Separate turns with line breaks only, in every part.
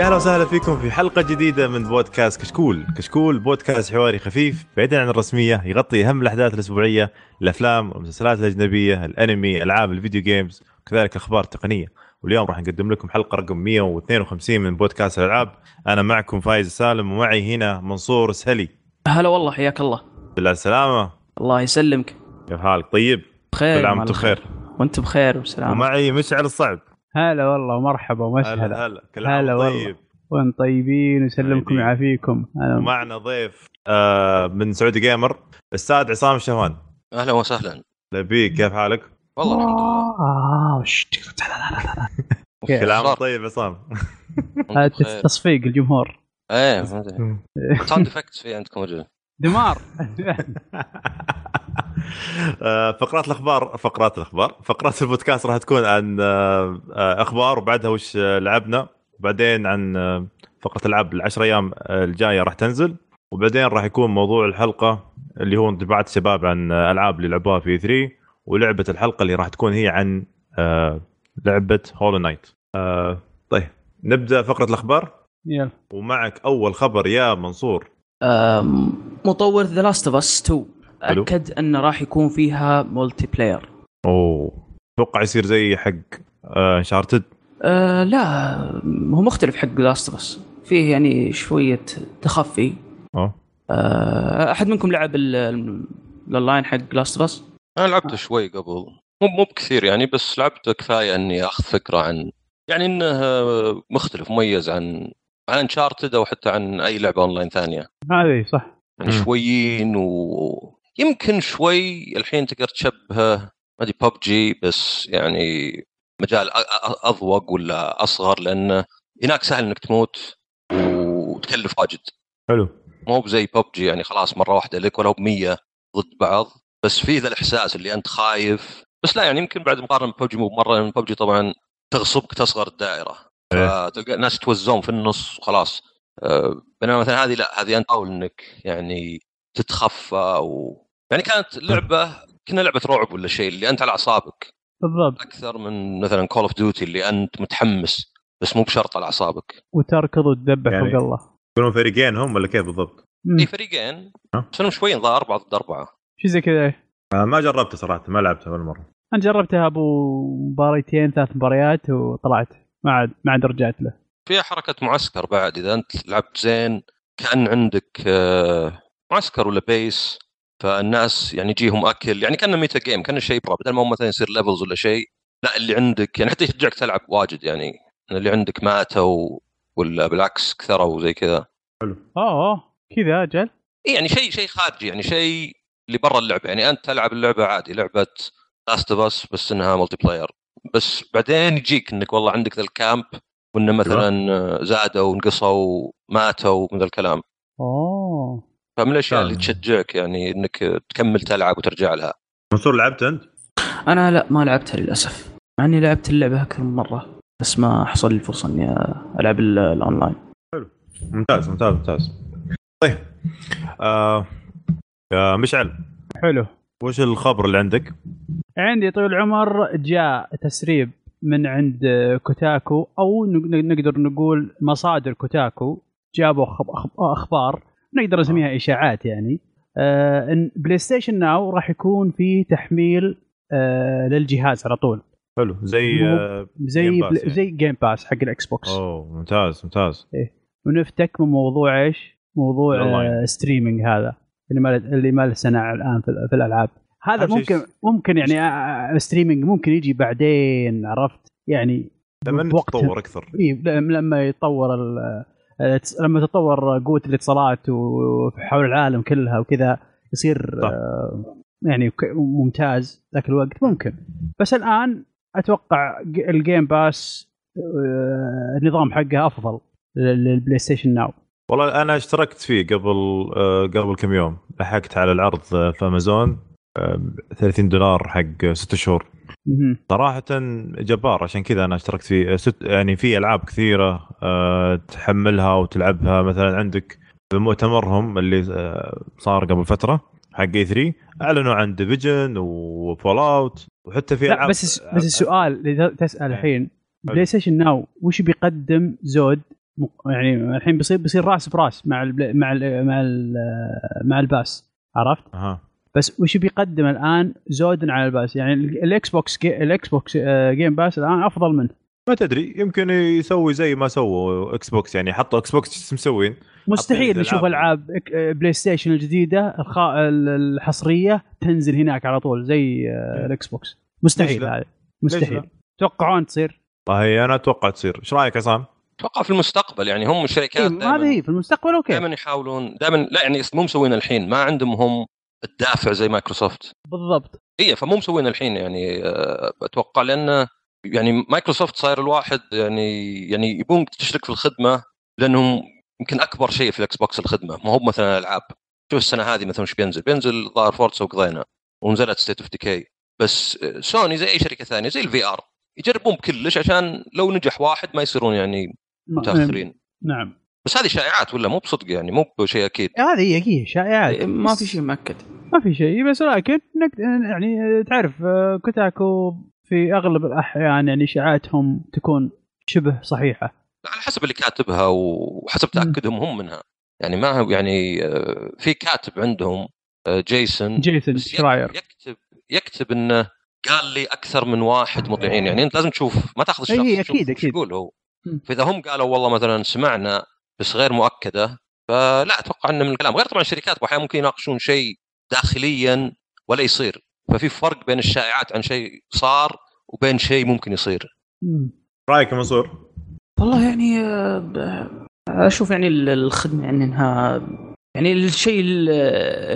يا أهلا وسهلا فيكم في حلقة جديدة من بودكاست كشكول، كشكول بودكاست حواري خفيف بعيدا عن الرسمية يغطي أهم الأحداث الأسبوعية، الأفلام والمسلسلات الأجنبية، الأنمي، ألعاب ال video games، وكذلك الاخبار التقنيه، واليوم راح نقدم لكم حلقة رقم 152 من بودكاست الألعاب، أنا معكم فايز سالم ومعي هنا منصور سهلي.
هلا والله حياك الله
بالله السلامة،
الله يسلمك
كيف حالك؟ طيب؟
بخير
كل عام
وأنتم.
بخير.
وأنت بخير وسلام
ومعي مشعل الصعب.
هلا والله ومرحبا ومسهلا
هلا هلا كل عام
هلا.
طيب.
وين طيبين ويسلمكم. ويعافيكم هلا
ومعنا ضيف آه من Saudi Gamer الأستاذ عصام الشهوان.
أهلا وسهلا
لبيك كيف حالك؟
والله الحمد لله
آه؟
كل عام. طيب عصام.
تصفيق الجمهور
إيه sound effects في عندكم وجه
دمار
فقرات الأخبار فقرات الأخبار فقرات البودكاست راح تكون عن آه، آه، أخبار وبعدها وش آه، لعبنا. وبعدين عن آه، فقرة العاب العشر أيام آه، الجاية راح تنزل. وبعدين راح يكون موضوع الحلقة اللي هو انطباعات الشباب عن آه، ألعاب اللي لعبوها في 3 ولعبة الحلقة اللي راح تكون هي عن آه، لعبة هولو نايت طيب نبدأ فقرة الأخبار.
يلا.
ومعك أول خبر يا منصور.
مطور The Last of Us 2
حلو.
اكد انه راح يكون فيها multiplayer
أوه. أتوقع يصير زي حق Uncharted
أه لا. هو مختلف حق Last Us فيه يعني شوية تخفي.
أه.
أه أحد منكم لعب ال- ال- الاونلاين حق Last Us
أنا لعبته شوي قبل. مو مو بكثير يعني بس لعبته كفاية إني آخذ فكرة عن يعني إنه مختلف مميز عن عن Uncharted أو حتى عن أي لعبة اونلاين ثانية.
هذه صح.
يعني. شويين ويمكن شوي الحين تقدر تشبهه ما أدري ببجي بس يعني مجال أضيق ولا أصغر لأنه هناك سهل إنك تموت وتكلف واجد.
حلو.
مو بزي ببجي يعني خلاص مرة واحدة لك ولو بمية ضد بعض بس في ذا الإحساس اللي أنت خايف. بس لا يعني يمكن بعد مقارنة ببجي مو مره لأن ببجي طبعا تغصبك تصغر الدائرة.
إيه.
فتلقى الناس توزون في النص وخلاص. آه، بينما مثلا هذه لا هذه أنت تحاول إنك يعني تتخفى و يعني كانت لعبة كنها لعبة رعب ولا شيء اللي أنت على أعصابك.
بالضبط.
أكثر من مثلا Call of Duty اللي أنت متحمس بس مو بشرط على أعصابك.
وتركض وتدبح
يعني-
فوق الله
يكونون فريقين هم ولا كيف بالضبط؟
في فريقين؟ بس انهم شوي ضاع أربعة ضد أربعة.
شيء زي كذا.
آه ما جربته صراحة ما لعبته ولا مرة.
أنا جربتها أبو مباريتين ثلاث مباريات وطلعت. ما عاد ما عاد رجعت له.
فيها حركة معسكر بعد إذا أنت لعبت زين كأن عندك آه، معسكر ولا base فالناس يعني يجيهم أكل يعني كأنه meta game كأنه شيء برا بدل ما هو مثلا يصير levels ولا شيء لا اللي عندك يعني حتى يشجعك تلعب واجد يعني اللي عندك ماتوا ولا بالعكس كثروا زي كذا.
اوه أوه، كذا أجل.
إيه يعني شيء شيء خارجي يعني شيء اللي برا اللعبة. يعني أنت تلعب اللعبة عادي لعبة Last of Us بس إنها multiplayer بس بعدين يجيك إنك والله عندك ذا ال camp وإنه مثلا آه، زادوا ونقصوا ماتوا من ذا الكلام.
اوه
فمن الأشياء اللي. تشجعك يعني إنك تكمل تلعب وترجع لها؟
منصور لعبت أنت؟
أنا لا ما لعبتها للأسف. مع إني لعبت اللعبة أكثر من مرة بس ما حصل لي الفرصة إني ألعب ال- الأونلاين.
ممتاز ممتاز ممتاز. طيب آه يا مشعل.
حلو.
وش الخبر اللي عندك؟
عندي طويل العمر جاء تسريب من عند Kotaku أو ن- نقدر نقول مصادر Kotaku. جابوا أخبار نقدر نسميها إشاعات يعني. آه إن PlayStation Now راح يكون في تحميل آه للجهاز على طول.
حلو. زي آه
زي
Game
Pass
يعني.
زي Game Pass حق ال Xbox
أوه ممتاز ممتاز.
ونفتك من موضوع إيش؟ موضوع. آه streaming هذا اللي ما اللي ما له سنه الآن في, في الألعاب. هذا ممكن ممكن يعني streaming ممكن يجي بعدين عرفت؟ يعني
لما تتطور أكثر.
إيه لما يتطور ال- لما تتطور قوة الاتصالات وحول العالم كلها وكذا يصير. آه، يعني ممتاز ذاك الوقت. ممكن. بس الآن أتوقع ال Game Pass آه، النظام حقه أفضل لل- لل PlayStation Now
والله أنا اشتركت فيه قبل آه قبل كم يوم. لحقت على العرض آه، في امازون آه 30 دولار حق ست شهور. صراحة جبار عشان كذا أنا اشتركت فيه ست يعني في ألعاب كثيرة أه تحملها وتلعبها مثلا عندك بمؤتمرهم اللي آه، صار قبل فترة حق E3 أعلنوا عن Division و Fallout وحتى في ألعاب
بس بس السؤال اللي تسال
إيه.
الحين PlayStation Now وش بيقدم زود يعني الحين بيصير بيصير راس براس مع ال مع ال مع ال مع ال Pass عرفت؟
أها
بس وش بيقدم الآن زودا على ال Pass؟ يعني ال- ال Xbox جي ال Xbox آه، Game Pass الآن أفضل منه.
ما تدري يمكن يسوي زي ما سووا Xbox يعني حطوا Xbox إيش مسوين؟
مستحيل نشوف.
ألعاب
آه، بلاي ستيشن الجديدة الخا... ال- الحصرية تنزل هناك على طول زي آه، الإكس بوكس. مستحيل؟ هذا. مستحيل
لا؟
توقعون تصير؟
والله أنا أتوقع تصير. إيش رأيك عصام؟
أتوقع في المستقبل يعني هم
إيه
الشركات
ما هذه هي في المستقبل أوكي.
دائما يحاولون دائما لا يعني مو مسوين الحين ما عندهم هم الدافع زي مايكروسوفت.
بالضبط.
اي فمو مسوين الحين يعني آه، أتوقع لأن يعني مايكروسوفت صاير الواحد يعني يعني يبون تشترك في الخدمة لأنهم يمكن أكبر شيء في الإكس بوكس الخدمة ما هو مثلا الألعاب. شوف السنة هذه مثلا وش بينزل؟ بينزل ظاهر Forza وقضينا ونزلت State of Decay بس سوني زي أي شركة ثانية زي ال VR يجربون بكلش عشان لو نجح واحد ما يصيرون يعني متأخرين.
نعم.
بس هذه شائعات ولا مو بصدق يعني؟ مو بشيء أكيد.
هذه هي هي شائعات.
إيه، ما في شيء مؤكد.
ما في شيء. بس لكن نك- يعني تعرف آه، كوتاكو في أغلب الأحيان يعني اشاعاتهم تكون شبه
صحيحة. على حسب اللي كاتبها وحسب تأكدهم هم منها. يعني ما هو يعني آه، في كاتب عندهم آه، جيسون.
جيسون شراير.
يكتب يكتب إنه قال لي أكثر من واحد مطيعين. يعني أنت لازم تشوف ما تأخذ الشخص
إي،
تشوف
أكيد،
وش
أكيد.
يقول هو. فإذا هم قالوا والله مثلا سمعنا بس غير مؤكدة فلا أتوقع إنه من الكلام غير طبعا الشركات أحيانا ممكن يناقشون شيء داخليا ولا يصير ففي فرق بين الشائعات عن شيء صار وبين شيء ممكن يصير.
رأيك يا منصور؟
والله يعني آه، أشوف يعني ال- الخدمة يعني إنها يعني الشيء ال-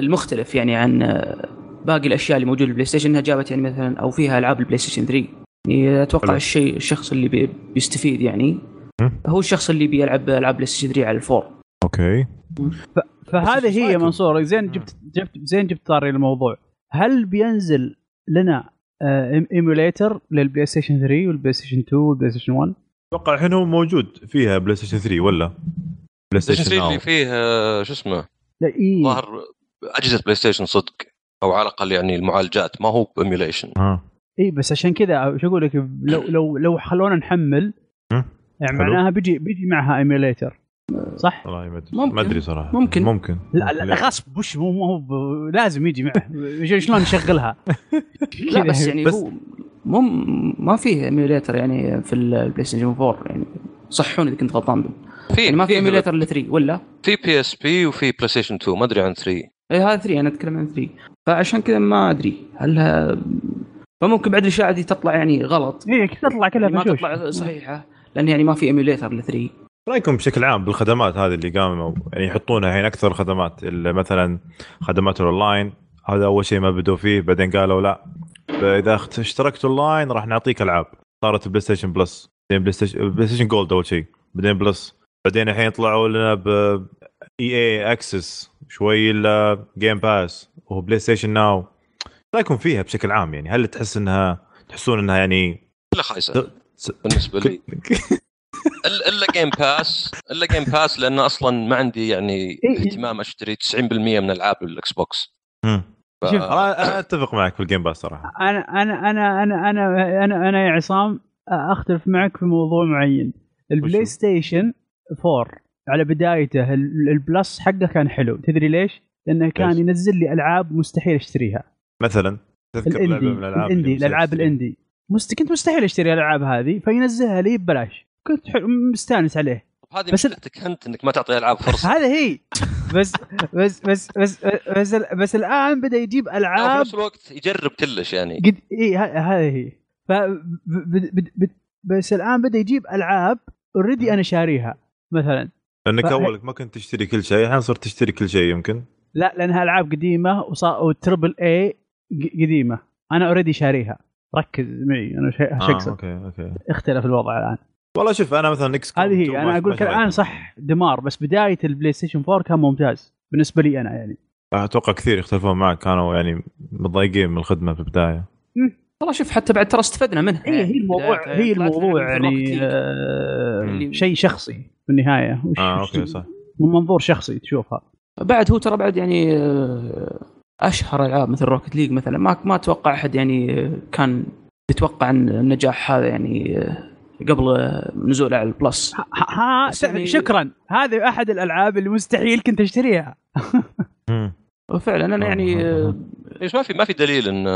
المختلف يعني عن آه، باقي الأشياء اللي موجودة بالبلاي ستيشن إنها جابت يعني مثلا أو فيها ألعاب البلاي ستيشن 3 يعني
أتوقع.
الشيء الشخص اللي بي- بيستفيد يعني. هو الشخص اللي بيلعب ألعاب بلاي ستيشن 3 على الفور.
أوكي.
فهذه هي؟ منصور. زين جبت جبت زين جبت طاري الموضوع. هل بينزل لنا emulator للبلاي ستيشن 3 والبلاي ستيشن 2 والبلاي ستيشن 1
أتوقع الحين هو موجود فيها بلاي ستيشن 3 ولا؟ بلاي
ستيشن
ستيشن
3 اللي فيه آه، شو اسمه؟
لا إي.
ظهر أجهزة بلاي ستيشن صدق. أو على الأقل يعني المعالجات. ما هو ب emulation
ها.
إي بس عشان كذا شو أقول لك؟ لو لو لو خلونا نحمل. يعني
حلو.
معناها بيجي بيجي معها emulator صح؟
والله ما
أدري.
ما صراحة.
ممكن.
ممكن.
لا لا غصب. وش مو مو ب- لازم يجي معه. شلون نشغلها؟
لا بس يعني
بس-
هو مو ما فيه emulator يعني في البلاي ستيشن 4 يعني. صحوني إذا كنت غلطان.
في
يعني ما في emulator ل 3 ولا؟
في PSP وفي بلاي ستيشن 2 ما أدري عن 3
اي هذا 3 أنا أتكلم عن 3 فعشان كذا ما أدري هل فممكن بعد الاشاعه دي تطلع يعني غلط.
كذا تطلع كلها
ما
فشوش
تطلع صحيحة. لأن يعني ما في emulator ل 3
رأيكم بشكل عام بالخدمات هذه اللي قاموا يعني يحطونها الحين أكثر الخدمات اللي مثلا خدمات الاونلاين هذا أول شيء ما بدوا فيه بعدين قالوا لا اذا اشتركت اونلاين راح نعطيك ألعاب. صارت PlayStation Plus بعدين بلاي ستيشن PlayStation Gold أول شيء بعدين بلس. بعدين الحين طلعوا لنا ب EA Access شوي Game Pass وهو PlayStation Now رأيكم فيها بشكل عام يعني؟ هل تحس انها تحسون إنها يعني
كلها
خايسة؟
بالنسبة لي الا إلا Game Pass إلا Game Pass لأنه أصلا ما عندي يعني
إيه.
اهتمام أشتري 90% من العاب الإكس بوكس. ف...
شوف،
أنا أنا أتفق معك في ال Game Pass
صراحة أنا أنا أنا أنا أنا أنا أنا يا عصام أختلف معك في موضوع معين البلاي؟ ستيشن 4 على بدايته ال- ال Plus حقه كان حلو تدري ليش؟ لأنه كان
ليش؟
ينزل لي ألعاب مستحيل أشتريها
مثلا تذكر لعبة
ال indie
من الألعاب
ال
indie
الألعاب
ال
indie مست... كنت مستحيل اشتري الألعاب هذه فينزلها لي ببلاش. كنت حلو مستأنس عليه.
هذه
بس
مشكلتك أنت إنك ما تعطي ألعاب فرصة.
هذا هي. بس بس بس بس بس, بس الآن بدأ يجيب ألعاب.
نفس الوقت يجرب كلش يعني.
قد إي ه- هذه هي. ف ب- ب- ب- بس الآن بدأ يجيب ألعاب already أنا شاريها مثلا.
لأنك
ف-
اول ما كنت تشتري كل شيء الحين صرت تشتري كل شيء يمكن؟
لا لأنها ألعاب قديمة وصار و triple A قديمة. أنا already شاريها. ركز معي أنا شيء
آه أوكي أوكي.
اختلف الوضع الآن.
والله شوف أنا مثلا إكس
هذه
2
هي
أنا
أقول لك
الآن.
صح دمار بس بداية البلاي ستيشن 4 كان ممتاز بالنسبة لي أنا يعني.
أتوقع كثير يختلفون معك كانوا يعني متضايقين من الخدمة في البداية.
والله شوف حتى بعد ترى استفدنا منها.
هي هي الموضوع هي الموضوع يعني. آه شيء شخصي في النهاية. وش
آه أوكي صح.
من منظور شخصي تشوفها.
بعد هو ترى بعد يعني آه، أشهر ألعاب مثل Rocket League مثلا. ما ما أتوقع أحد يعني آه، كان يتوقع إن النجاح هذا يعني آه، قبل آه، نزول على ال
Plus. ها-
ها يعني-
شكرا. هذه أحد الألعاب اللي مستحيل كنت
أشتريها.
وفعلا أنا يعني آه،
ما في ما في دليل انه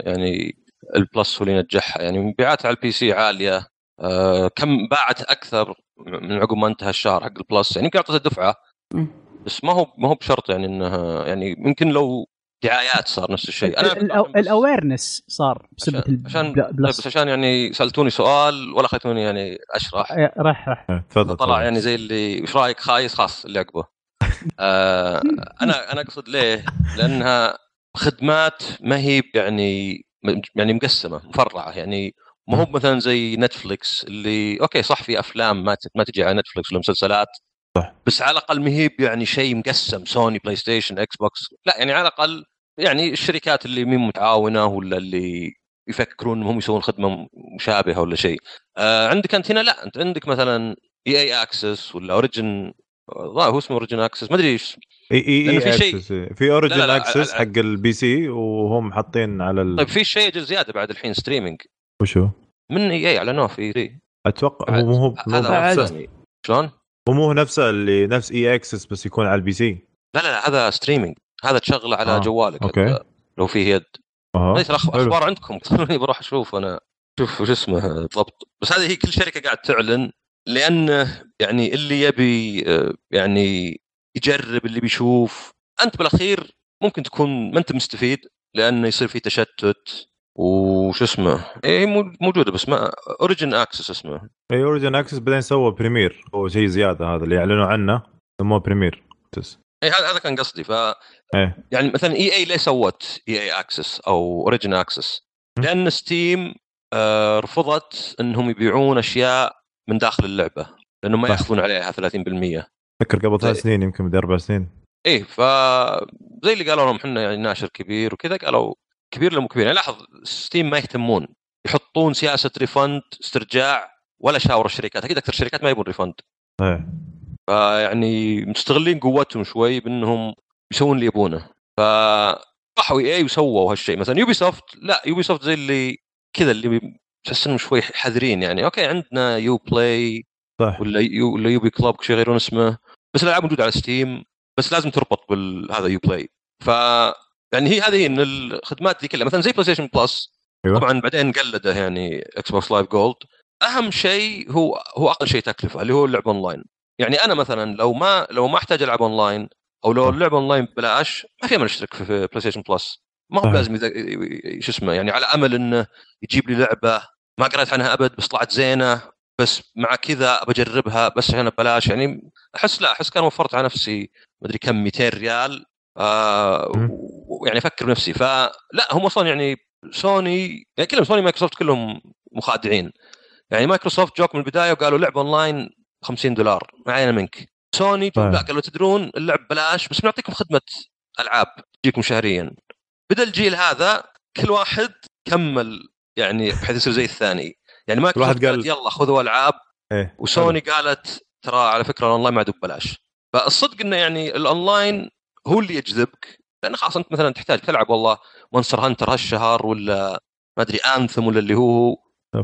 يعني ال Plus هو اللي ينجحها يعني مبيعاتها على ال PC عالية آه كم باعت أكثر من عقب ما انتهى الشهر حق ال Plus. يعني يمكن اعطت الدفعه
مم.
بس ما هو ما هو بشرط يعني انها يعني يمكن لو دعايات صار نفس الشيء. أنا ال
awareness صار بسبه
عشان عشان طيب بس عشان يعني سألتوني سؤال ولا خليتوني يعني
أشرح. راح راح.
إيه، تفضل
طلع. يعني زي اللي وش رأيك؟ خايس خلاص اللي عقبه آه أنا أنا أقصد ليه؟ لأنها خدمات ما هي يعني يعني مقسمة مفرعة. يعني ما هو مثلا زي نتفلكس اللي أوكي صح في أفلام ما ت- ما تجي على نتفلكس ولا مسلسلات
صح.
بس على الأقل ما هي يعني شيء مقسم سوني بلاي ستيشن إكس بوكس لا يعني على الأقل يعني الشركات اللي مين متعاونة ولا اللي يفكرون إنهم يسوون خدمة مشابهة ولا شيء. آه عندك انت هنا لا أنت عندك مثلا EA Access ولا Origin هو اسمه Origin Access ما أدري
إيش. EA
لأن في
اي
شيء-.
في Origin
لا، لا، لا، Access
حق ال PC وهم حاطين على ال...
طيب في شيء زيادة بعد الحين ستريمينج
وشو؟
من إي إي اعلنوه في ري
أتوقع هو مو هو
شلون؟
هو مو نفسه اللي نفس EA Access بس يكون على ال PC.
لا لا لا هذا streaming هذا تشغله على
آه،
جوالك Okay. لو فيه يد.
أها
ليش. أخبار عندكم. خلوني بروح أشوف أنا. شوف وش اسمه بالضبط بس هذه هي كل شركة قاعد تعلن لأن يعني اللي يبي آه، يعني يجرب اللي بيشوف. أنت بالأخير ممكن تكون ما أنت مستفيد لأنه يصير في تشتت. وش اسمه؟ مو- موجودة بس ما Origin Access اسمه.
اي Origin Access بعدين سوى Premier هو شيء زيادة هذا اللي اعلنوا عنه سموه Premier
اي هذا هذا كان قصدي. ف
إيه.
يعني مثلا EA ليه سوت EA Access أو Origin
Access؟
لأن Steam آه رفضت إنهم يبيعون أشياء من داخل اللعبة لأنه ما. ياخذون عليها 30%
فكر قبل ثلاث سنين يمكن بدي أربع سنين.
إيه ف زي اللي قالوا لهم إحنا يعني ناشر كبير وكذا قالوا كبير مو كبير. يعني لاحظ Steam ما يهتمون. يحطون سياسة refund استرجاع ولا شاور الشركات. أكيد أكثر الشركات ما يبون refund
إيه.
فيعني مستغلين قوتهم شوي بأنهم يسوون اللي يبونه. ف راحوا EA وسووا هالشيء. مثلا Ubisoft لا Ubisoft زي اللي كذا اللي تحس إنهم شوي حذرين يعني. okay عندنا Uplay
صح.
ولا يو ولا Ubi Club شيء يغيرون اسمه. بس الألعاب موجودة على Steam بس لازم تربط بهذا Uplay ف يعني هي هذه إن الخدمات دي كلها مثلا زي PlayStation Plus
أيوة.
طبعا بعدين قلده يعني Xbox Live Gold أهم شيء هو هو أقل شيء تكلفة اللي هو اللعب اونلاين يعني أنا مثلا لو ما لو ما أحتاج ألعب اونلاين أو لو. اللعب اونلاين ببلاش ما في أمل أشترك في PlayStation Plus ما هو. لازم شو اسمه يعني على أمل إنه يجيب لي لعبة ما قريت عنها أبد بس طلعت زينة بس مع كذا بجربها بس عشان ببلاش يعني أحس لا أحس كان وفرت على نفسي مدري كم 200 ريال آه. ويعني أفكر بنفسي فلا هم أصلا يعني سوني يعني كلهم Sony Microsoft كلهم مخادعين. يعني مايكروسوفت جوك من البداية وقالوا لعبه أونلاين 50 دولار ما علينا منك. سوني
طيب.
لا قالوا تدرون اللعب بلاش بس بنعطيكم خدمة ألعاب تجيكم شهريا. بدأ الجيل هذا كل واحد كمل يعني بحيث يصير زي الثاني. يعني مايكروسوفت
قال-
يلا خذوا ألعاب
إيه
وسوني قالت ترى على فكرة الأونلاين ما عاد ببلاش. فالصدق إنه يعني الأونلاين هو اللي يجذبك. لأن خلاص أنت مثلا تحتاج تلعب والله Monster Hunter هالشهر ولا ما أدري Anthem ولا اللي هو.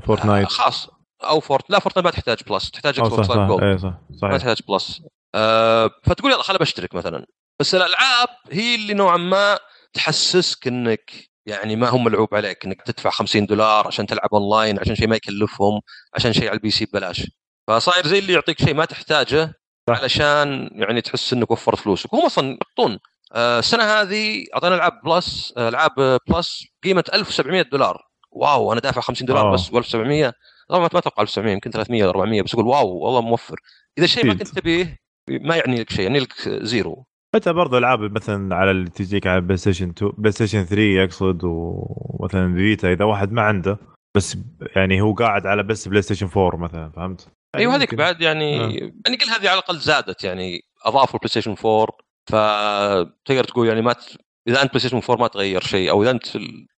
Fortnite
آه خلاص. أو Fort لا Fortnite ما تحتاج Plus تحتاج X
صح
Gold إيه
صح.
ما
صحيح
تحتاج Plus آه فتقول يلا خل بشترك مثلا. بس الألعاب هي اللي نوعا ما تحسسك إنك يعني ما هم ملعوب عليك إنك تدفع 50 دولار عشان تلعب اونلاين عشان شيء ما يكلفهم عشان شيء على ال PC ببلاش. فصاير زي اللي يعطيك شيء ما تحتاجه
صح.
علشان يعني تحس إنك وفرت فلوسك. وهم أصلا يحطون آه، السنة هذه اعطينا ألعاب Plus آه، ألعاب Plus قيمة 1700 دولار wow أنا دافع 50 دولار
أوه.
بس و1700 طبعا ما أتوقع 1700 يمكن 300 ولا 400 بس أقول wow والله موفر إذا شيء ما. كنت تبيه ما يعني لك شيء يعني لك zero
حتى برضه ألعاب مثلا على اللي تجيك على PlayStation 2 PlayStation 3 اقصد ومثلا Vita إذا واحد ما عنده بس يعني هو قاعد على بس PlayStation 4 مثلا فهمت؟ يعني
أيوه هذيك
ممكن.
بعد يعني
آه.
يعني كل هذه على الأقل زادت يعني أضافوا ال PlayStation 4 فتقدر تقول يعني ما ت... إذا أنت PlayStation 4 ما تغير شيء أو إذا أنت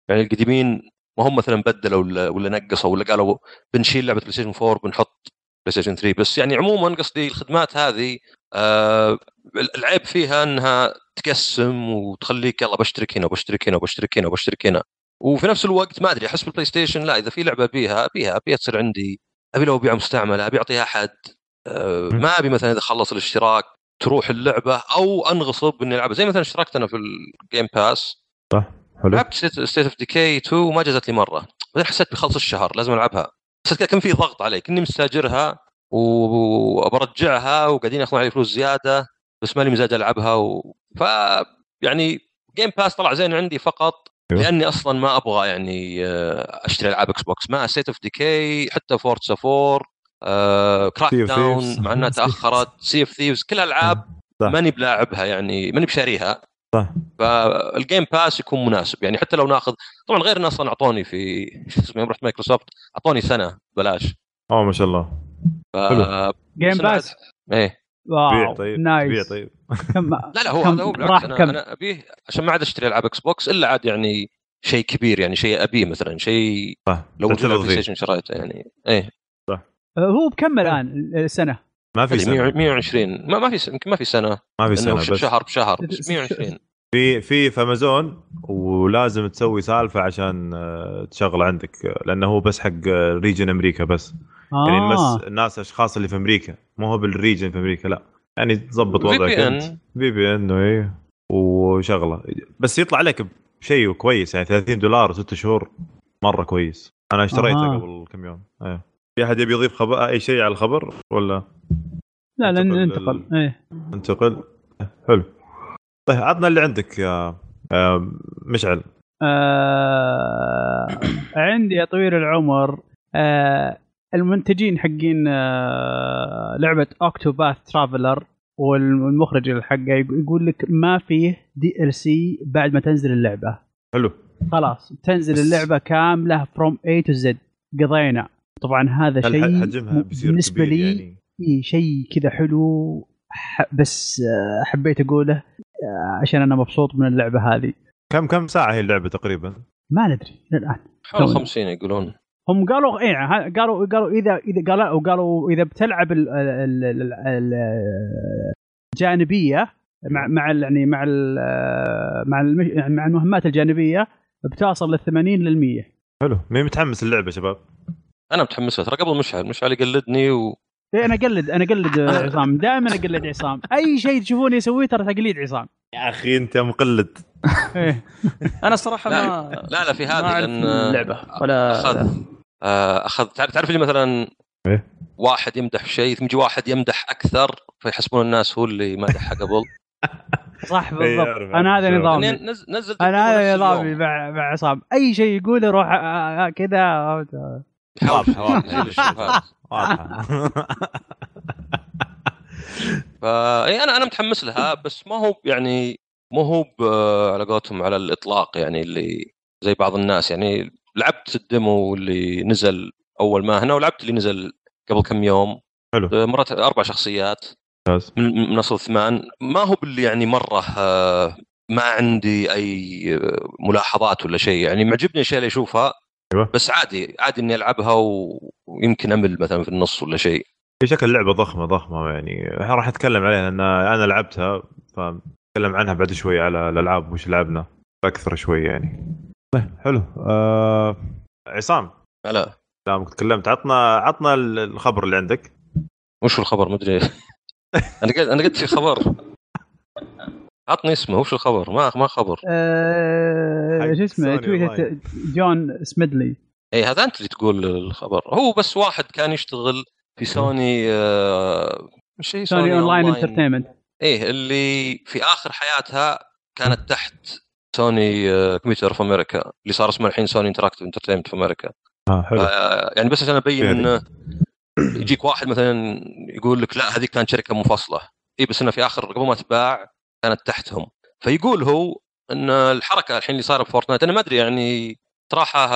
يعني القديمين ما هم مثلا بدلوا ولا, ولا نقصوا ولا قالوا بنشيل لعبة PlayStation 4 بنحط PlayStation 3 بس يعني عموما قصدي الخدمات هذه آه العيب فيها إنها تقسم وتخليك يلا بشترك هنا وبشترك هنا وبشترك هنا وبشترك هنا. وفي نفس الوقت ما أدري أحس بال PlayStation لا إذا في لعبة أبيها أبيها أبيها تصير عندي أبي لو أبيع مستعملة أبي أعطيها احد آه، ما أبي مثلا إذا خلص الاشتراك تروح اللعبة أو أنغصب إني ألعبها. زي مثلا اشتركت أنا في ال Game Pass
حلو.
لعبت State of Decay 2 وما جازت لي مرة. بعدين حسيت بخلص الشهر لازم ألعبها. حسيت كان في ضغط علي كني مستاجرها وبرجعها وقاعدين ياخذون علي فلوس زيادة بس مالي مزاج ألعبها و... ف يعني Game Pass طلع زين عندي فقط. لأني أصلا ما أبغى يعني آه، أشتري ألعاب Xbox ما State of Decay حتى Forza 4 آه، Crackdown،
Thieves.
مع إنها تأخرت. Sea of Thieves كل الالعاب
صح.
ماني بلاعبها يعني ماني بشاريها.
صح.
فال Game Pass يكون مناسب. يعني حتى لو ناخذ طبعا غير انه أصلا أعطوني في شو اسمه يوم رحت مايكروسوفت أعطوني سنة ببلاش
أوه ما شاء الله.
ف...
حلو.
Game
Pass
إيه.
بيع
wow
طيب.
Nice.
بيع طيب.
كم
لا لا هو
كم
هذا هو بالعكس.
راح
أنا,
كم؟
أنا أبيه عشان ما عاد أشتري ألعاب Xbox إلا عاد يعني شيء كبير يعني شيء أبيه مثلا شيء لو
موجود
PlayStation شريته يعني إيه.
هو بكم الآن السنة؟
ما في
هذه
سنة.
120 ما, ما في س- يمكن ما في سنة.
ما في سنة بس.
شهر بشهر بس 120
في في في امازون ولازم تسوي سالفة عشان آه، تشغل عندك. آه، لأنه هو بس حق آه، region أمريكا بس. يعني
آه.
بس الناس أشخاص اللي في أمريكا. مو هو بال region في أمريكا لا. يعني تظبط وضعك
VPN.
انت VPN إيه. وشغلة. بس يطلع لك بشيء كويس. يعني 30 دولار وست شهور مرة كويس. أنا اشتريته
أها.
قبل كم يوم. إيه. في أحد يبي يضيف خبر أي شيء على الخبر ولا؟
لا لا
انتقل
انتقل إيه.
ننتقل حلو. طيب عطنا اللي عندك يا يا مشعل.
آه عندي يا طويل العمر آه المنتجين حقين آه لعبة اوكتوباث ترافلر والمخرج الحقه يقول لك ما فيه دي ال سي بعد ما تنزل اللعبة.
حلو.
خلاص تنزل اللعبة كاملة from A to Z قضينا. طبعا هذا شيء
بالنسبة
لي
يعني؟
إيه شيء كذا حلو ح- بس آه، حبيت أقوله آه، عشان أنا مبسوط من اللعبة هذه.
كم كم ساعة هي اللعبة تقريبا؟
ما ندري للآن.
حول
تو-
50 يقولون.
هم قالوا إيه ها- قالوا قالوا اذا إذا قالوا قالوا إذا بتلعب ال- ال- ال- ال- الجانبية مع مع ال- يعني مع ال مع يعني مع المهمات الجانبية بتوصل لل 80 لل 100
حلو. مين متحمس اللعبه شباب؟
أنا متحمس لها. ترى قبل مشعل مشعل يقلدني و...
إيه أنا أقلد أنا أقلد عصام دائما أقلد عصام أي شيء تشوفوني أسويه ترى تقليد عصام
يا أخي أنت مقلد
إيه.
أنا الصراحه
لا
ما
لا لا في هذه لأن
اللعبة ولا
أخذ آه، أخذ تعرف تعرف اللي مثلا
إيه.
واحد يمدح شيء ثم يجي واحد يمدح أكثر فيحسبون الناس هو اللي مدحها قبل
صح
إيه،
بالضبط
أعرف،
أنا هذا. نظامي
نزل نزل
أنا هذا نظامي. مع مع عصام أي شيء يقوله روح آه، آه، كذا
يحاول يزيل الشبهات.
واضحه
فا إيه أنا أنا متحمس لها بس ما هو يعني مو هو على قولتهم على الإطلاق يعني اللي زي بعض الناس يعني لعبت الديمو اللي نزل أول ما هنا ولعبت اللي نزل قبل كم يوم.
حلو.
مرات أربع شخصيات. من من أصل ثمان. ما هو باللي يعني مرة آه، ما عندي أي ملاحظات ولا شيء يعني معجبني الاشياء اللي أشوفها.
أيوة.
بس عادي عادي إني ألعبها ويمكن أمل مثلا في النص ولا شيء.
في شكل لعبة ضخمة ضخمة يعني. راح أتكلم عليها لأن أنا لعبتها فأتكلم عنها بعد شوي على الألعاب وش لعبنا. أكثر شوي يعني. طيب حلو. آه... عصام.
لا
دامك تكلمت. عطنا عطنا الخبر اللي عندك.
وش الخبر؟ ما أدري. أنا قلت أنا قلت في خبر. عطني اسمه وش الخبر؟ ما ما خبر.
حق
شو اسمه؟ تويتر. جون سميدلي.
اي إيه، هذا أنت اللي تقول الخبر. هو بس واحد كان يشتغل في سوني آه، هي
سوني اونلاين انترتينمنت
إيه اللي في آخر حياتها كانت تحت سوني كمبيوتر اوف أمريكا اللي صار اسمه الحين سوني انتراكتيف انترتينمنت في أمريكا
آه حلو.
آه، يعني بس عشان أبين
يعني.
انه يجيك واحد مثلا يقول لك لا هذيك كانت شركة منفصله اي بس إنه في آخر قبل ما تباع كانت تحتهم. فيقول هو إن الحركة الحين اللي صايرة بفورتنايت أنا ما أدري يعني صراحة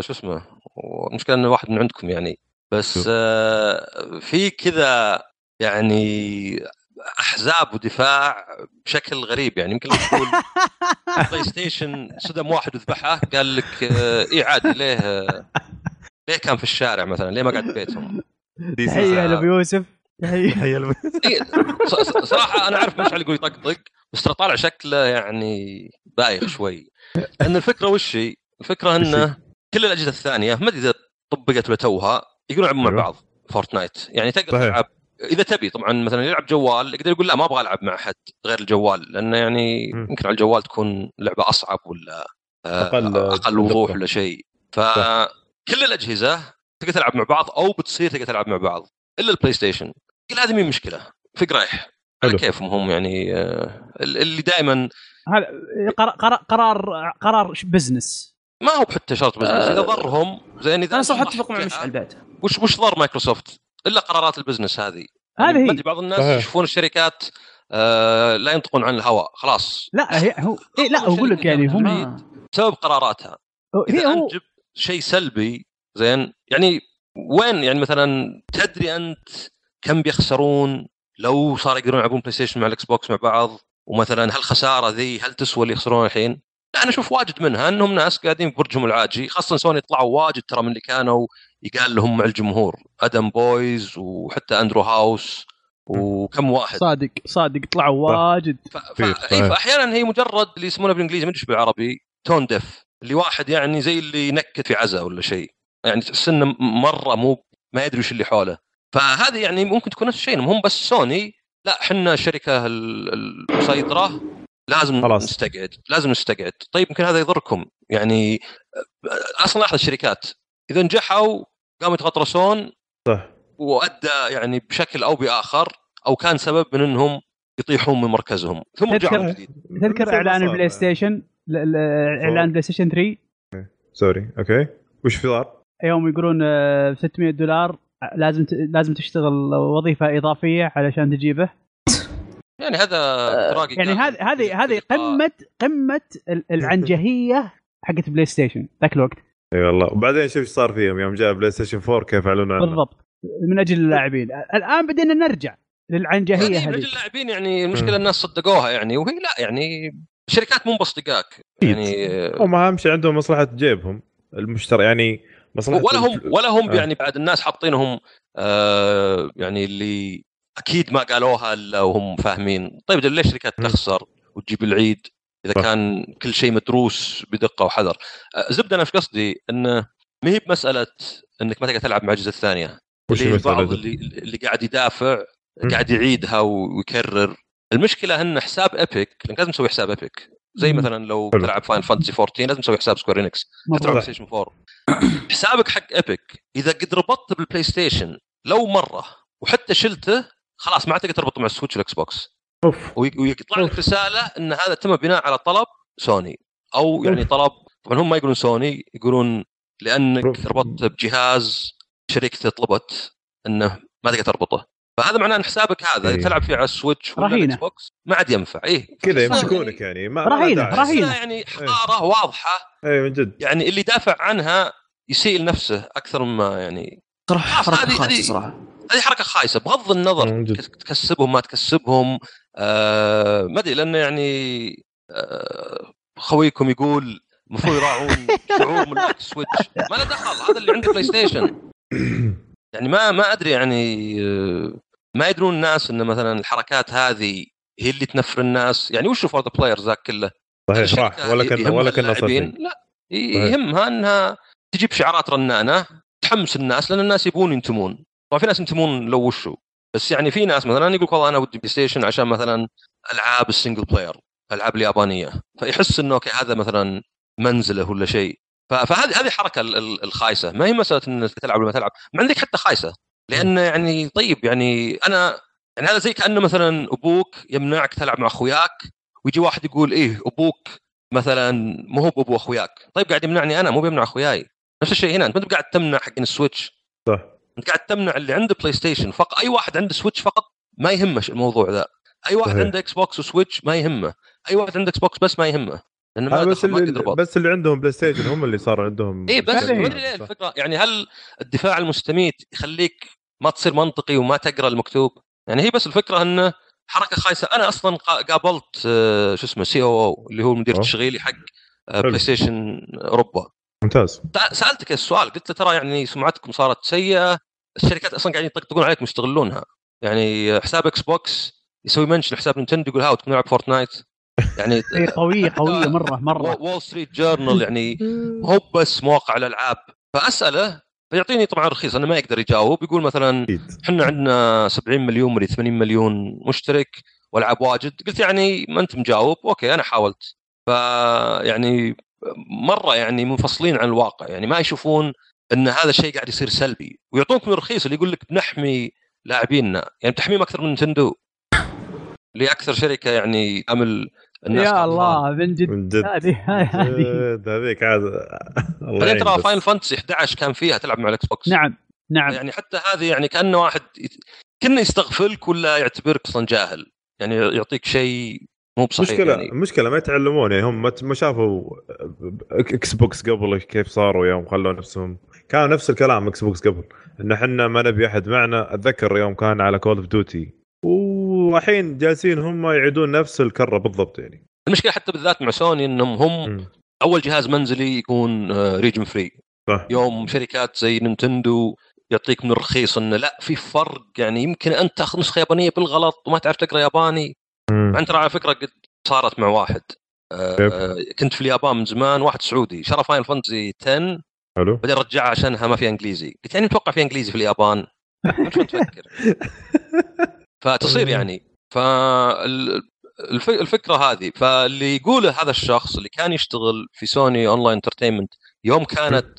شو اسمه المشكلة انه واحد من عندكم يعني. بس. آه، في كذا يعني أحزاب ودفاع بشكل غريب يعني. يمكن لو تقول بلاي ستيشن صدم واحد وذبحه قال لك آه، اي عادي ليه آه، ليه كان في الشارع مثلا؟ ليه ما قعد ببيتهم
دي سي
تحيه. لأبو يوسف.
لم-
إيه، صراحة أنا أعرف مشعل يقول يطقطق بس ترى طالع شكله يعني بايخ شوي لأن الفكرة وش هي؟
الفكرة
إنه كل الأجهزة الثانية ما أدري إذا طبقت ولا توها يقدرون يلعبون مع
أيوة.
بعض فورتنايت يعني تقدر. تلعب إذا تبي طبعا مثلا يلعب جوال يقدر يقول لا ما أبغى ألعب مع احد غير الجوال لأنه يعني. يمكن على الجوال تكون لعبة أصعب ولا آه،
أقل-
أقل وضوح. ولا شيء فكل الأجهزة تقدر تلعب مع بعض أو بتصير تقدر تلعب مع بعض إلا البلاي ستيشن كل هذه مين مشكلة؟ فيك رايح. على. كيفهم هم يعني آه، اللي دائما
هذا قرار قرار قرار, قرار business
ما هو حتى شرط business إذا ضرهم زين إذا
أنا صراحة
صلح
أتفق مع مشعل بعد
وش وش ضر مايكروسوفت؟ إلا قرارات ال business هذه.
هذه
يعني
هي.
بعض الناس
صحيح.
يشوفون الشركات آه لا ينطقون عن الهوى خلاص.
لا هي هو إيه لا أقول لك يعني هم
آه.
بسبب قراراتها.
هي
إذا
هو
شيء سلبي زين يعني وين؟ يعني مثلا تدري أنت كم بيخسرون لو صار يقدرون يلعبون بلاي ستيشن مع الإكس بوكس مع بعض؟ ومثلا هالخساره ذي هل تسوى اللي يخسرون الحين؟ لا أنا أشوف واجد منها. أنهم ناس قاعدين في برجهم العاجي خاصة سوني طلعوا واجد ترى من اللي كانوا يقال لهم مع الجمهور. آدم بويز وحتى اندرو هاوس وكم واحد.
صادق صادق طلعوا واجد.
ف... ف... أي
صحيح.
فاحيانا هي مجرد اللي يسمونه بالإنجليزي ما أدري بالعربي tone deaf اللي واحد يعني زي اللي ينكت في عزا ولا شيء. يعني تحس انه مرة مو ما يدري وش اللي حوله. فهذه يعني ممكن تكون نفس الشيء هم بس سوني لا إحنا الشركة ال- المسيطره لازم
خلاص.
نستقعد لازم نستقعد. طيب يمكن هذا يضركم. يعني أصلا لاحظ الشركات. إذا نجحوا قاموا يتغطرسون
صح.
وأدى يعني بشكل أو بآخر أو كان سبب من إنهم يطيحون من مركزهم. ثم رجعوا جديد.
تذكر
إعلان.
البلاي ستيشن إعلان بلاي ستيشن 3
sorry okay وش في صار؟
يوم يقولون آه، 600 دولار لازم ت- لازم تشتغل وظيفة إضافية علشان تجيبه.
يعني هذا تراقي
يعني هذه هذه هذه قمه قمة ال- العنجهية حقت بلاي ستيشن ذاك الوقت.
إي والله. وبعدين شوف إيش صار فيهم يوم جاء بلاي ستيشن 4 كيف اعلنوا عنه.
بالضبط. من أجل اللاعبين. الآن بدينا نرجع للعنجهية
يعني
هذه.
من اللاعبين يعني المشكلة الناس صدقوها يعني وهي لا يعني الشركات مو مصدقاك. يعني
هم أهم شيء عندهم مصلحة جيبهم. المشتري يعني
ولا هم ولا هم
آه.
يعني بعد الناس حاطينهم آه يعني اللي أكيد ما قالوها إلا وهم فاهمين طيب ليش الشركات. تخسر وتجيب العيد إذا
صح.
كان كل شيء مدروس بدقة وحذر آه زبدة أنا إيش قصدي إنه ما هي بمسألة إنك ما تقدر تلعب مع الاجهزه
الثانية
اللي بعض؟ اللي, اللي قاعد يدافع. قاعد يعيدها ويكرر المشكلة إن حساب ايبك لازم تسوي حساب ايبك زي. مثلا لو. تلعب فاينل فانتسي 14 لازم تسوي حساب سكوير انكس تلعب بلاي ستيشن 4 حسابك حق ايبك إذا قد ربطت بالبلاي ستيشن لو مرة وحتى شلته خلاص ما عاد تقدر تربطه مع السويتش والاكس بوكس
off.
وي- ويطلع لك رسالة إن هذا تم بناء على طلب سوني أو يعني طلب طبعا هم ما يقولون سوني يقولون لأنك
off.
ربطت بجهاز شركته طلبت إنه ما تقدر تربطه. فهذا معناه إن حسابك هذا
إيه.
تلعب فيه على السويتش ولا. الإكس بوكس ما عاد ينفع إيه
كذا يمسكونك يعني ما
رهينة،
ما داعي.
رهينة.
إنها يعني حقارة واضحة
اي من جد
يعني اللي دافع عنها يسيء لنفسه أكثر مما يعني
صراحة
خلاص،
حركة
هذه-
صراحة
هذه حركة خايسة بغض النظر
من.
تكسبهم ما تكسبهم آه ما أدري لأنه يعني آه خويكم يقول المفروض يراعون شعور ملاك السويتش ما له دخل هذا اللي عنده بلاي ستيشن يعني ما ما أدري يعني آه، ما يدرون الناس إن مثلا الحركات هذه هي اللي تنفر الناس. يعني وش for the players ذاك كله؟
صحيح راح ولا كان
يهمها
ولا. شيء.
لا يهمها إنها تجيب شعارات رنانة تحمس الناس لأن الناس يبون ينتمون. طبعا في ناس ينتمون لو وشو. بس يعني في ناس مثلا يقول والله أنا ودي بلاي ستيشن عشان مثلا ألعاب ال single player الالعاب اليابانية. فيحس إنه أوكي هذا مثلا منزله ولا شيء. فهذه هذه الحركه ال- ال- الخايسة. ما هي مسألة إنك تلعب ولا ما تلعب. ما عندك حتى خايسة. لأن يعني طيب يعني أنا يعني هذا زي كأنه مثلا أبوك يمنعك تلعب مع أخوياك ويجي واحد يقول إيه أبوك مثلا مو هو بأبو أخوياك. طيب قاعد يمنعني أنا مو بيمنع أخوياي. نفس الشيء هنا أنت ما قاعد تمنع حق ال Switch.
صح.
أنت قاعد تمنع اللي عنده PlayStation فقط أي واحد عنده Switch فقط ما يهمه الموضوع ذا. أي واحد
صحيح.
عنده Xbox و Switch ما يهمه. أي واحد عنده Xbox بس ما يهمه. لأنه ما
بس
ما
اللي. بس اللي عندهم PlayStation هم اللي صار عندهم
اي بس. ما ادري ليه الفكرة يعني هل الدفاع المستميت يخليك ما تصير منطقي وما تقرأ المكتوب يعني هي بس الفكرة إنه حركة خايسة أنا أصلا قا- قابلت آه، شو اسمه COO اللي هو مدير
أوه.
التشغيلي حق آه،. PlayStation أوروبا
ممتاز
سألته السؤال قلت له ترى يعني سمعتكم صارت سيئة الشركات أصلا قاعدين يطقطقون عليكم يستغلونها يعني حساب Xbox يسوي mention حساب Nintendo يقول هاو تكفون نلعب Fortnite يعني
إيه، قوية قوية مرة مرة.
Wall Street Journal يعني هو بس مواقع الألعاب. فأسأله فيعطيني طبعا رخيص أنا ما يقدر يجاوب. يقول مثلا إحنا عندنا 70 مليون مدري 80 مليون مشترك والعاب واجد. قلت يعني ما أنت مجاوب. أوكي أنا حاولت. ف يعني مرة يعني منفصلين عن الواقع. يعني ما يشوفون إن هذا الشيء قاعد يصير سلبي. ويعطونك من الرخيص اللي يقول لك بنحمي لاعبيننا. يعني تحميهم أكثر من Nintendo. اللي أكثر شركة يعني تعمل الناس
يا. الله من جد.
من جد.
هذه
هذيك عاد الله
بعدين
يعني
ترى
بس.
Final Fantasy 11 كان فيها تلعب مع ال Xbox.
نعم نعم.
يعني حتى هذه يعني كأنه واحد كأنه يستغفلك ولا يعتبرك أصلا جاهل. يعني يعطيك شيء مو بصحيح
مشكلة
يعني.
مشكلة ما يتعلمون يعني هم ما- ما شافوا Xbox قبل كيف صاروا يوم خلوا نفسهم. كان نفس الكلام Xbox قبل. إن إحنا ما نبي أحد معنا. أتذكر يوم كان على Call of Duty والحين جالسين هم يعيدون نفس الكرة بالضبط يعني.
المشكلة حتى بالذات مع سوني إنهم هم
مم.
أول جهاز منزلي يكون region free
صح.
يوم شركات زي Nintendo يعطيك من الرخيص انه لا في فرق يعني يمكن انت تأخذ نسخة يابانية بالغلط وما تعرف تقرأ ياباني. ترى على فكرة قد صارت مع واحد. آه،؟ آه، كنت في اليابان من زمان واحد سعودي شرى Final Fantasy 10
حلو.
بعدين رجعها عشانها ما فيها إنجليزي. قلت يعني متوقع فيها إنجليزي في اليابان. كنت تفكر فتصير يعني. فالفكرة هذه فاللي يقوله هذا الشخص اللي كان يشتغل في Sony Online Entertainment يوم كانت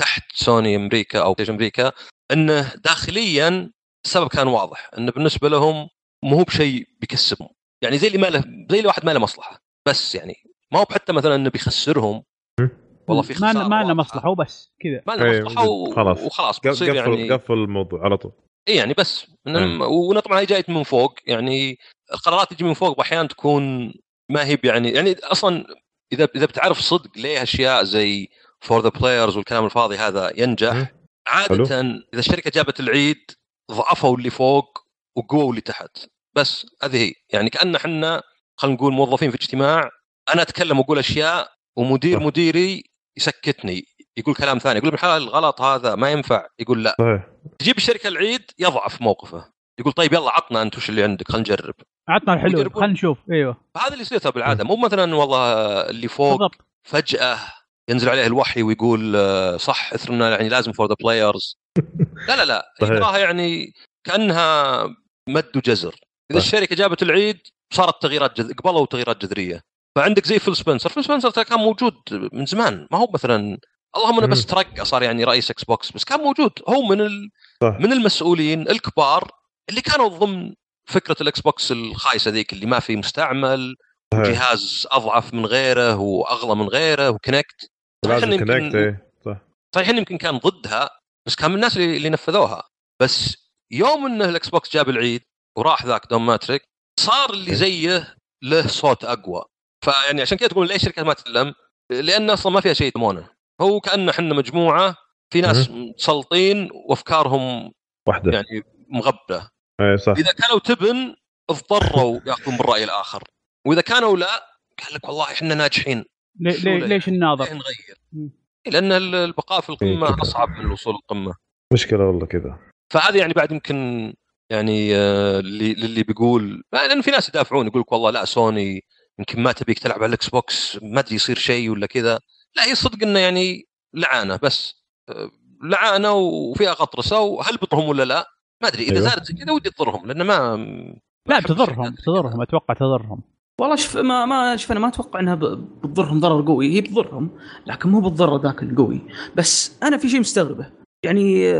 تحت سوني أمريكا أو أمريكا إنه داخليا السبب كان واضح انه بالنسبة لهم مو هو بشيء بيكسبهم. يعني زي اللي ما له زي اللي واحد ما له مصلحة. بس يعني ما هو بحتى مثلا إنه بيخسرهم. والله في خسارة
ما لنا
واضحة.
مصلحة وبس كذا.
ما له
إيه،
مصلحه و...
خلاص.
وخلاص
قفل
يعني
قفل الموضوع على طول.
اي يعني بس. من وأنا طبعا هي جايت من فوق يعني القرارات تجي من فوق واحيانا تكون ما هي يعني يعني أصلا إذا إذا بتعرف صدق ليه اشياء زي for the players والكلام الفاضي هذا ينجح
مم.
عادة إذا الشركة جابت العيد ضعفوا اللي فوق وقووا اللي تحت. بس هذه هي. يعني كأن إحنا خلينا نقول موظفين في اجتماع أنا أتكلم وأقول أشياء ومدير. مديري يسكتني. يقول كلام ثاني يقول بالحلال الغلط هذا ما ينفع يقول لا.
صحيح.
تجيب الشركة العيد يضعف موقفه. يقول طيب يلا عطنا انت وش اللي عندك خلينا نجرب.
عطنا الحلول. خلينا نشوف. أيوه.
فهذا اللي يصير بالعادة. مو مثلا والله اللي فوق
بالضبط.
فجأة ينزل عليه الوحي ويقول آه، صح اثرنا يعني لازم for the players لا لا لا.
صحيح.
تراها يعني كأنها مد وجزر.
إذا.
الشركة جابت العيد صارت تغييرات جذ... قبلوا تغييرات جذرية. فعندك زي Phil Spencer Phil Spencer ترى كان موجود من زمان. ما هو مثلا اللهم انه بس. ترقى صار يعني رئيس Xbox بس كان موجود. هو من ال...
صح.
من المسؤولين الكبار اللي كانوا ضمن فكرة ال Xbox الخايسة ذيك اللي ما في مستعمل. جهاز أضعف من غيره وأغلى من غيره و
Kinect.
صحيح
Kinect
يمكن
إيه، صح.
صحيح يمكن كان ضدها بس كان من الناس اللي, اللي نفذوها. بس يوم إنه ال Xbox جاب العيد وراح ذاك Don Mattrick صار اللي زيه له صوت أقوى. فيعني عشان كذا تقول ليش الشركات ما تتكلم؟ لأن أصلا ما فيها شيء يضمونه هو كأن إحنا مجموعة في ناس متسلطين وأفكارهم
واحدة.
يعني مغبره
اي صح.
إذا كانوا تبن اضطروا يأخذون بالرأي الآخر. وإذا كانوا لا قال لك والله إحنا ناجحين.
لي
شو
لي
له؟
ليش الناظر؟
نغير.
مم.
لأن البقاء في
إيه
القمه
كده.
أصعب من الوصول للقمه
مشكلة والله كذا
فهذه يعني بعد يمكن يعني آه، اللي للي بيقول لأن في ناس يدافعون يقول لك والله لا سوني يمكن ما تبيك تلعب على ال Xbox ما أدري يصير شيء ولا كذا. لا هي صدق إنه يعني لعانة بس. لعانة وفيها غطرسه وهل بيضرهم ولا لا؟ ما أدري
إذا.
زادت زي كذا ودي تضرهم لأن ما
لا تضرهم تضرهم أتوقع تضرهم.
والله شوف ما ما شوف أنا ما أتوقع إنها بتضرهم ضرر قوي. هي بتضرهم لكن مو بالضرر ذاك القوي. بس أنا في شيء مستغربه. يعني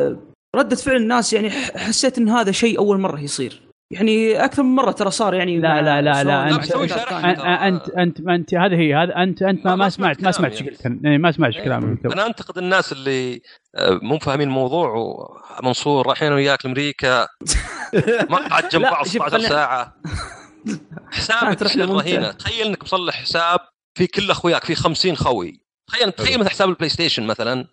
ردة فعل الناس يعني ح- حسيت إن هذا شيء أول مرة يصير. يعني أكثر من مرة ترى صار يعني
لا لا لا لا. أن- انت انت انت هذه هي هذا انت أنت ما,
ما
ما
سمعت
ما
كلامي
سمعت إيش
يعني.
قلت إيه، ما سمعت تو.
أنا أنتقد الناس اللي آه، مو فاهمين الموضوع ومنصور رايحين وياك لأمريكا مقعد جنب بعض
شوف
16
خلينا-
ساعة حسابك. رهينه تخيل إنك مصلح حساب في كل أخوياك في 50 خوي تخيل تخيل مثلا حساب البلاي ستيشن مثلا.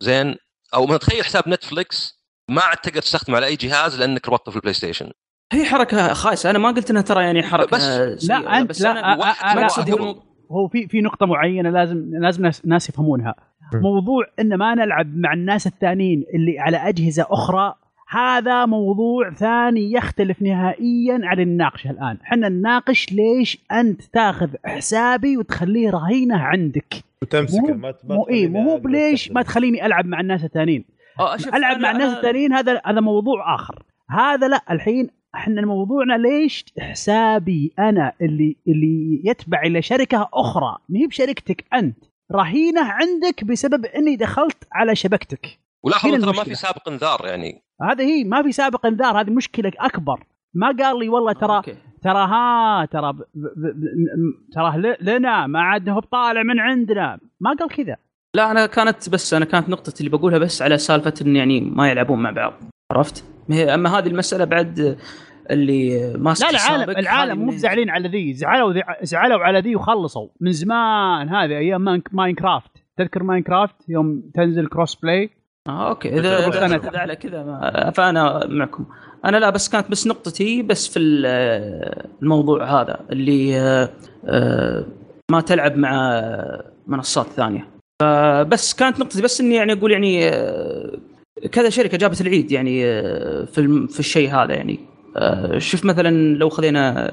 زين أو تخيل حساب نتفلكس ما عاد تقدر تستخدمه على أي جهاز لأنك ربطته في البلاي ستيشن
هي حركة خايسة. أنا ما قلت إنها ترى يعني حركة
بس-
لا، أنت-
بس
لا،
أنا
أنا-
مقصدي
هو- هو في في نقطة معينة لازم لازم ناس, ناس يفهمونها. موضوع إن ما نلعب مع الناس الثانيين اللي على أجهزة أخرى هذا موضوع ثاني يختلف نهائيا عن الناقشه الآن، إحنا نناقش ليش أنت تاخذ حسابي وتخليه رهينة عندك،
وتمسكه
مو
ما ما
مو
تخليني
مو بليش
أستخدمه.
ما تخليني ألعب مع الناس الثانيين،
شوف،
ألعب
أنا-
مع الناس
أنا-
الثانيين هذا هذا موضوع آخر. هذا لا الحين إحنا موضوعنا ليش حسابي أنا اللي اللي يتبع إلى شركة أخرى؟ ما هي بشركتك أنت. رهينة عندك بسبب إني دخلت على شبكتك.
ولاحظوا ترى ما. في سابق انذار يعني.
هذا هي ما في سابق انذار هذه مشكلة أكبر. ما قال لي والله ترى
أوكي.
ترى ها ترى ب... ب... ب... ب... ترى ل- لنا ما عاد هو بطالع من عندنا. ما قال كذا.
لا أنا كانت بس أنا كانت نقطتي اللي بقولها بس على سالفة إن يعني ما يلعبون مع بعض. عرفت؟ أما هذه المسألة بعد اللي ماسك
لا العالم العالم مو
من-
زعلين على ذي. زعلوا ذي زعلوا على ذي وخلصوا. من زمان هذه أيام Mine- Minecraft. تذكر Minecraft؟ يوم تنزل cross play
آه أوكي. اذا إذا- على كذا ما- فأنا معكم. أنا لا بس كانت بس نقطتي بس في ال- الموضوع هذا اللي آه، آه، ما تلعب مع منصات ثانية. فبس كانت نقطتي. بس إني يعني أقول يعني آه، كذا شركة جابت العيد يعني آه، في في الشيء هذا يعني. آه، شوف مثلا لو خذينا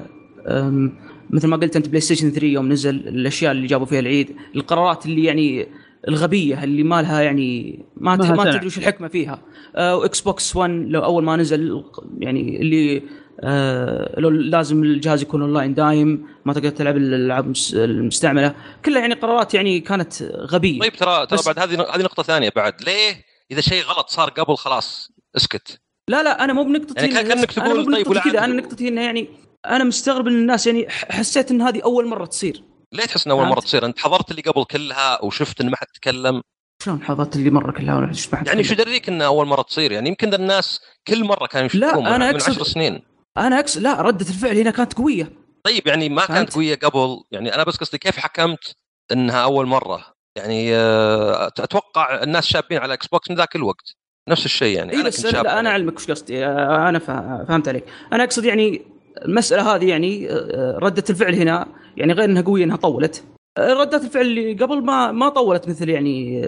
مثل ما قلت أنت بلاي ستيشن 3 يوم نزل الأشياء اللي جابوا فيها العيد القرارات اللي يعني الغبية اللي ما لها يعني ما
ما.
تدري وش الحكمة فيها. واكس بوكس 1 لو أول ما نزل يعني اللي آه، لو لازم الجهاز يكون اونلاين دايم ما تقدر تلعب الألعاب المس- المستعملة كلها يعني قرارات يعني كانت غبية.
طيب ترى ترى بعد هذه هذه نقطة ثانية بعد. ليه إذا شيء غلط صار قبل خلاص اسكت.
لا لا أنا مو بنقطتي
يعني كان-
إنه-
كأنك
أنا
تقول
مو
طيب
كذا أنا نقطتي إنه يعني أنا مستغرب إن الناس يعني حسيت إن هذه أول مرة تصير.
ليه تحس ان
أول؟
مرة تصير؟ أنت حضرت اللي قبل كلها وشفت إن ما حد تكلم.
شلون حضرت اللي مرة كلها ولا ما حد
يعني؟ شو دريك إنها أول مرة تصير؟ يعني يمكن الناس كل مرة كانوا
لا،
يشوفون من,
أنا
من عشر سنين.
أنا إكس لا ردة الفعل هنا كانت قوية.
طيب يعني ما؟ كانت قوية قبل. يعني أنا بس قصدي كيف حكمت إنها أول مرة؟ يعني آه، أتوقع الناس شابين على إكس بوكس من ذاك الوقت. نفس الشيء يعني.
إي
أنا
بس لا
أنا.
أعلمك وش قصدي. آه، أنا فه- فهمت عليك. أنا أقصد يعني المسألة هذه يعني آه، ردة الفعل هنا يعني غير إنها قوية إنها طولت. ردات الفعل اللي قبل ما ما طولت مثل يعني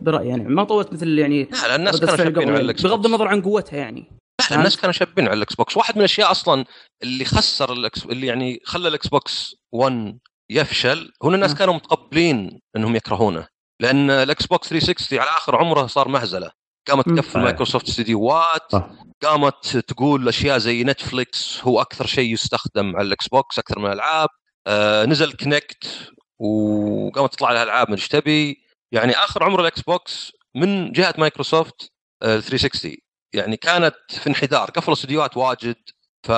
برأيي يعني ما طولت مثل يعني
لا لا الناس
ردة
كانوا شابين على
يعني
الاكس
بغض
بوكس
النظر عن قوتها يعني.
لا الناس كانوا شابين على الاكس بوكس واحد من الأشياء أصلا اللي خسر الأكس... اللي يعني خلى الاكس بوكس 1 يفشل إن الناس
نعم.
كانوا متقبلين إنهم يكرهونه لأن الاكس بوكس 360 على آخر عمره صار مهزلة قامت. تكفل. مايكروسوفت استديوهات. قامت تقول أشياء زي نتفليكس هو أكثر شيء يستخدم على الاكس بوكس أكثر من الألعاب آه نزل Kinect وقامت تطلع لها العاب من إيش تبي يعني آخر عمر الاكس بوكس من جهة مايكروسوفت آه 360 يعني كانت في انحدار قفلوا استديوهات واجد ف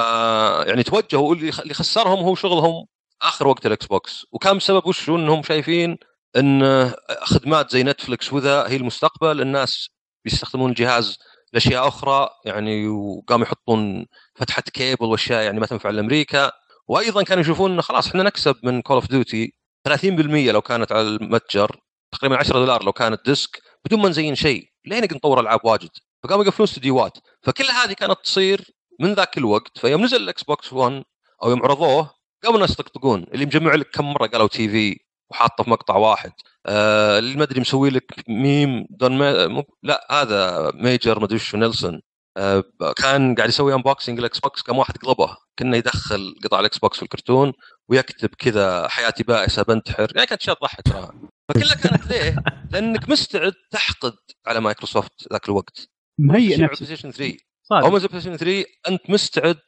يعني توجهوا اللي اللي خسرهم هو شغلهم آخر وقت الإكس بوكس. وكان بسبب وش هو؟ إنهم شايفين إن خدمات زي نتفلكس وذا هي المستقبل. الناس بيستخدمون الجهاز لأشياء أخرى يعني وقاموا يحطون فتحة كيبل وأشياء يعني ما تنفع لأمريكا. وأيضا كانوا يشوفون انه خلاص إحنا نكسب من كول اوف ديوتي 30% لو كانت على المتجر تقريبا 10 دولار لو كانت ديسك بدون ما نزين شيء. نقدر نطور العاب واجد. فقاموا يقفلون استديوهات. فكل هذه كانت تصير من ذاك الوقت فيوم نزل الإكس بوكس 1 أو يوم عرضوه قاموا الناس يطقطقون اللي مجمع لك كم مرة قالوا TV وحاطه في مقطع واحد. آه اللي ما أدري مسوي لك ميم دون ما مو لا هذا Major ما أدري وش نيلسون. آه كان قاعد يسوي unboxing الإكس بوكس كم واحد قلبه. كانه يدخل قطع الإكس بوكس في الكرتون ويكتب كذا حياتي بائسة بنتحر. يعني كانت اشياء تضحك ترى. فكلها كانت ليه؟ لأنك مستعد تحقد على مايكروسوفت ذاك الوقت.
مهيئ نفسك.
بلاي ستيشن 3
صادق.
أو من بلاي ستيشن 3 أنت مستعد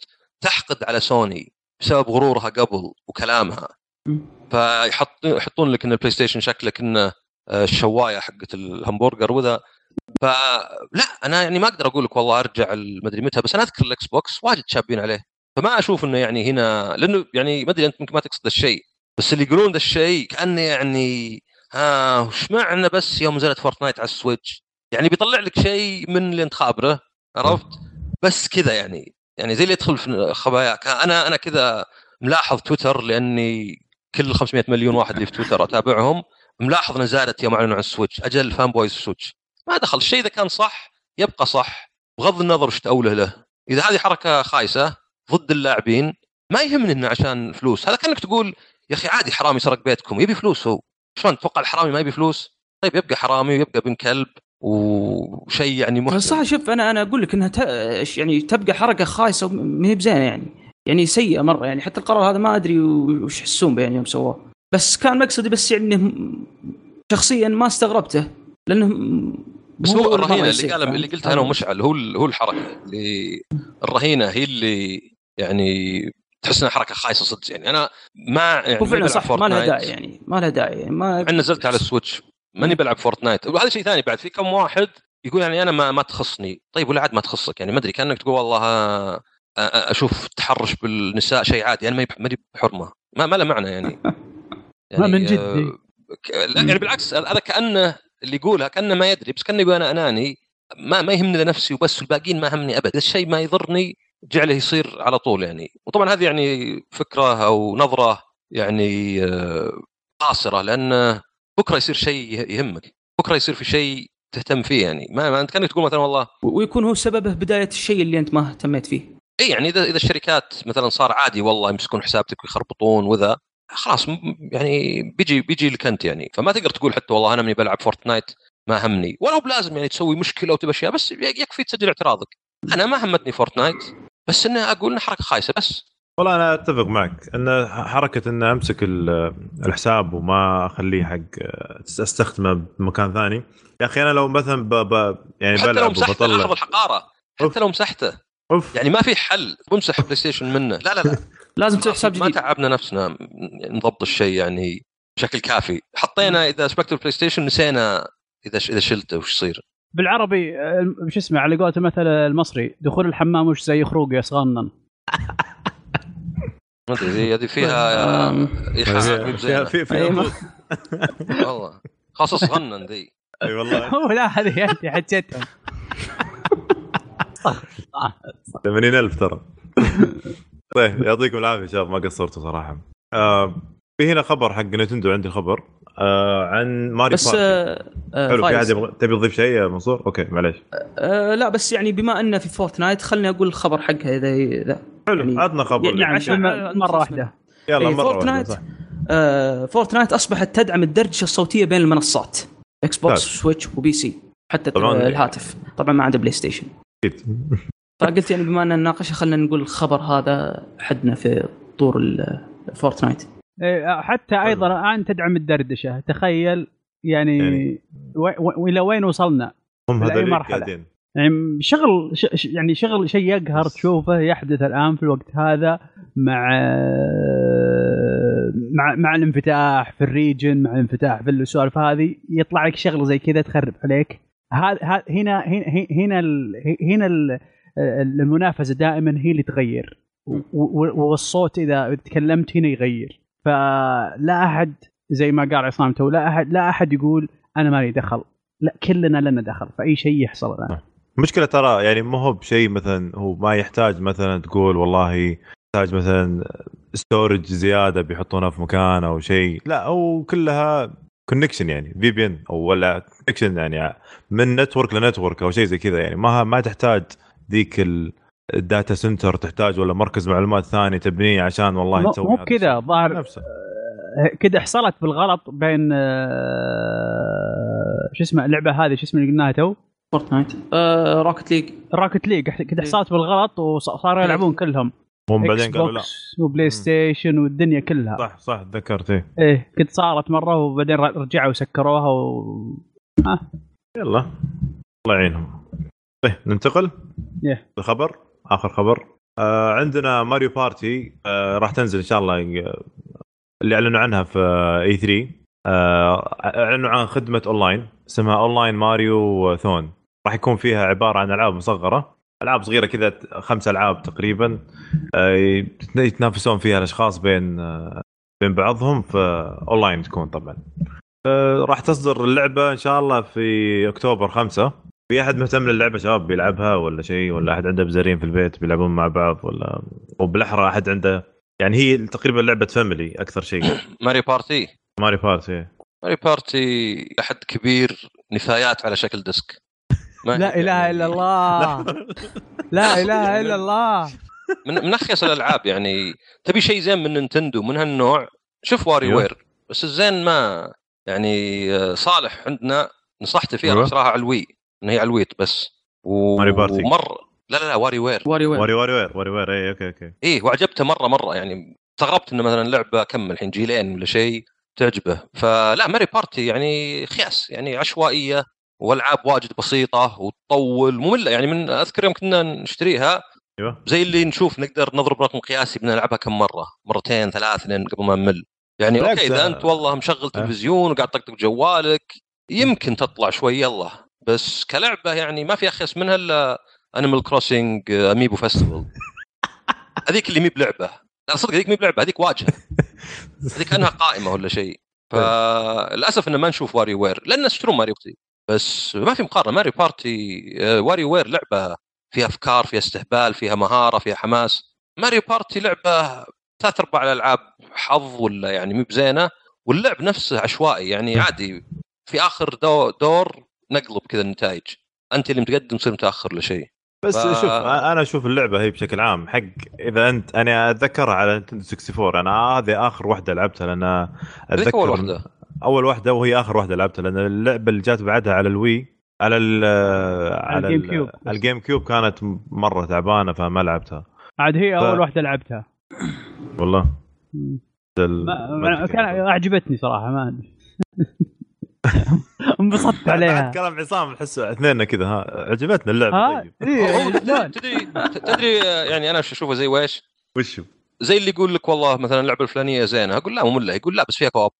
تحقد على سوني. بسبب غرورها قبل وكلامها. فيحط يحطون لك إن البلاي ستيشن شكله آه، الشواية حقت الهمبرجر وذا. فلا أنا يعني ما أقدر أقول لك والله أرجع المدري متى بس أنا أذكر الاكس بوكس واجد شابين عليه. فما أشوف إنه يعني هنا لأنه يعني ما أدري أنت يمكن ما تقصد الشيء بس اللي يقولون ذا الشيء كأنه يعني ها وش معنى بس يوم نزلت فورتنايت على السويتش؟ يعني بيطلع لك شيء من اللي أنت خابره عرفت؟ بس كذا يعني. يعني زي اللي يدخل في خباياك أنا أنا كذا ملاحظ تويتر لأني كل 500 مليون واحد اللي في تويتر أتابعهم ملاحظ إن زادت يوم اعلنوا عن السويتش أجل fan boys سويتش ما دخل. الشيء إذا كان صح يبقى صح. بغض النظر وش تأوله له. إذا هذه حركة خايسة ضد اللاعبين ما يهمني إنه عشان فلوس. هذا كأنك تقول يا أخي عادي حرامي سرق بيتكم يبي فلوس هو. شلون؟ تتوقع الحرامي ما يبي فلوس؟ طيب يبقى حرامي ويبقى بن كلب. وشيء يعني محزن
صح شوف أنا أنا أقول لك إنها ت... يعني تبقى حركة خايسة ما هي بزينة يعني. يعني سيئة مرة يعني. حتى القرار هذا ما أدري وش يحسون به يعني يوم سووه بس كان مقصدي بس يعني شخصيا ما استغربته لأنه
بس هو
مرة
الرهينة اللي قال؟ اللي قلتها أنا ومشعل هو هو الحركة اللي الرهينة هي اللي يعني تحس إنها حركة خايسة صدق يعني. أنا ما يعني
هو فعلا صح ما لها. داعي يعني ما لها داعي يعني ما
نزلت على السويتش. ماني بلعب فورتنايت. وهذا شيء ثاني بعد في كم واحد يقول يعني أنا ما ما تخصني. طيب ولا عاد ما تخصك يعني ما أدري كأنك تقول والله آه، آه، أشوف تحرش بالنساء شيء عادي. أنا ما يب- ماني بحرمة. ما ما له معنى يعني.
ما من جد،
آه،. ك- لا يعني بالعكس هذا كأنه اللي يقولها كأنه ما يدري بس كأنه يقول أنا اناني ما ما يهمني إلا نفسي وبس والباقيين ما همني أبد. الشيء ما يضرني جعله يصير على طول يعني. وطبعا هذه يعني فكرة أو نظرة يعني آه، قاصرة لأن بكرة يصير شيء يهمك. بكرة يصير في شيء تهتم فيه يعني. ما, ما أنت كأنك تقول مثلا والله
ويكون هو سببه بداية الشيء اللي أنت ما اهتميت فيه.
اي يعني إذا إذا الشركات مثلا صار عادي والله يمسكون حسابتك ويخربطون وذا خلاص يعني بيجي بيجي لك أنت يعني. فما تقدر تقول حتى والله أنا ماني بلعب فورتنايت ما همني. ولا هو بلازم يعني تسوي مشكلة وتبى أشياء بس يكفي تسجل اعتراضك. أنا ما همتني فورتنايت بس انه أقول انها حركة خايسة بس.
والله أنا أتفق معك إن حركة إن أمسك ال- الحساب وما أخليه حق أستخدمه بمكان ثاني. يا أخي أنا لو مثلا ب... ب... يعني
حتى لو
بلعب
مسحته لاحظ
وبطلع
الحقارة.
أوف.
حتى لو مسحته.
أوف.
يعني ما في حل. بمسح بلاي ستيشن منه. لا لا لا.
لازم تسوي حساب
ما
جديد.
تعبنا نفسنا نضبط الشيء يعني بشكل كافي. حطينا إذا سبكت البلاي ستيشن نسينا إذا إذا شلته وش يصير.
بالعربي آه، شو اسمه على قولة المثل المصري دخول الحمام وش زي خروج يا صغنن.
ما أدري هذه- هذه فيها إيحاءات مو
في
بزينة.
في في
أي ما-
نصوص.
والله. خاصة صغنن ذي.
أي والله.
هو لا هذه انت حجتهم
80000 ترى. طيب يعطيكم العافية شباب ما قصرتوا صراحة. آه في هنا خبر حق ننتندو عندي خبر. آه عن ماريو
بس آه آه
حلو في. أحد يبغى تبي تضيف شيء يا منصور؟ أوكي معليش
آه لا بس يعني بما أنه في فورتنايت خلني أقول الخبر حقها اذا اذا
حلو
يعني-
عطنا خبر
يعني
يعني
عشان-
مرة واحدة
يلا
إيه،
مرة واحدة،
فورتنايت. آه فورتنايت أصبحت تدعم الدردشه الصوتية بين المنصات إكس بوكس. سويتش و PC حتى
طبعاً.
الهاتف طبعا ما عدا بلاي ستيشن
أكيد
فقلت يعني بما ان نناقشه خلينا نقول الخبر هذا حدنا في طور ال- Fortnite
إيه، حتى أيضا الآن تدعم الدردشة. تخيل يعني
يعني-
والى وين وصلنا؟
هم هذول. قاعدين.
يعني شغل يعني شغل شيء يقهر تشوفه يحدث الآن في الوقت هذا مع مع مع الانفتاح في ال region مع الانفتاح في السوالف هذه. يطلع لك شغله زي كذا تخرب عليك. هنا هنا هنا هنا ال- المنافسة دائما هي اللي تغير. والصوت إذا تكلمت هنا يغير. فلا أحد زي ما قال عصام تو لا احد لا أحد يقول أنا مالي دخل. لا كلنا لنا دخل في اي شيء يحصل الآن.
المشكلة ترى يعني ما هو بشيء مثلا هو ما يحتاج مثلا تقول والله يحتاج مثلا storage زيادة بيحطونها في مكان أو شيء. لا هو كلها connection يعني VPN أو ولا connection يعني من network ل network أو شيء زي كذا يعني. ما ما تحتاج ذيك ال- data center تحتاج ولا مركز معلومات ثاني تبنيه عشان والله تسوي
مو
الشيء.
ظاهر
نفسه.
كذا حصلت بالغلط بين آه، شو اسمه اللعبة هذه شو اسمه اللي قلناها تو؟
Fortnite آه Rocket League
Rocket League كذا حصلت بالغلط وصاروا يلعبون كلهم.
هم بعدين قالوا لا.
و PlayStation والدنيا كلها.
صح صح تذكرت إيه.
إيه كنت صارت مرة وبعدين رجعوا وسكروها و...
يلا. الله يعينهم. طيب ننتقل. الخبر آخر خبر. آه عندنا Mario Party آه راح تنزل إن شاء الله اللي أعلنوا عنها في E3 آه أعلنوا عن خدمة أونلاين اسمها Online Mariothon. راح يكون فيها عبارة عن ألعاب مصغرة ألعاب صغيرة كذا خمس ألعاب تقريبا. آه يتنافسون فيها الأشخاص بين آه بين بعضهم في اونلاين تكون طبعا. آه، راح تصدر اللعبة إن شاء الله في أكتوبر خمسة. في أحد مهتم للعبة شباب بيلعبها ولا شيء؟ ولا أحد عنده بزارين في البيت بيلعبون مع بعض ولا؟ وبالأحرى أحد عنده؟ يعني هي تقريبا لعبة family أكثر شيء.
ماري بارتي.
ماري بارتي
ماري بارتي لحد كبير نفايات على شكل disc.
لا إله إلا الله. لا. إله إلا الله.
من من اخيس الألعاب يعني. تبي شيء زين من Nintendo من هالنوع؟ شوف Wario
أيوه.
Ware بس الزين ما يعني آه، صالح عندنا نصحته فيها
أيوه.
أيوه. صراحة على ال Wii. إن هي على الويت بس. و...
Mario Party.
ومر لا لا لا واري وير.
واري وير.
واري واري وير واري وير. اي okay okay.
إيه وعجبته مرة مرة يعني استغربت إنه مثلا لعبة كم الحين جيلين ولا شيء تعجبه. فلا Mario Party يعني خياس يعني عشوائية والعاب واجد بسيطة وتطول مملة. يعني من أذكر يوم كنا نشتريها
أيوه.
زي اللي نشوف نقدر نضرب رقم قياسي بنلعبها كم مرة. مرتين ثلاث لين قبل ما نمل. يعني okay
إذا.
أنت والله مشغل
آه.
تلفزيون وقاعد تطقطق جوالك يمكن تطلع شوي يلا. بس كلعبة يعني ما في اخيس منها إلا Animal Crossing amiibo Festival هذيك اللي مي بلعبة. لا صدق هذيك مي بلعبة هذيك واجهة. هذيك كانها قائمة ولا شيء. فللاسف انه ما نشوف WarioWare لأن الناس يشترون Mario Party بس ما في مقارنة. Mario Party WarioWare لعبة فيها أفكار فيها استهبال فيها مهارة فيها حماس. Mario Party لعبة ثلاث ارباع الالعاب حظ ولا يعني مي بزينة واللعب نفسه عشوائي. يعني عادي. في آخر دو دور نقلب كذا النتائج. أنت اللي متقدم تصير متأخر لشيء.
بس
ف-
شوف أنا أشوف اللعبة هي بشكل عام حق إذا أنت أنا أتذكرها على Nintendo 64 أنا هذه آخر واحدة لعبتها
لأن
اتذكر
أول واحدة
أول واحدة وهي آخر واحدة لعبتها لأن اللعبة اللي جات بعدها على ال Wii على ال على
ال Game
ال-
Cube.
ال GameCube كانت مرة تعبانة فما لعبتها.
عاد هي أول
ف-
واحدة لعبتها.
والله.
ما
ما أدري.
كان. أعجبتني صراحة ما أدري. انبسطت
بعد
عليها.
كلام عصام احس اثنين كذا ها عجبتنا اللعبة
ها؟
طيب.
إيه، لا.
تدري تدري يعني أنا أشوفه زي ويش
وشو؟
زي اللي يقول لك والله مثلا اللعبة الفلانية زينة أقول لا ممله يقول لا بس فيها co-op.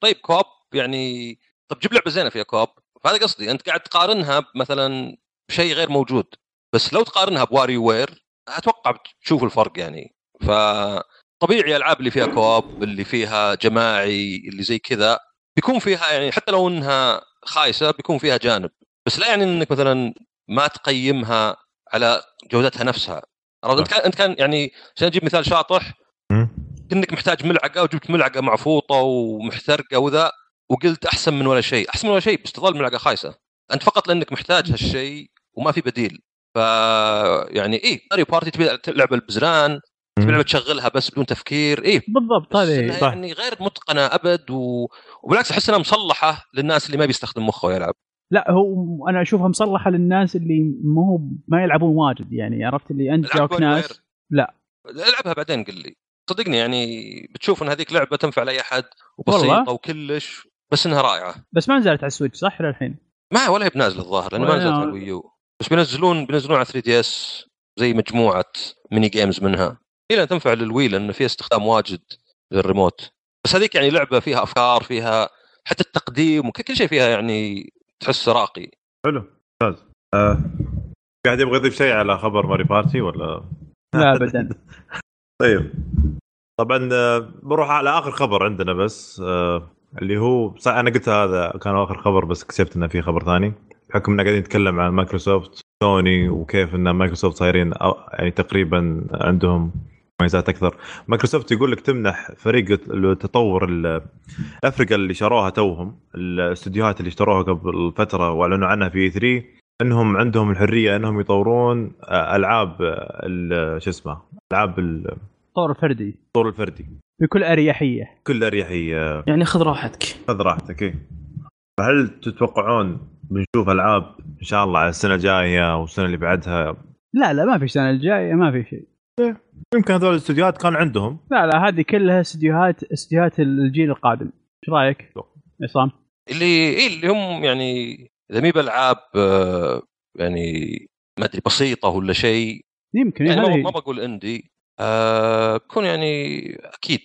طيب co-op يعني طب جيب لعبة زينة فيها co-op. فهذا قصدي أنت قاعد تقارنها مثلا بشيء غير موجود بس لو تقارنها ب WarioWare أتوقع بتشوف الفرق يعني. فطبيعي الالعاب اللي فيها co-op اللي فيها جماعي اللي زي كذا بيكون فيها يعني حتى لو إنها خايسة بيكون فيها جانب بس لا يعني إنك مثلا ما تقيمها على جودتها نفسها؟ أنت كان أنت كان يعني عشان أجيب مثال شاطح. كانك محتاج ملعقة وجبت ملعقة معفوطة ومحترقة وذا وقلت أحسن من ولا شيء، أحسن من ولا شيء بس تظل ملعقة خايسة. أنت فقط لأنك محتاج هالشيء وما في بديل. ف يعني إيه ماريو بارتي تبي لعبة البزران تبي لعبه تشغلها بس بدون تفكير إيه
بالضبط هذه.
صح.
يعني غير متقنة أبد و... وبالعكس أحس إنها مصلحة للناس اللي ما بيستخدم مخه ويلعب.
لا هو أنا أشوفها مصلحة للناس اللي ما هو ما يلعبون واجد يعني عرفت اللي أنت
واري
ناس. لا.
العبها بعدين قل لي صدقني يعني بتشوف إن هذيك لعبة تنفع لأي
أحد؟
وبسيطة وكلش بس إنها رائعة.
بس ما نزلت على ال Switch صح للحين
ما ولا هي بنازله الظاهر لأنه ما نزلت على ال Wii U بس بينزلون بينزلون على 3DS زي مجموعة mini games منها هي لأن تنفع لل Wii لأنه فيها استخدام واجد للريموت. بس هذيك يعني لعبة فيها أفكار فيها حتى التقديم وكل شيء فيها يعني تحس راقي.
حلو ممتاز. آه. قاعد يبغى يضيف شيء على خبر Mario Party ولا؟
لا ابدا.
طيب. طبعا آه، بروح على آخر خبر عندنا بس آه، اللي هو أنا قلت هذا كان آخر خبر بس اكتشفت إنه في خبر ثاني. بحكم اننا قاعدين نتكلم عن Microsoft Sony وكيف إن مايكروسوفت صايرين أو- يعني تقريبا عندهم مميزات أكثر. مايكروسوفت يقول لك تمنح فريق التطور ال- الافرقه اللي شروها توهم الاستديوهات اللي اشتروها قبل فترة وأعلنوا عنها في 3 إنهم عندهم الحرية إنهم يطورون آه، ألعاب ال- شو اسمه ألعاب
طور فردي.
الطور الفردي.
بكل أريحية.
بكل أريحية.
يعني خذ راحتك.
خذ راحتك إيه. فهل تتوقعون بنشوف ألعاب إن شاء الله على السنة الجاية والسنة اللي بعدها؟
لا لا ما في السنة الجاية ما في شيء.
يمكن هذول الاستديوهات كان عندهم.
لا لا هذه كلها استديوهات استديوهات الجيل القادم. إيش رأيك؟ عصام؟
اللي إيه اللي هم يعني اذا مي بالعاب آه، يعني ما أدري بسيطة ولا شيء.
يمكن
يعني ما,
هذه
ما بقول إندي آه بكون يعني أكيد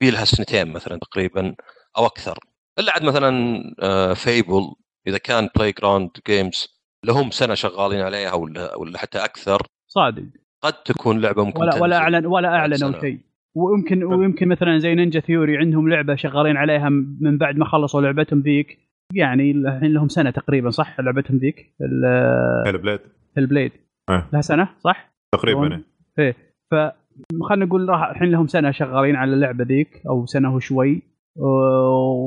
بيلها سنتين مثلا تقريبا أو أكثر. إلا عاد مثلا آه فيبل إذا كان Playground Games لهم سنة شغالين عليها ولا ولا حتى أكثر.
صادق.
قد تكون لعبة ممكن
ولا ولا. اعلن ولا
أعلنوا.
شيء. ويمكن ويمكن مثلا زي Ninja Theory عندهم لعبة شغالين عليها من بعد ما خلصوا لعبتهم ذيك. يعني الحين لهم سنة تقريبا صح؟ لعبتهم ذيك. ال-
Hell Blade
ال Blade
إيه.
لها سنة صح؟
تقريبا إيه.
إيه. ف خلينا نقول راح الحين لهم سنة شغالين على اللعبة ذيك أو سنة وشوي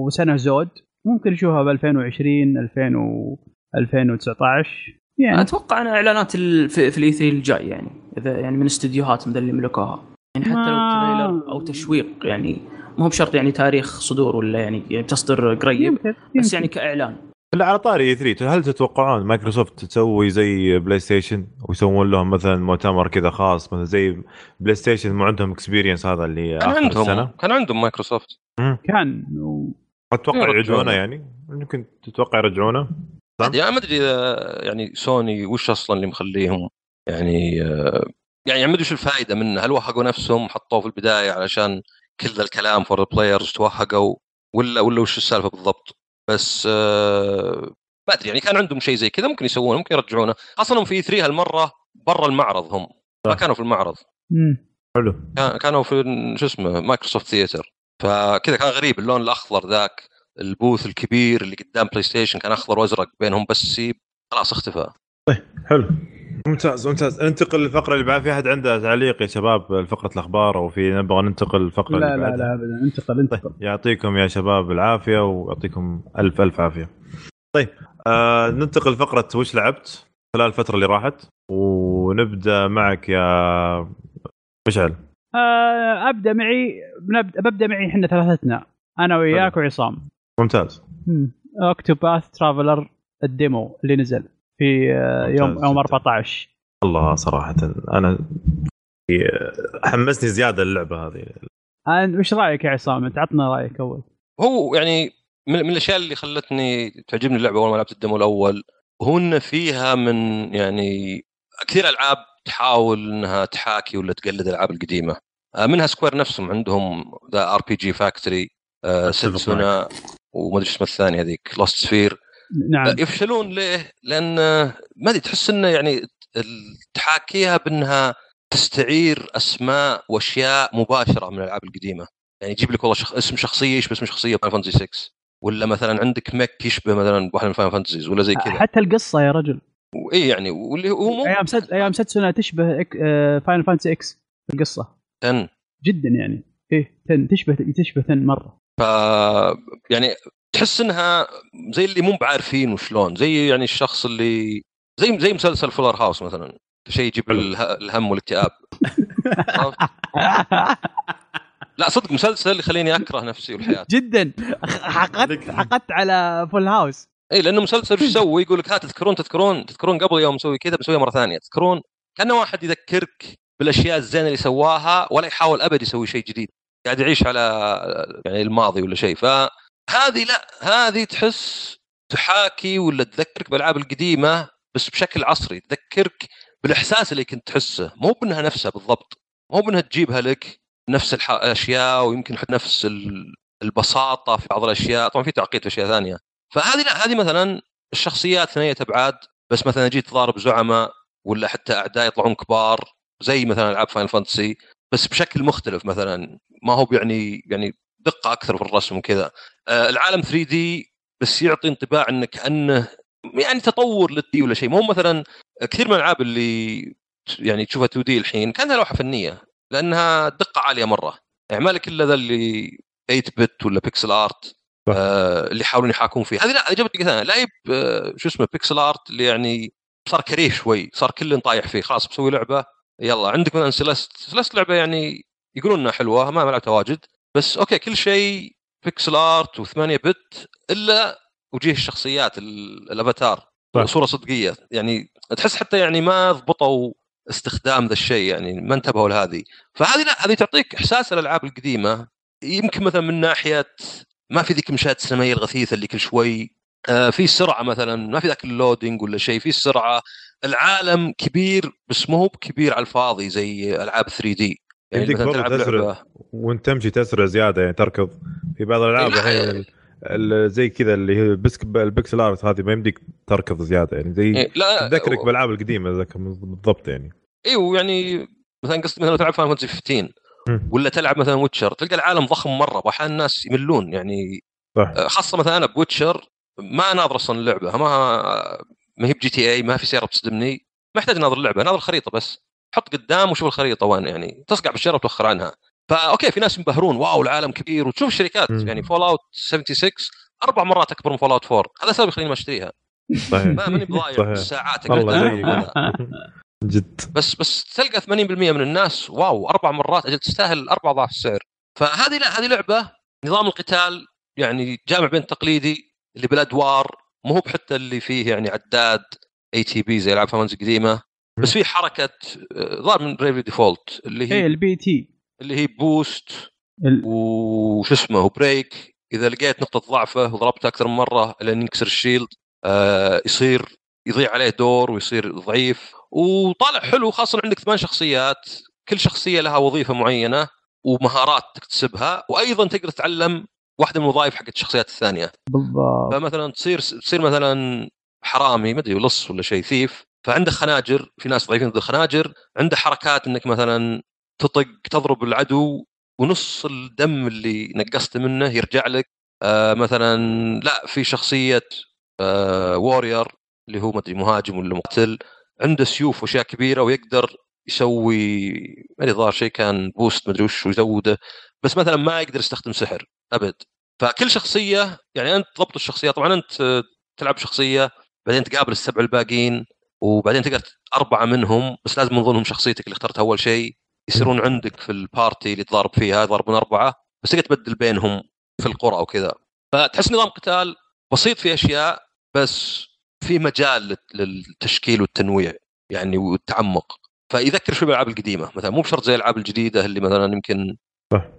وسنة زود. ممكن نشوفها ب 2020 2000 و 2019 يعني
أتوقع أنا إعلانات ال- في, في ال E3 الجاي يعني. إذا يعني من استديوهات من ذا اللي ملكوها. يعني حتى لو
ما-
trailer أو تشويق يعني. مو هو بشرط يعني تاريخ صدور ولا يعني, يعني تصدر قريب.
يمكن,
بس
يمكن.
يعني كإعلان.
لا على طاري E3 هل تتوقعون مايكروسوفت تسوي زي PlayStation؟ ويسوون لهم مثلا مؤتمر كذا خاص مثلا زي PlayStation مو عندهم Experience هذا اللي
كان
آخر
عندهم.
السنة
كان عندهم مايكروسوفت.
كان و...
أتوقع
يرجعونه.
يعيدونه يعني. يمكن تتوقع يرجعونه؟
يعني ما أدري إذا يعني سوني وش أصلا اللي مخليهم يعني آه، يعني ما أدري وش الفائده منه. هل وهقوا نفسهم حطوه في البداية علشان كل ذا الكلام فور البلايرز توهقوا ولا ولا وش السالفة بالضبط؟ بس آه، ما أدري يعني كان عندهم شيء زي كذا ممكن يسوونه ممكن يرجعونه. خاصة انهم في 3 هالمرة برا المعرض هم ما. كانوا في المعرض.
مم.
حلو.
كان- كانوا في شو اسمه Microsoft Theater فكذا كان غريب اللون الأخضر ذاك. ال booth الكبير اللي قدام PlayStation كان أخضر وأزرق بينهم بس سيب خلاص اختفى.
حلو. ممتاز ممتاز. انتقل للفقرة اللي بعد. في أحد عنده تعليق يا شباب فقرة الأخبار أو في نبغى ننتقل للفقرة
لا
اللي
لا؟ لا ابدا. انتقل انتقل
يعطيكم يا شباب العافية ويعطيكم ألف ألف عافية. طيب آه ننتقل لفقرة وش لعبت خلال الفترة اللي راحت؟ ونبدأ معك يا مشعل.
آه أبدأ معي بنبدا ببدأ معي إحنا ثلاثتنا أنا وياك وعصام.
ممتاز.
اوكتوباث ترافلر الديمو اللي نزل في آه، يوم يوم
جداً.
14
الله صراحة أنا حمسني زيادة اللعبة هذه.
أنت وش رأيك يا عصام؟ انت عطنا رأيك أول.
هو يعني من, من الأشياء اللي خلتني تعجبني اللعبة أول ما لعبت ال demo الأول هو ان فيها من يعني كثير ألعاب تحاول إنها تحاكي ولا تقلد الألعاب القديمة. آه، منها Square نفسهم عندهم ذا RPG
Factory
Setsuna وما أدري اسمها الثانية هذيك Lost Sphear
نعم.
يفشلون ليه؟ لأن ما أدري تحس إنه يعني تحاكيها بأنها تستعير أسماء وأشياء مباشرة من الألعاب القديمة. يعني يجيب لك والله شخ... اسم شخصية يشبه اسم شخصية Final Fantasy 6 ولا مثلا عندك mage يشبه مثلا واحد من Final Fantasies ولا زي كذا.
حتى القصة يا رجل.
اي يعني واللي هو مو
I Am Set- I Am Setsuna تشبه إك... Final Fantasy X في القصة.
Ten.
جدا يعني. إيه Ten. تشبه تشبه Ten مرة.
ف يعني تحس إنها زي اللي مو بعارفين وشلون زي يعني الشخص اللي زي زي مسلسل Fuller House مثلا شيء يجيب الهم والاكتئاب؟ لا صدق مسلسل يخليني أكره نفسي والحياة.
جدا. حقدت حقدت على فول هاوس
اي لأنه مسلسل إيش يسوي؟ يقول لك ها تذكرون تذكرون تذكرون قبل يوم مسوي كذا بسويها مرة ثانية. تذكرون؟ كأنه واحد يذكرك بالأشياء الزينة اللي سواها ولا يحاول أبد يسوي شيء جديد. قاعد يعيش على يعني الماضي ولا شيء. فهذه لا هذه تحس تحاكي ولا تذكرك بالألعاب القديمة بس بشكل عصري تذكرك بالإحساس اللي كنت تحسه. مو بإنها نفسها بالضبط مو بإنها تجيبها لك نفس الاشياء ويمكن نفس ال- البساطة في بعض الأشياء. طبعا في تعقيد في أشياء ثانية. فهذه لا هذه مثلا الشخصيات ثنائية أبعاد. بس مثلا جيت تضارب زعماء ولا حتى أعداء يطلعون كبار زي مثلا ألعاب Final Fantasy بس بشكل مختلف مثلا ما هو يعني يعني دقة أكثر في الرسم وكذا. آه العالم 3D بس يعطي انطباع إنه كأنه يعني تطور لل 2D ولا شيء. مو مثلا كثير من الألعاب اللي يعني تشوفها 2D الحين كانها لوحة فنية لأنها دقة عالية مرة. يعني مالك إلا ذا اللي 8-bit ولا pixel
art.
آه اللي يحاولون يحاكون فيه هذه لا جابت لي ثانية. لاعب آه شو اسمه pixel art اللي يعني صار كريه شوي صار كل طايح فيه. خلاص بسوي لعبة يلا عندك مثلا Celeste Celeste لعبة يعني يقولون إنها حلوة ما لعبتها واجد بس okay كل شيء pixel art و 8-bit إلا وجيه الشخصيات ال-
الأفاتار.
صوره صدقية. يعني تحس حتى يعني ما ضبطوا استخدام ذا الشيء يعني ما انتبهوا لهذه. فهذه لا هذه تعطيك إحساس الألعاب القديمة. يمكن مثلا من ناحية ما في ذيك المشاهد السينمائية الغثيثة اللي كل شوي آه، في سرعة مثلا ما في ذاك ال loading ولا شيء في السرعه العالم كبير بس مو هو كبير على الفاضي زي ألعاب 3D يعني
يمديك
مثلا
برضه
تلعب
تسرع.
لعبة
وانت تمشي تسرع زيادة يعني تركض في بعض الألعاب
لا،
الحين ال- ال- زي كذا اللي هي البسك ال pixel art هذه ما يمديك تركض زيادة يعني زي
إيه، لا
تذكرك بالألعاب القديمة ذاك بالضبط يعني
أيوه يعني مثلا قصدي مثلا تلعب Final Fantasy 15
مم.
ولا تلعب مثلا Witcher تلقى العالم ضخم مرة واحيانا الناس يملون يعني
صح.
خاصة مثلا أنا ب Witcher ما ناظر أصلا اللعبه ما ما هي ب GTA ما في سياره بتصدمني ما يحتاج ناظر اللعبة ناظر الخريطة بس. حط قدام وشوف الخريطة وين يعني. تصقع بالشارع وتوخر عنها. ف okay في ناس ينبهرون wow العالم كبير. وتشوف الشركات. يعني Fallout 76 أربع مرات أكبر من Fallout 4 هذا سبب يخليني ما أشتريها.
صحيح.
ما ماني بضايع. ألعب.
جد.
بس بس تلقى 80% من الناس wow أربع مرات أجل تستاهل أربع اضعاف السعر. فهذه لا هذه لعبة نظام القتال يعني جامع بين التقليدي اللي بالادوار مو هو بحتى اللي فيه يعني عداد ATB زي العاب Final قديمة بس في حركة آه، ظهر من Bravely Default اللي
إيه
هي
ال BP
اللي هي boost
ال-
وش اسمه و break إذا لقيت نقطة ضعفه وضربته أكثر من مرة لين ينكسر ال shield آه يصير يضيع عليه دور ويصير ضعيف. وطالع حلو خاصة عندك ثمان شخصيات كل شخصية لها وظيفة معينة ومهارات تكتسبها وأيضا تقدر تتعلم واحدة من الوظائف حقت الشخصيات الثانية.
بالضبط.
فمثلا تصير تصير مثلا حرامي ما أدري لص ولا شيء thief فعنده خناجر في ناس ضعيفين ضد الخناجر عنده حركات إنك مثلا تطق تضرب العدو ونص الدم اللي نقصته منه يرجع لك. آه مثلا لا في شخصية آه warrior اللي هو ما أدري مهاجم ولا مقتل عنده سيوف وأشياء كبيرة ويقدر يسوي ما أدري ظاهر شيء كان boost ما أدري وش ويزوده بس مثلا ما يقدر يستخدم سحر. أبد. فكل شخصية يعني أنت ضبط الشخصية طبعا أنت تلعب شخصية بعدين تقابل السبع الباقيين وبعدين تقدر أربعة منهم بس لازم من ضمنهم شخصيتك اللي اخترتها أول شيء. يصيرون عندك في البارتي اللي تضارب فيها يضربون أربعة بس تقدر تبدل بينهم في القرى وكذا فتحس نظام قتال بسيط في أشياء بس في مجال للتشكيل والتنويع يعني والتعمق. فيذكر شوي بالألعاب القديمة. مثلا مو بشرط زي الألعاب الجديدة اللي مثلا يمكن.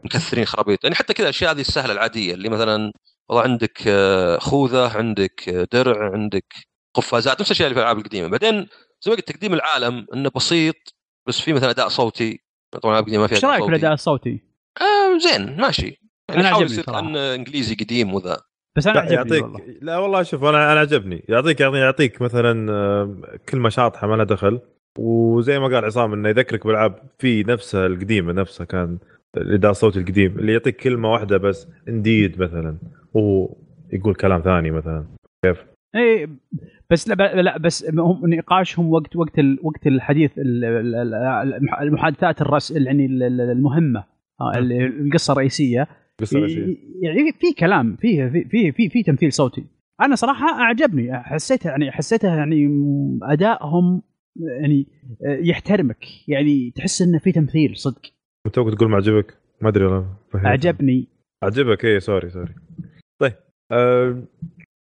مكثرين خرابيط. يعني حتى كذا الأشياء هذه السهلة العادية اللي مثلا والله عندك آه، خوذة عندك آه، درع عندك قفازات نفس الاشياء اللي في الألعاب القديمة. بعدين زي ما قلت تقديم العالم إنه بسيط بس في مثلا أداء صوتي. طبعا الألعاب القديمة ما فيها إيش
رأيك في
صوتي.
الأداء الصوتي؟
آه زين ماشي. يعني
أنا
حاول
عجبني
يصير
صراحة.
كان إنجليزي قديم وذا.
بس أنا
لا
عجبني
يعطيك
والله.
لا والله شوف أنا أنا عجبني. يعطيك يعني يعطيك مثلا آه، كلمة شاطحة ما لها دخل. وزي ما قال عصام إنه يذكرك بالألعاب في نفسها القديمة نفسها كان الاداء الصوتي القديم اللي يعطيك كلمة واحدة بس إنديد مثلا. وهو يقول كلام ثاني مثلا.
اي بس لا, لا بس هم نقاشهم وقت وقت وقت الحديث ال- ال- ال- المحادثات الرس يعني ال- ال- المهمة آه، ال- القصة الرئيسية.
قصة رئيسية.
يعني في كلام فيه في في في, في تمثيل صوتي. أنا صراحة أعجبني حسيتها يعني حسيتها يعني أدائهم يعني يحترمك. يعني تحس إنه في تمثيل صدق.
توك تقول ما عجبك ما أدري والله.
أعجبني.
عجبك إيه sorry sorry. طيب أه...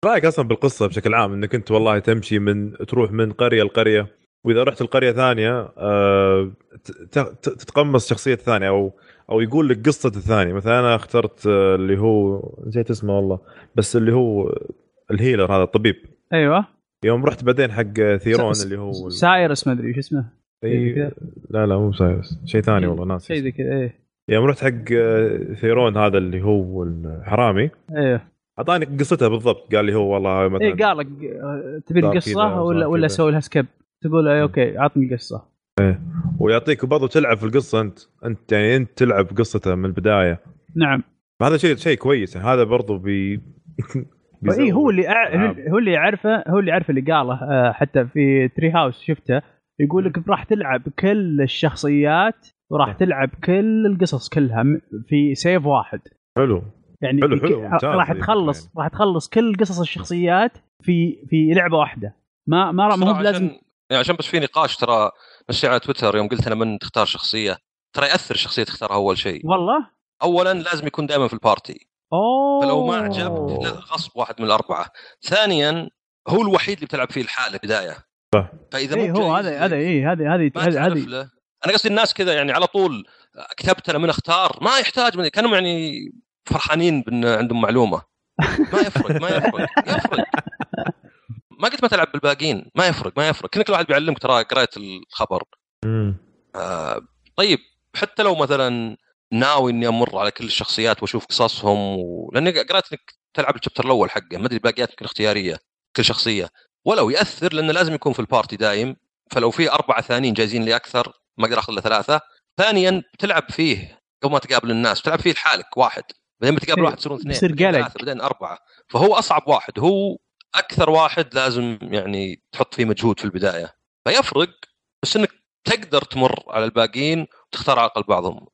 رأيك أصلا بالقصة بشكل عام إنك أنت والله تمشي من تروح من قرية لقرية وإذا رحت القريه ثانية أه... ت- ت- تتقمص شخصية ثانية أو أو يقول لك قصة الثانية. مثلا أنا اخترت آه، اللي هو نسيت اسمه والله بس اللي هو ال healer هذا الطبيب.
أيوه.
يوم رحت بعدين حق ثيرون
س-
اللي هو
سايرس ما أدري إيش اسمه.
إيه،. لا لا مو سايرس شيء ثاني والله ناسي
شيء زي كذا إيه.
يوم رحت حق آه، ثيرون هذا اللي هو الحرامي
إيه.
أعطاني قصتها بالضبط. قال لي هو والله مثلا
إيه قال لك آه، تبي
القصة
ولا ولا. أسوي لها skip تقول إيه okay عطني القصة.
ويعطيك برضو تلعب في القصة أنت. أنت يعني أنت تلعب قصته من البداية.
نعم.
فهذا شيء شيء كويس. يعني هذا برضو بي
اي هو اللي أع... هو اللي يعرفه هو اللي يعرف اللي قاله آه، حتى في تري هاوس شفته. يقول لك راح تلعب كل الشخصيات وراح
صح.
تلعب كل القصص كلها في save واحد.
حلو.
يعني
حلو، حلو، ممتاز
راح
يعني.
تخلص راح تخلص كل قصص الشخصيات في في لعبة واحدة. ما ما ما هو بلازم
عشان يعني عشان بس في نقاش ترى مشي على تويتر يوم قلت أنا من تختار شخصية. ترى يأثر الشخصية تختارها أول شيء.
والله؟
اولا لازم يكون دائما في ال
party. أوه.
فلو ما عجبك لا غصب واحد من الأربعة. ثانيا هو الوحيد اللي بتلعب فيه لحاله بدايه. فإذا
إيه، هو
جايز
هذا هذا
لك،
اي هذه هذه هذه
أنا قصدي الناس كذا يعني على طول كتبت أنا من أختار ما يحتاج من كانوا يعني فرحانين بأن عندهم معلومة. ما يفرق ما يفرق يفرق. ما قلت ما تلعب بالباقيين ما يفرق ما يفرق. كل واحد بيعلمك ترى قريت الخبر. آه طيب حتى لو مثلا ناوي إني أمر على كل الشخصيات وأشوف قصصهم و... لأني قرأت إنك تلعب ال chapter الأول حقه ما أدري الباقيات يمكن اختيارية كل شخصية. ولو يأثر لأنه لازم يكون في ال party دايم. فلو في أربعة ثانيين جايزين لي أكثر ما أقدر أخذ إلا ثلاثة. ثانيا بتلعب فيه قبل ما تقابل الناس بتلعب فيه لحالك واحد. بعدين بتقابل واحد تصيرون اثنين
بيصير
بعدين
قلق.
ثلاثة بعدين أربعة. فهو أصعب واحد. هو أكثر واحد لازم يعني تحط فيه مجهود في البداية. فيفرق بس إنك تقدر تمر على الباقيين وتختار على الأقل بعضهم.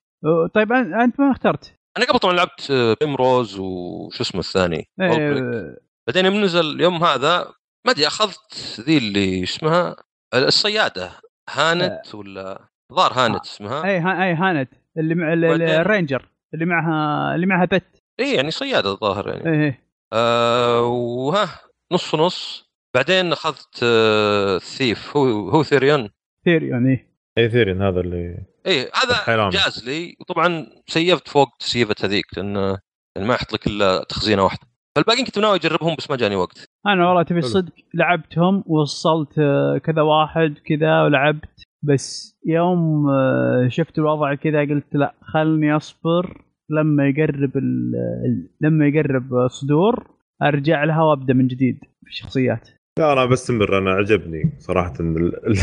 طيب أنت ما اخترت؟
أنا قبل طبعا لعبت بيمروز وشو اسمه الثاني.
إيه،
بعدين يوم نزل اليوم هذا ما أدري أخذت ذي اللي اسمها الصيادة Haanit ولا ظهر Haanit اسمها.
أي ها- أي Haanit اللي مع ال ranger اللي معها اللي معها pet.
إي يعني صيادة الظاهر يعني.
إيه إيه.
آه وها نص نص. بعدين أخذت آه thief هو هو ثيريون.
ثيريون إيه.
أي ثيرين هذا اللي
إيه هذا. جاز لي. وطبعا save ت فوق تسييفه هذيك لأن ما يحط لك إلا تخزينة واحدة. فالباقيين كنت ناوي أجربهم بس ما جاني وقت.
أنا والله تبي. الصدق لعبتهم ووصلت آه، كذا واحد كذا ولعبت بس يوم آه، شفت الوضع كذا قلت لا خلني أصبر لما يقرب ال- ال- لما يقرب صدور أرجع لها وأبدأ من جديد في الشخصيات
لا أنا بستمر أنا عجبني صراحة ال... ال...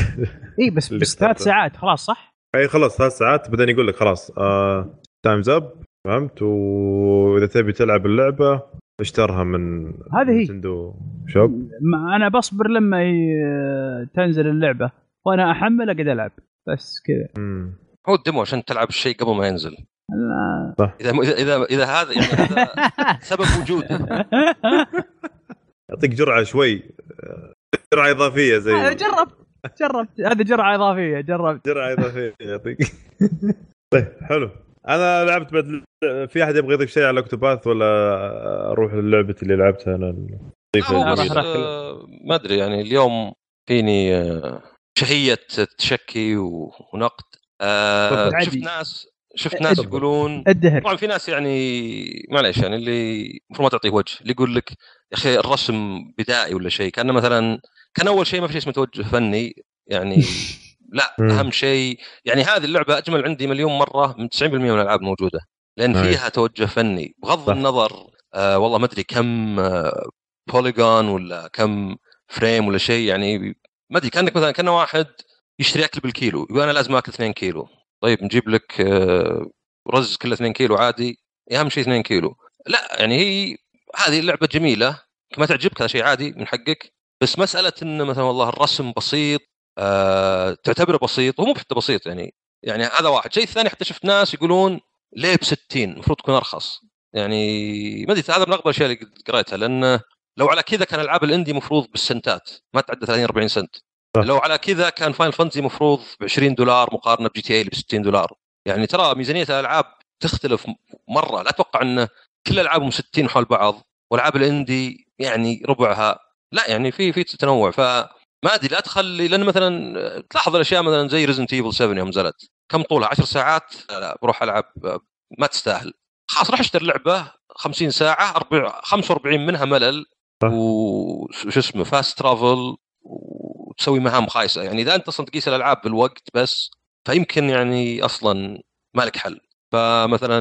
إي بس بس ثلاث. ساعات خلاص صح؟
أي خلاص ثلاث ساعات بعدين يقول لك خلاص time's up فهمت وإذا تبي تلعب اللعبة اشترها من
هذه هي.
shop؟
ما أنا بصبر لما ي- تنزل اللعبة. وأنا أحمل أقعد ألعب. بس كذا.
هو الديمو عشان تلعب الشيء قبل ما ينزل.
لا.
إذا اذا اذا, إذا هذا يعني هذا سبب وجوده
يعطيك جرعة شوي. آه، جرعة إضافية زي
جربت جربت هذه جرعة إضافية. جربت
جرعة إضافية يعطيك. طيب حلو. أنا لعبت بعد في أحد يبغى يضيف شيء على اكتوباث ولا أروح للعبة اللي لعبتها
أنا
راح- راح
آه، ما أدري يعني اليوم فيني آه، شهية تشكي و- ونقد آه،. شفت. ناس شفت ناس. يقولون
الدهر
طبعا في ناس يعني معليش يعني اللي المفروض ما تعطيه وجه اللي يقول لك يا أخي الرسم بدائي ولا شيء كان مثلا كأن أول شيء ما في شيء اسمه توجه فني يعني لا
مم.
أهم شيء يعني هذه اللعبة أجمل عندي مليون مرة من 90% من الألعاب الموجوده لأن
أي.
فيها توجه فني بغض
صح.
النظر آه والله ما أدري كم آه polygon ولا كم frame ولا شيء يعني ما أدري كأنك مثلا كان واحد يشتري أكل بالكيلو يقول أنا لازم آكل 2 كيلو طيب نجيب لك آه رز كله 2 كيلو عادي أهم شيء 2 كيلو لا يعني هي هذه اللعبة جميلة ما تعجبك هذا شيء عادي من حقك بس مسألة ان مثلا والله الرسم بسيط آه تعتبره بسيط ومو حتى بسيط يعني يعني هذا واحد. الشيء الثاني حتى شفت ناس يقولون ليه ب 60 المفروض تكون أرخص. يعني ما أدري هذا من اغبى الاشياء اللي قريتها لأن لو على كذا كان ألعاب ال indie مفروض بالسنتات ما تعدى 30 40 سنت. لو على كذا كان فاينل فانتزي مفروض ب 20 دولار مقارنة بجي تي اي ب 60 دولار. يعني ترى ميزانية الألعاب تختلف مرة. لا أتوقع أن كل الالعابهم 60 حول بعض وألعاب ال indie يعني ربعها. لا يعني في في تنوع. فما أدري لا تخلي لأن مثلا تلاحظ الأشياء مثلا زي ريزنت ايفل 7 يوم نزلت. كم طولها؟ 10 ساعات؟ لا, لا بروح ألعب ما تستاهل. خلاص راح أشتري لعبة 50 ساعة 40 45 منها ملل. وش اسمه fast travel وتسوي مهام خايسة. يعني إذا أنت أصلا تقيس الألعاب بالوقت بس فيمكن يعني أصلا ما لك حل. فمثلا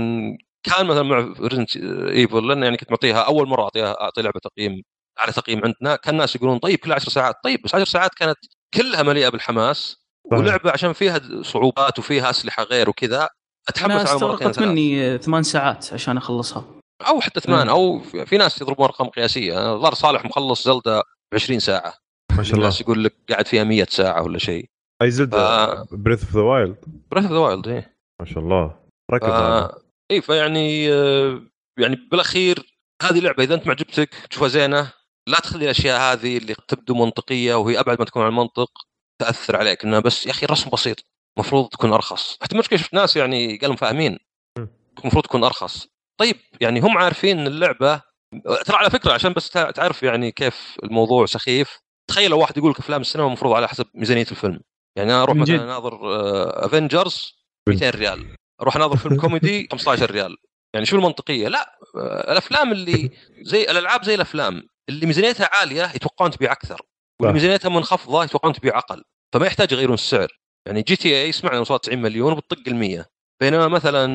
كان مثلا مع ريزنت ايفل لأن يعني كنت معطيها أول مرة أعطيها أعطي لعبة تقييم على تقييم عندنا كان الناس يقولون طيب كلها 10 ساعات طيب بس 10 ساعات كانت كلها مليئة بالحماس
صحيح.
ولعبة عشان فيها صعوبات وفيها أسلحة غير وكذا
أتحمس
على
استغرقت. مني ثمان ساعات عشان أخلصها.
أو حتى ثمان أو في ناس يضربون أرقام قياسية ظهر صالح مخلص Zelda ب 20 ساعة.
ما شاء الله.
الناس يقول لك قاعد فيها 100 ساعة ولا شيء.
أي Zelda؟ Breath of the Wild
Breath of the Wild إيه.
ما شاء الله. ركز
ف... اي فيعني آه، يعني بالأخير هذه لعبة إذا أنت معجبتك تشوفها زينة لا تخلي الأشياء هذه اللي تبدو منطقية وهي أبعد ما تكون عن المنطق تأثر عليك. انها بس يا أخي الرسم بسيط المفروض تكون أرخص. حتى المشكلة شفت ناس يعني قالوا فاهمين. المفروض تكون أرخص. طيب يعني هم عارفين إن اللعبة ترى على فكرة عشان بس تع- تعرف يعني كيف الموضوع سخيف تخيل واحد يقول لك افلام السينما المفروض على حسب ميزانية الفيلم. يعني أنا
أروح
مثلا. أناظر Avengers 200 ريال. أروح أناظر فيلم كوميدي 15 ريال. يعني شو المنطقية؟ لا آه، الأفلام اللي زي الألعاب زي الأفلام. اللي ميزانيتها عالية يتوقعون تبيع أكثر واللي. ميزانيتها منخفضة يتوقعون تبيع أقل فما يحتاج يغيرون السعر. يعني GTA سمعنا وصلت 90 مليون وبتطق ال 100 بينما مثلا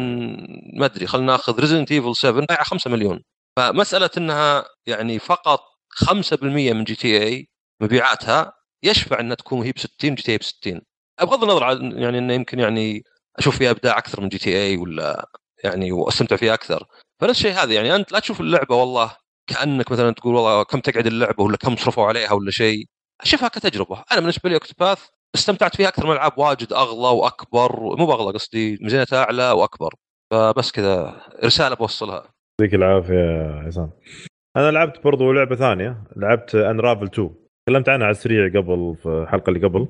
ما أدري خلينا نأخذ Resident Evil 7 بايعه 5 مليون. فمسألة إنها يعني فقط 5% من GTA مبيعاتها يشفع إنها تكون هي ب 60 GTA ب 60 بغض النظر عن يعني إنه يمكن يعني أشوف فيها إبداع أكثر من GTA ولا يعني وأستمتع فيها أكثر. فنفس الشيء هذا يعني أنت لا تشوف اللعبة والله كأنك مثلا تقول والله كم تقعد اللعبة ولا كم صرفوا عليها ولا شيء. أشوفها كتجربة. أنا بالنسبة لي اوكتوباث استمتعت فيها أكثر من العاب واجد أغلى وأكبر مو بأغلى قصدي ميزانيتها أعلى وأكبر. فبس كذا رسالة بوصلها.
يعطيك العافية يا عصام. أنا لعبت برضو لعبة ثانية لعبت انرافل 2 تكلمت عنها على السريع قبل في الحلقة اللي قبل.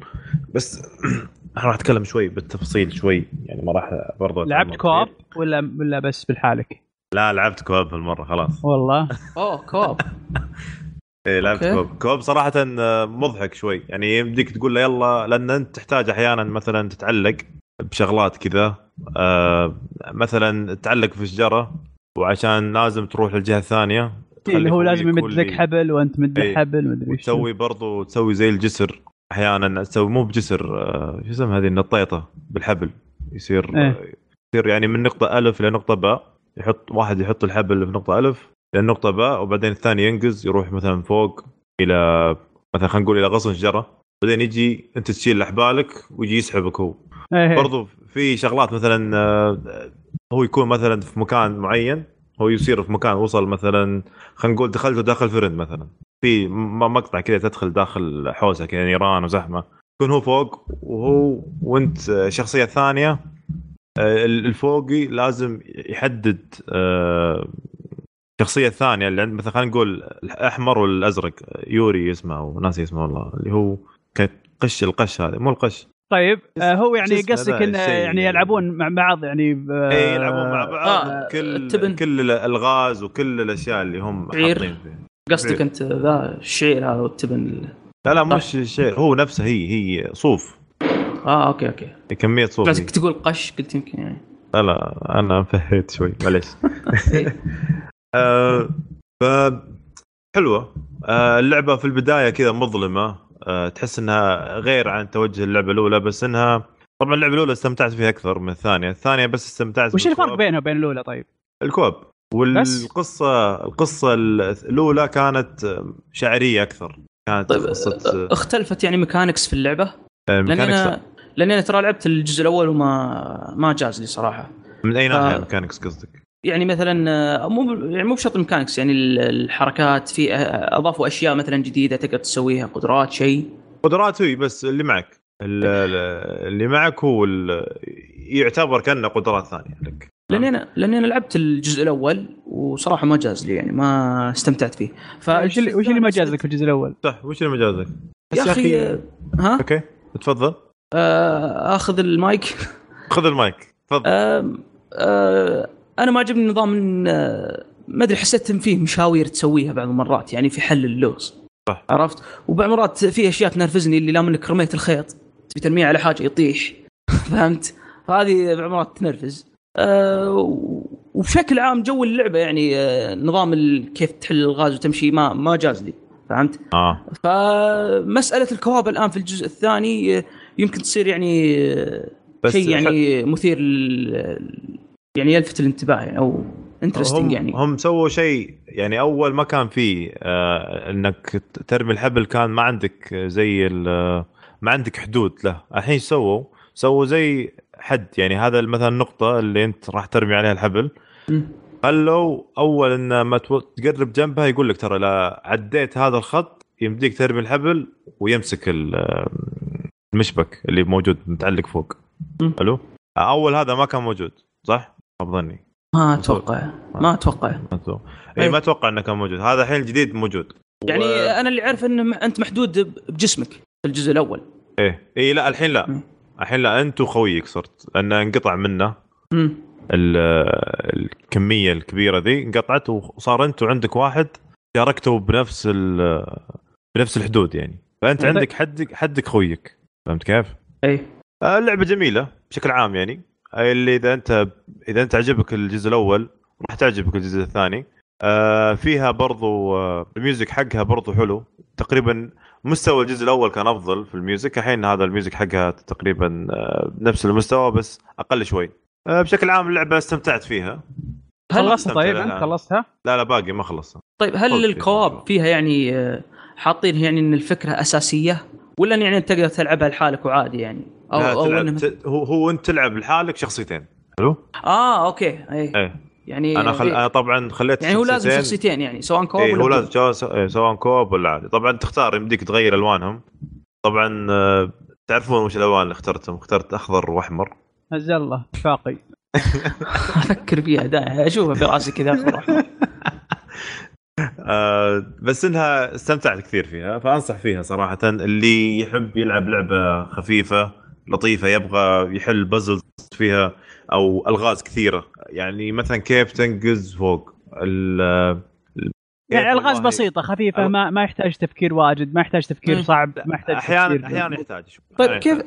بس أنا راح أتكلم شوي بالتفصيل شوي يعني ما راح برضو
لعبت. co-op ولا ولا بس بالحالك؟
لا لعبت co-op هالمرة خلاص.
والله؟
أوه co-op
إيه لعبت
okay.
co-op. co-op صراحة آه، مضحك شوي. يعني يمديك تقول له يلا لأن أنت تحتاج أحيانا مثلا تتعلق بشغلات كذا. آه مثلا تعلق في شجرة وعشان لازم تروح للجهة الثانية تخلي
اللي هو لازم يمد لك حبل وأنت مد له
إيه.
حبل مدري إيش
وتسوي برضو تسوي زي الجسر أحيانا. تسوي مو بجسر آه، شو اسمها هذه النطيطة بالحبل. يصير
إيه.
يصير يعني من نقطة ألف لنقطه باء. يحط واحد يحط الحبل في نقطة ألف للنقطه باء وبعدين الثاني ينقز يروح مثلا فوق إلى مثلا خلينا نقول إلى غصن شجرة. بعدين يجي أنت تشيل أحبالك ويجي يسحبك هو.
إيه.
برضو في شغلات مثلا آه، هو يكون مثلا في مكان معين هو يصير في مكان وصل مثلا خلينا نقول دخلته داخل فرن مثلا. في مقطع كذا تدخل داخل حوسه كذا نيران وزحمة. يكون هو فوق وهو وأنت شخصية ثانية الفوقي لازم يحدد آه، الشخصيه الثانية اللي عند مثلا خلينا نقول الأحمر والأزرق يوري اسمه أو ناسي اسمه والله اللي هو قش القش هذا مو القش
طيب آه هو يعني قصدك
إنه
يعني
يعني.
يلعبون مع بعض يعني
اي يلعبون مع بعض
آه،
كل
التبن.
كل الالغاز وكل الأشياء اللي هم. حاطين فيه
قصدك أنت ذا الشعير هذا والتبن
لا لا. مش شيء هو نفسه هي هي صوف
آه أوكي
أوكي. كمية هي.
لازمك تقول قش قلت يمكن يعني.
لا لا أنا فهيت شوي معليش. آه ف حلوة. آه اللعبة في البداية كذا مظلمة. آه تحس إنها غير عن توجه اللعبة الأولى بس إنها طبعا اللعبة الأولى استمتعت فيها أكثر من الثانية، الثانية بس استمتعت
وش الفرق. بينها وبين الأولى طيب؟
ال co-op. والقصة القصة الأولى كانت شعرية أكثر. كانت
طيب
قصة
اختلفت يعني mechanics في اللعبة؟ لأن
mechanics
أنا لأن أنا ترى لعبت الجزء الأول وما ما جاز لي صراحة.
من أي ناحية؟
ف-
mechanics قصدك؟
يعني مثلا آه، مو يعني مو بشرط ال mechanics يعني ال- الحركات في آه، أضافوا أشياء مثلا جديدة تقدر تسويها قدرات شيء.
قدرات هي بس اللي معك. ال- اللي معك هو يعتبر كأنه قدرات ثانية لك
لأني أنا لأني أنا لعبت الجزء الأول وصراحة ما جاز لي يعني ما استمتعت فيه.
اللي, وش اللي ما جاز لك في الجزء الأول؟
صح وش اللي مجازك؟
يا
بس
أخي آه، ها؟
okay تفضل.
آه، آخذ المايك.
خذ المايك. تفضل.
آه، آه، أنا ما عجبني نظام إن، آه، ما أدري حسيت إن فيه مشاوير تسويها بعض المرات يعني في حل اللغز
صح.
عرفت؟ وبعض المرات في أشياء تنرفزني اللي لا منك رميت الخيط تبي ترميه على حاجة يطيح. فهمت؟ فهذه بعض المرات تنرفز. أه وبشكل عام جو اللعبة يعني آه، نظام كيف تحل الغاز وتمشي ما ما جاز لي. فهمت؟
آه.
فمسألة الكواب الآن في الجزء الثاني آه، يمكن تصير يعني
بس
شيء يعني مثير يعني يلفت الانتباه يعني أو انترستنج يعني.
هم سووا شيء يعني أول ما كان فيه آه إنك ترمي الحبل كان ما عندك زي ما عندك حدود له. الحين سووا سووا زي حد يعني. هذا مثلا النقطه اللي أنت راح ترمي عليها الحبل. خلوا أول إن ما تقرب جنبها يقول لك ترى لا عديت هذا الخط يمديك ترمي الحبل ويمسك ال- المشبك اللي موجود متعلق فوق. حلو؟ أول هذا ما كان موجود صح؟ خاب ظني
ما أتوقع. ما أتوقع.
ما
أتوقع.
اي ما أتوقع إنه كان موجود. هذا الحين الجديد موجود.
يعني
و...
أنا اللي أعرف ان أنت محدود بجسمك في الجزء الأول.
إيه. اي لا الحين لا. الحين لا أنت وخويك صرت. لأنه انقطع منه الكمية الكبيرة ذي. انقطعت وصار أنت وعندك واحد شاركتوا بنفس ال... بنفس الحدود يعني. فأنت
طيب.
عندك حدك حدك خويك. فهمت كيف؟
إي.
آه، اللعبة جميلة بشكل عام يعني. آه، اللي إذا أنت إذا أنت عجبك الجزء الأول راح تعجبك الجزء الثاني. آه، فيها برضو آه، ال music حقها برضو حلو. تقريبا مستوى الجزء الأول كان أفضل في ال music. الحين هذا ال music حقها تقريبا آه، نفس المستوى بس أقل شوي. آه، بشكل عام اللعبة استمتعت فيها.
هل
خلصتها طيب. انت خلصتها؟
لا لا باقي ما خلصها
طيب هل
فيها.
ال co-op فيها يعني آه، حاطين يعني إن الفكرة أساسية؟ ولا يعني أنت تقدر تلعبها لحالك وعادي يعني أو
لا
أو
تلعب
إنه...
ت... هو هو أنت تلعب لحالك شخصيتين حلو؟
آه okay اي
إيه
يعني
أنا خل...
إيه.
أنا طبعا خليت
يعني هو لازم
شخصيتين.
يعني سواء co-op
إيه
ولا
هو. لازم سواء co-op ولا عادي طبعا تختار يمديك تغير ألوانهم طبعا آه، تعرفون وش الألوان اللي اخترتهم اخترت أخضر وأحمر
عز الله اتفاقي
أفكر فيها دائما أشوفها في راسي كذا أخضر أحمر.
آه بس إنها استمتعت كثير فيها فأنصح فيها صراحة اللي يحب يلعب لعبة خفيفة لطيفة يبغى يحل بازلز فيها أو ألغاز كثيرة يعني مثلا كيف تنقز فوق
يعني
ألغاز
بسيطة خفيفة
أو-
ما ما يحتاج تفكير واجد ما يحتاج تفكير. صعب ما يحتاج أحيانا
أحيانا يحتاج.
طيب كيف.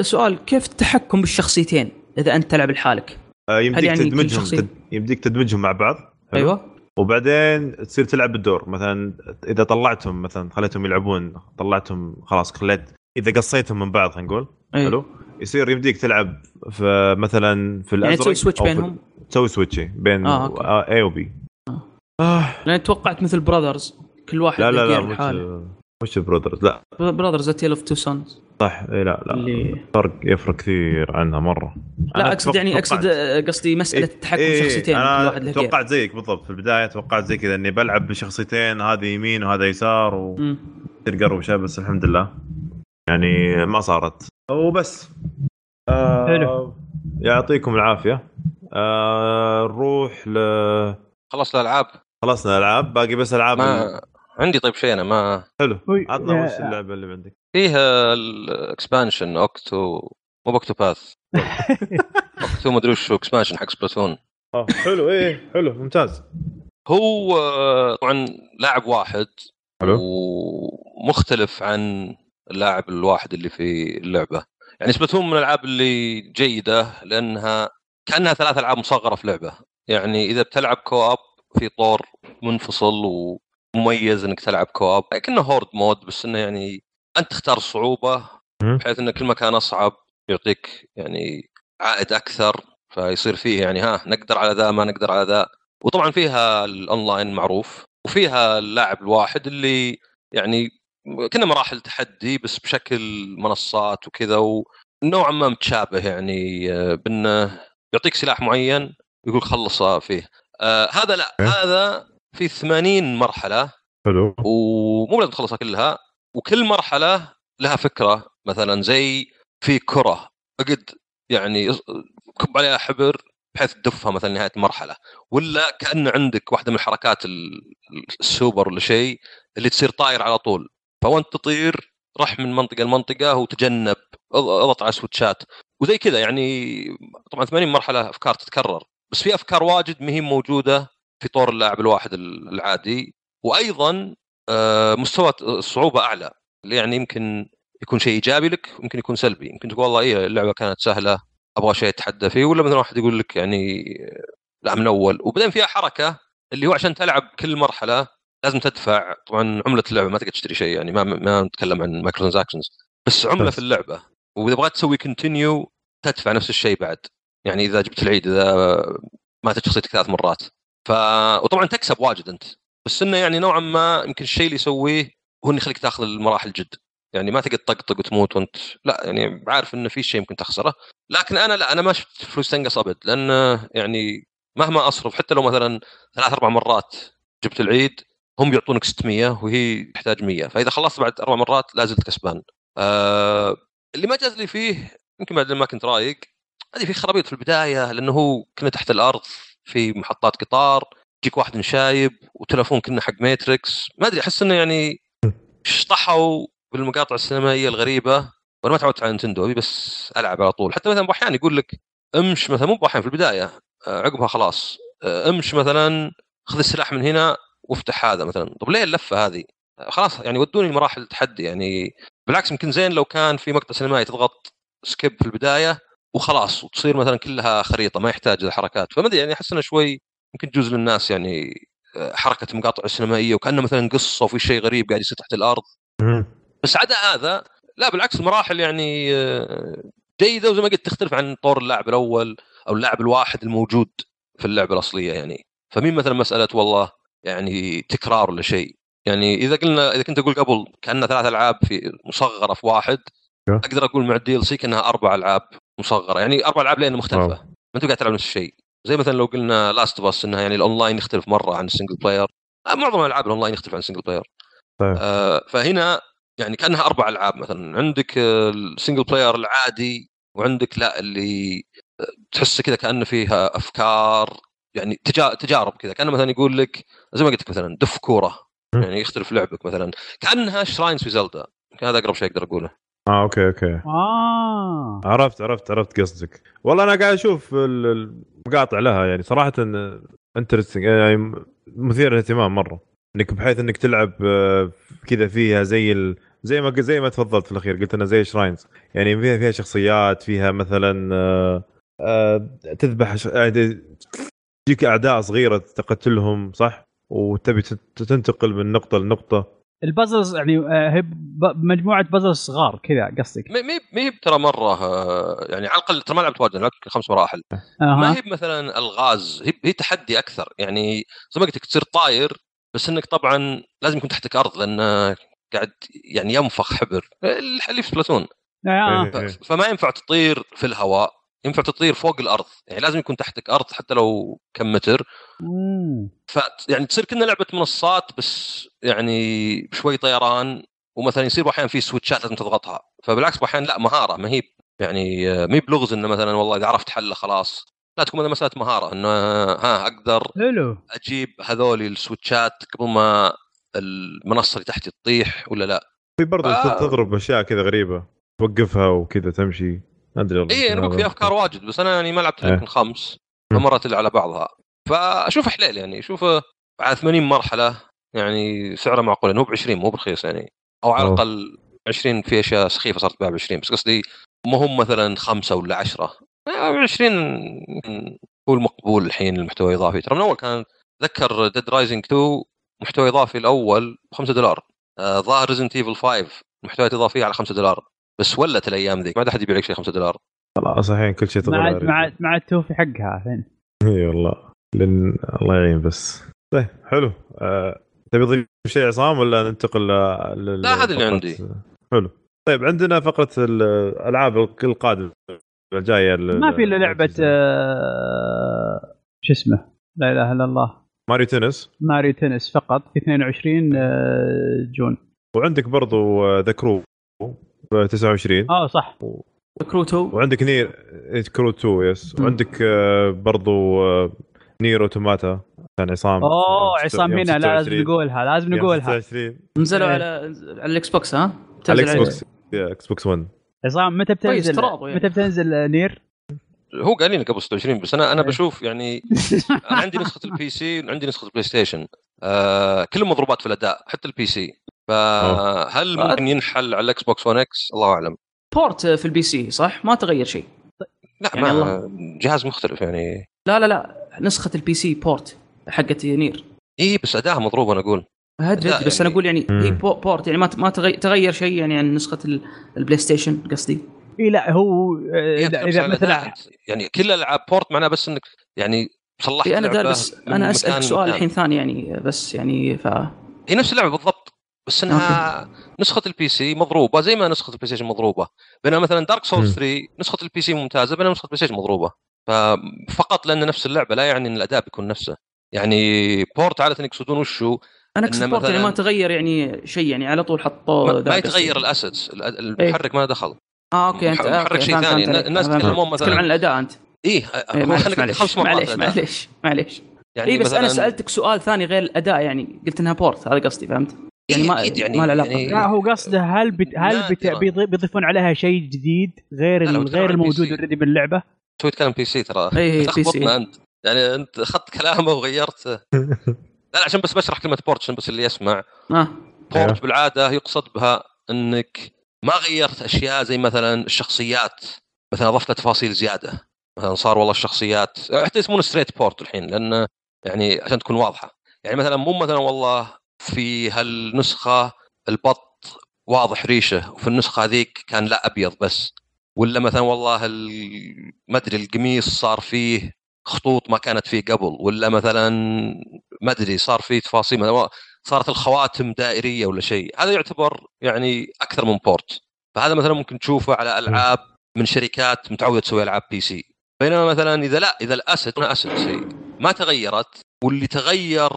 سؤال كيف التحكم بالشخصيتين إذا أنت تلعب لحالك
آه يمديك
يعني
تدمجهم تد... يمديك تدمجهم مع بعض؟
أيوه
وبعدين تصير تلعب بالدور. مثلا إذا طلعتهم مثلا خليتهم يلعبون طلعتهم خلاص خليت إذا قصيتهم من بعض خلينا نقول.
أي.
حلو. يصير يمديك تلعب في مثلا في
يعني
الأزرق
تسوي
switch
بينهم؟
تسوي switch بين
آه،. A
و B
آه.
آه.
لأن توقعت مثل Brothers كل واحد
لا لا لا مش Brothers لا.
Brothers Tale of Two Sons
صح. اي لا لا
اللي
فرق يفرق كثير عنها مرة.
لا
أنا أقصد
يعني
أقصد.
آه، قصدي مسألة التحكم
إيه،
شخصيتين كل
أنا
واحد له
توقعت زيك بالضبط. في البداية توقعت زي كذا إني بلعب بشخصيتين هذا يمين وهذا يسار
مم.
وتصير قروشة بس الحمد لله. يعني ما صارت. وبس. آه
حلو.
يعطيكم العافية. آه نروح ل
خلص الألعاب؟
خلصنا العاب باقي بس ألعاب
ما عندي طيب شيء أنا ما
حلو.
أوي،
عطنا وش اللعبة اللي عندك.
فيها ال expansion Octo مو ب Octopath Octo ما أدري وش expansion حق Splatoon
آه حلو إيه حلو ممتاز.
هو طبعا لاعب واحد
حلو.
ومختلف عن اللاعب الواحد اللي في اللعبة. يعني Splatoon من الألعاب اللي جيدة لأنها كأنها ثلاث ألعاب مصغرة في لعبة. يعني إذا بتلعب co-op في طور منفصل ومميز إنك تلعب co-op كانه horde mode بس إنه يعني أنت تختار الصعوبه
مم.
بحيث إن كل ما كان أصعب يعطيك يعني عائد أكثر فيصير فيه يعني ها نقدر على ذا ما نقدر على ذا وطبعا فيها الأونلاين معروف وفيها اللاعب الواحد اللي يعني كنا مراحل تحدي بس بشكل منصات وكذا ونوعا ما متشابه يعني آه، بأنه يعطيك سلاح معين يقول خلص فيه آه هذا لا
إيه.
هذا في 80 مرحلة.
حلو.
ومو لازم تخلصها كلها. وكل مرحلة لها فكرة. مثلا زي في كرة. اقد يعني كب عليها حبر بحيث تدفها مثلا نهايه المرحله ولا كأن عندك واحدة من حركات ال- السوبر ولا شيء اللي تصير طاير على طول. فوانت تطير رح من منطقة لمنطقة وتجنب أض- أضغط على سويتشات وزي كذا يعني طبعا 80 مرحلة أفكار تتكرر. بس في أفكار واجد ما هي موجودة في طور اللاعب الواحد العادي وأيضا آه، مستوى الصعوبة أعلى. يعني يمكن يكون شيء إيجابي لك ويمكن يكون سلبي. يمكن تقول والله إيه اللعبة كانت سهلة أبغى شيء أتحدى فيه ولا مثلا واحد يقول لك يعني لا من أول. وبعدين فيها حركة اللي هو عشان تلعب كل مرحلة لازم تدفع. طبعا عملة اللعبة ما تقدر تشتري شيء يعني ما ما نتكلم عن microtransactions بس
عملة.
في اللعبة. وإذا بغيت تسوي كونتينيو تدفع نفس الشيء بعد. يعني إذا جبت العيد إذا ماتت شخصيتك ثلاث مرات. ف وطبعا تكسب واجد أنت. بس إنه يعني نوعا ما يمكن الشيء اللي يسويه هو إنه يخليك تاخذ المراحل جد. يعني ما تقعد تطقطق وتموت وانت لا يعني عارف إنه في شيء ممكن تخسره. لكن أنا لا أنا ما شفت فلوس تنقص أبد. لأن يعني مهما أصرف حتى لو مثلا ثلاث أربع مرات جبت العيد هم بيعطونك 600 وهي تحتاج 100 فإذا خلصت بعد أربع مرات لا زلت كسبان. آه اللي ما جاز لي فيه يمكن بعد ما كنت رايق هذه في خرابيط في البداية لأنه هو كنا تحت الأرض. في محطات قطار يجيك واحد شايب وتلفون كنا حق Matrix. ما أدري أحس إنه يعني شطحوا بالمقاطع السينمائية الغريبة. وأنا ما تعودت على Nintendo أبي بس ألعب على طول. حتى مثلا أحيانا يقول لك أمش مثلا مو باحيان في البداية آه، عقبها خلاص آه، أمش مثلا خذ السلاح من هنا وافتح هذا مثلا. طب ليه اللفة هذه؟ آه، خلاص يعني ودوني مراحل التحدي. يعني بالعكس يمكن زين لو كان في مقطع سينمائي تضغط سكيب في البداية وخلاص وتصير مثلا كلها خريطة ما يحتاج الحركات فما أدري يعني أحس إنه شوي يمكن تجوز للناس يعني آه، حركة المقاطع السينمائيه وكأنه مثلا قصة وفي شيء غريب قاعد يصير تحت
الأرض.
بس عدا هذا لا بالعكس المراحل يعني آه، جيدة وزي ما قلت تختلف عن طور اللاعب الأول أو اللاعب الواحد الموجود في اللعبة الأصلية يعني فمين مثلا مسألة والله يعني تكرار ولا شيء يعني إذا قلنا إذا كنت أقول قبل كانها ثلاث ألعاب في مصغره في واحد. أقدر أقول مع ال DLC كأنها أربع ألعاب مصغرة. يعني أربع ألعاب لأن مختلفة.
wow.
ما أنت قاعد تلعب نفس الشيء. زي مثلا لو قلنا Last of Us إنها يعني الأونلاين يختلف مرة عن ال single player آه، معظم الالعاب الأونلاين يختلف عن ال single player
طيب.
آه فهنا يعني كأنها أربع ألعاب مثلا. عندك ال single player العادي وعندك لا اللي آه، تحس كذا كانه فيها أفكار يعني تجا- تجارب كذا. كأنه مثلا يقول لك زي ما قلت لك مثلا دف
كورة.
يعني يختلف لعبك مثلا. كأنها shrines في Zelda هذا أقرب شيء أقدر أقوله.
آه okay okay.
آه.
عرفت عرفت عرفت قصدك. والله أنا قاعد أشوف ال- المقاطع لها يعني صراحة interesting يعني مثير للاهتمام مرة. إنك بحيث إنك تلعب آه، كذا فيها زي ال... زي ما زي ما تفضلت في الأخير قلت أنها زي shrines يعني فيها فيها شخصيات فيها مثلا آه، آه، تذبح. يعني تجيك أعداء صغيرة تقتلهم صح؟ وتبي تنتقل من نقطة لنقطة.
ال puzzles يعني آه، هي مجموعة puzzles صغار كذا قصدك؟
ما ما ما هي ترى مرة آه، يعني على الأقل ترى ما لعبت واجد لعبت خمس مراحل. ما
أها
هي مثلا الغاز هي, هي تحدي أكثر. يعني زي ما قلت لك تصير طاير بس إنك طبعا لازم يكون تحتك أرض لأن قاعد يعني ينفخ حبر. اللي في بلاتون. ف- فما ينفع تطير في الهواء. ينفع تطير فوق الأرض. يعني لازم يكون تحتك أرض حتى لو كم متر. ف يعني تصير كنا لعبة منصات بس يعني بشوي طيران ومثلا يصير أحيانا في سويتشات لازم تضغطها. فبالعكس أحيانا لا مهارة. ما هي يعني آه، ما هي بلغز إنه مثلا والله إذا عرفت حله خلاص. لا تكون مثلا مسألة مهارة. إنه ها أقدر
حلو.
أجيب هذول السويتشات قبل ما المنصة اللي تحتي تطيح ولا لا.
في برضه
آه.
تضرب أشياء كذا غريبة توقفها وكذا تمشي. ما أدري والله
اي أنا بقول في أفكار واجد بس أنا يعني ما لعبت
إيه.
يمكن خمس
مم.
فمرت اللي على بعضها. فأشوف حليل يعني اشوفه على 80 مرحلة يعني سعره معقول يعني هو ب 20 مو برخيص يعني. أو على. الأقل 20 في أشياء سخيفة صارت تباع ب 20 بس قصدي ما هم مثلا خمسة ولا 10 20 هو المقبول الحين المحتوى الإضافي. ترى من أول كان أتذكر Dead Rising 2 محتوى إضافي الأول ب 5 دولار. آه، ظاهر Resident Evil 5 محتويات إضافية على 5 دولار. بس ولت الأيام ذيك ما عاد أحد يبيع لك شيء 5 دولار.
خلاص الحين كل شيء
مع
تغير
مع مع التوفي حقها الحين.
إي والله لأن الله يعين بس. طيب حلو. آه، تبي تضيف شيء عصام ولا ننتقل لل-
لا، هذا اللي عندي.
حلو. طيب عندنا فقرة الألعاب القادمة الجاية
ما في إلا لعبة آه، شو اسمه؟ لا إله إلا الله.
Mario Tennis.
Mario Tennis فقط في 22 آه، June.
وعندك برضو The Crew. 29
آه صح
Crew 2
وعندك نير Crew 2 yes
مم.
وعندك آه، برضو آه، Nier Automata كان عصام أوه
عصام هنا لا لازم
26.
نقولها لازم نقولها
26
نزلوا
إيه.
على على ال Xbox ها؟
على
ال
Xbox يا، Xbox 1
عصام متى
كويس،
بتنزل
يعني.
متى بتنزل آه، Nier؟
هو قال لي قبل 26 بس أنا أنا
إيه.
بشوف يعني أنا عندي نسخة ال PC وعندي نسخة ال PlayStation آه كلهم مضروبات في الأداء حتى ال PC فهل ممكن ينحل على ال Xbox 1 X؟ الله أعلم.
port في ال PC صح؟ ما تغير شيء.
لا
يعني
ما
الله.
جهاز مختلف يعني.
لا لا لا نسخة ال PC port حقت Nier.
إي بس اداها مضروب أنا أقول.
ادري
لا
أدري، بس
يعني-
أنا أقول يعني
مم.
هي po- port يعني ما ما تغير, تغير شيء يعني عن نسخة ال- ال PlayStation قصدي.
إي لا هو آه، اذا مثلا.
يعني كل الالعاب port معناه بس إنك يعني صلحت
إيه
أنا
بس أنا
أسألك
سؤال. الحين ثاني يعني بس يعني ف
هي نفس اللعبة بالضبط. بس إنها نسخة ال PC مضروبة زي ما نسخة ال PlayStation مضروبة بينما مثلا
Dark
Souls 3 نسخة ال PC ممتازة بينما نسخة ال PlayStation مضروبة ففقط لأن نفس اللعبة لا يعني إن الأداء بيكون نفسه يعني port عاده يقصدون وشو أنا
اقصد port يعني ما تغير يعني شيء يعني على طول حطوه
ما. يتغير ال assets المحرك ما دخل
آه okay انت
محرك
okay،
شيء ثاني. الناس. يتكلمون مثلاً-
تتكلم عن الأداء
أنت
إيه
إيه،
معليش معليش معليش. معليش
يعني
اي بس
أنا
سألتك سؤال ثاني غير الأداء يعني قلت إنها port هذا قصدي فهمت؟ يعني
إيه،
ما
يعني-
ما له علاقة.
يعني-
لا هو قصده هل بت... هل بت... بيضيفون عليها شيء جديد؟ غير غير الموجود. already باللعبة؟
تو يتكلم PC ترى؟
إيه، إيه، PC.
تخبطنا أنت. يعني أنت أخذت كلامه وغيرته لا لا عشان بس بشرح كلمة port عشان بس اللي يسمع.
أيوه.
port بالعادة يقصد بها إنك ما غيرت أشياء زي مثلا الشخصيات. مثلا أضفت تفاصيل زيادة. مثلا صار والله الشخصيات حتى يسمونه straight port الحين لأن يعني عشان تكون واضحة. يعني مثلا مو مثلا والله في هالنسخة البط واضح ريشة وفي النسخة هذيك كان لا أبيض بس. ولا مثلا والله ال- ما أدري القميص صار فيه خطوط ما كانت فيه قبل ولا مثلا ما أدري صار فيه تفاصيل مثلا صارت الخواتم دائرية ولا شيء. هذا يعتبر يعني أكثر من port فهذا مثلا ممكن تشوفه على ألعاب من شركات متعودة تسوي ألعاب PC بينما مثلا إذا لا إذا ال assets assets شيء ما تغيرت واللي تغير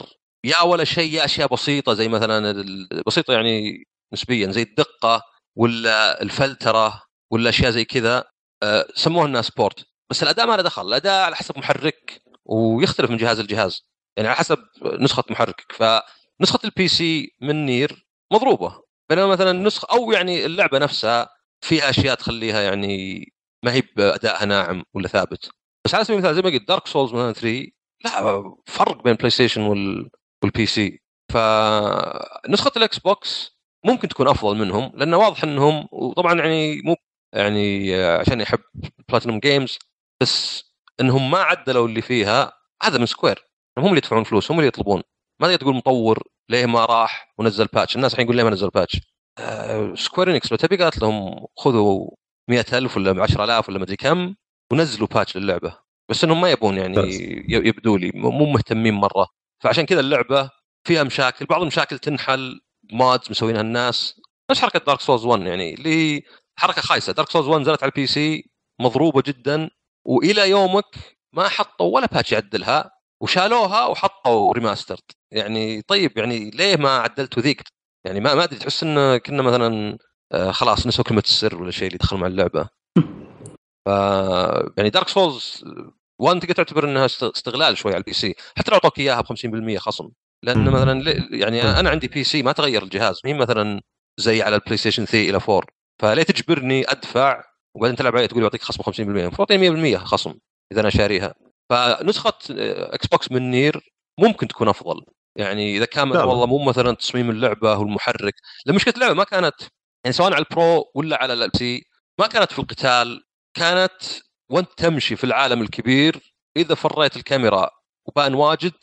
يا ولا شيء يا أشياء بسيطة زي مثلا بسيطة يعني نسبيا زي الدقة ولا الفلترة ولا أشياء زي كذا آه، سموها الناس port بس الأداء ما له دخل. الأداء على حسب محرك ويختلف من جهاز لجهاز. يعني على حسب نسخة محركك. فنسخة ال PC من NieR مضروبة. بينما مثلا نسخه أو يعني اللعبة نفسها فيها أشياء تخليها يعني ما هي بأدائها ناعم ولا ثابت. بس على سبيل المثال زي ما قلت Dark Souls مثلا 3 لا فرق بين بلاي ستيشن وال وال PC فنسخه الإكس بوكس ممكن تكون أفضل منهم لأنه واضح إنهم وطبعا يعني مو يعني آه، عشان يحب Platinum Games بس إنهم ما عدلوا اللي فيها هذا من Square هم اللي يدفعون فلوس هم اللي يطلبون. ما تقدر تقول مطور ليه ما راح ونزل patch الناس الحين يقول ليه ما نزل patch آه Square Enix لو تبي قالت لهم خذوا 100000 ولا 10000 ولا مدري كم ونزلوا patch للعبة. بس إنهم ما يبون يعني
بس.
ي- يبدوا لي مو مهتمين مرة. فعشان كذا اللعبة فيها مشاكل بعض المشاكل تنحل mods مسوينها الناس. نفس حركة Dark Souls 1 يعني اللي حركة خايسة. Dark Souls 1 نزلت على ال PC مضروبة جدا وإلى يومك ما حطوا ولا patch يعدلها وشالوها وحطوا remastered يعني طيب يعني ليه ما عدلتوا ذيك؟ يعني ما ما أدري تحس إن كنا مثلا آه، خلاص نسوا كلمة السر ولا شيء اللي دخل مع اللعبة. ف يعني Dark Souls 1 تقدر تعتبر إنها است- استغلال شوي على ال PC حتى لو أعطوك إياها ب 50% خصم.
لأن.
مثلا يعني أنا عندي PC ما تغير الجهاز. مين مثلا زي على البلاي ستيشن 3 إلى 4 فليه تجبرني أدفع وبعدين تلعب عليه تقول لي بعطيك خصم 50% المفروض أعطيني 100% خصم إذا أنا شاريها. فنسخة آه، إكس بوكس من NieR ممكن تكون أفضل. يعني إذا كان
لا.
والله مو مثلا تصميم اللعبة والمحرك لأن مشكله اللعبة ما كانت يعني سواء على ال Pro ولا على ال PC ما كانت في القتال كانت وانت تمشي في العالم الكبير إذا فريت الكاميرا وبان واجد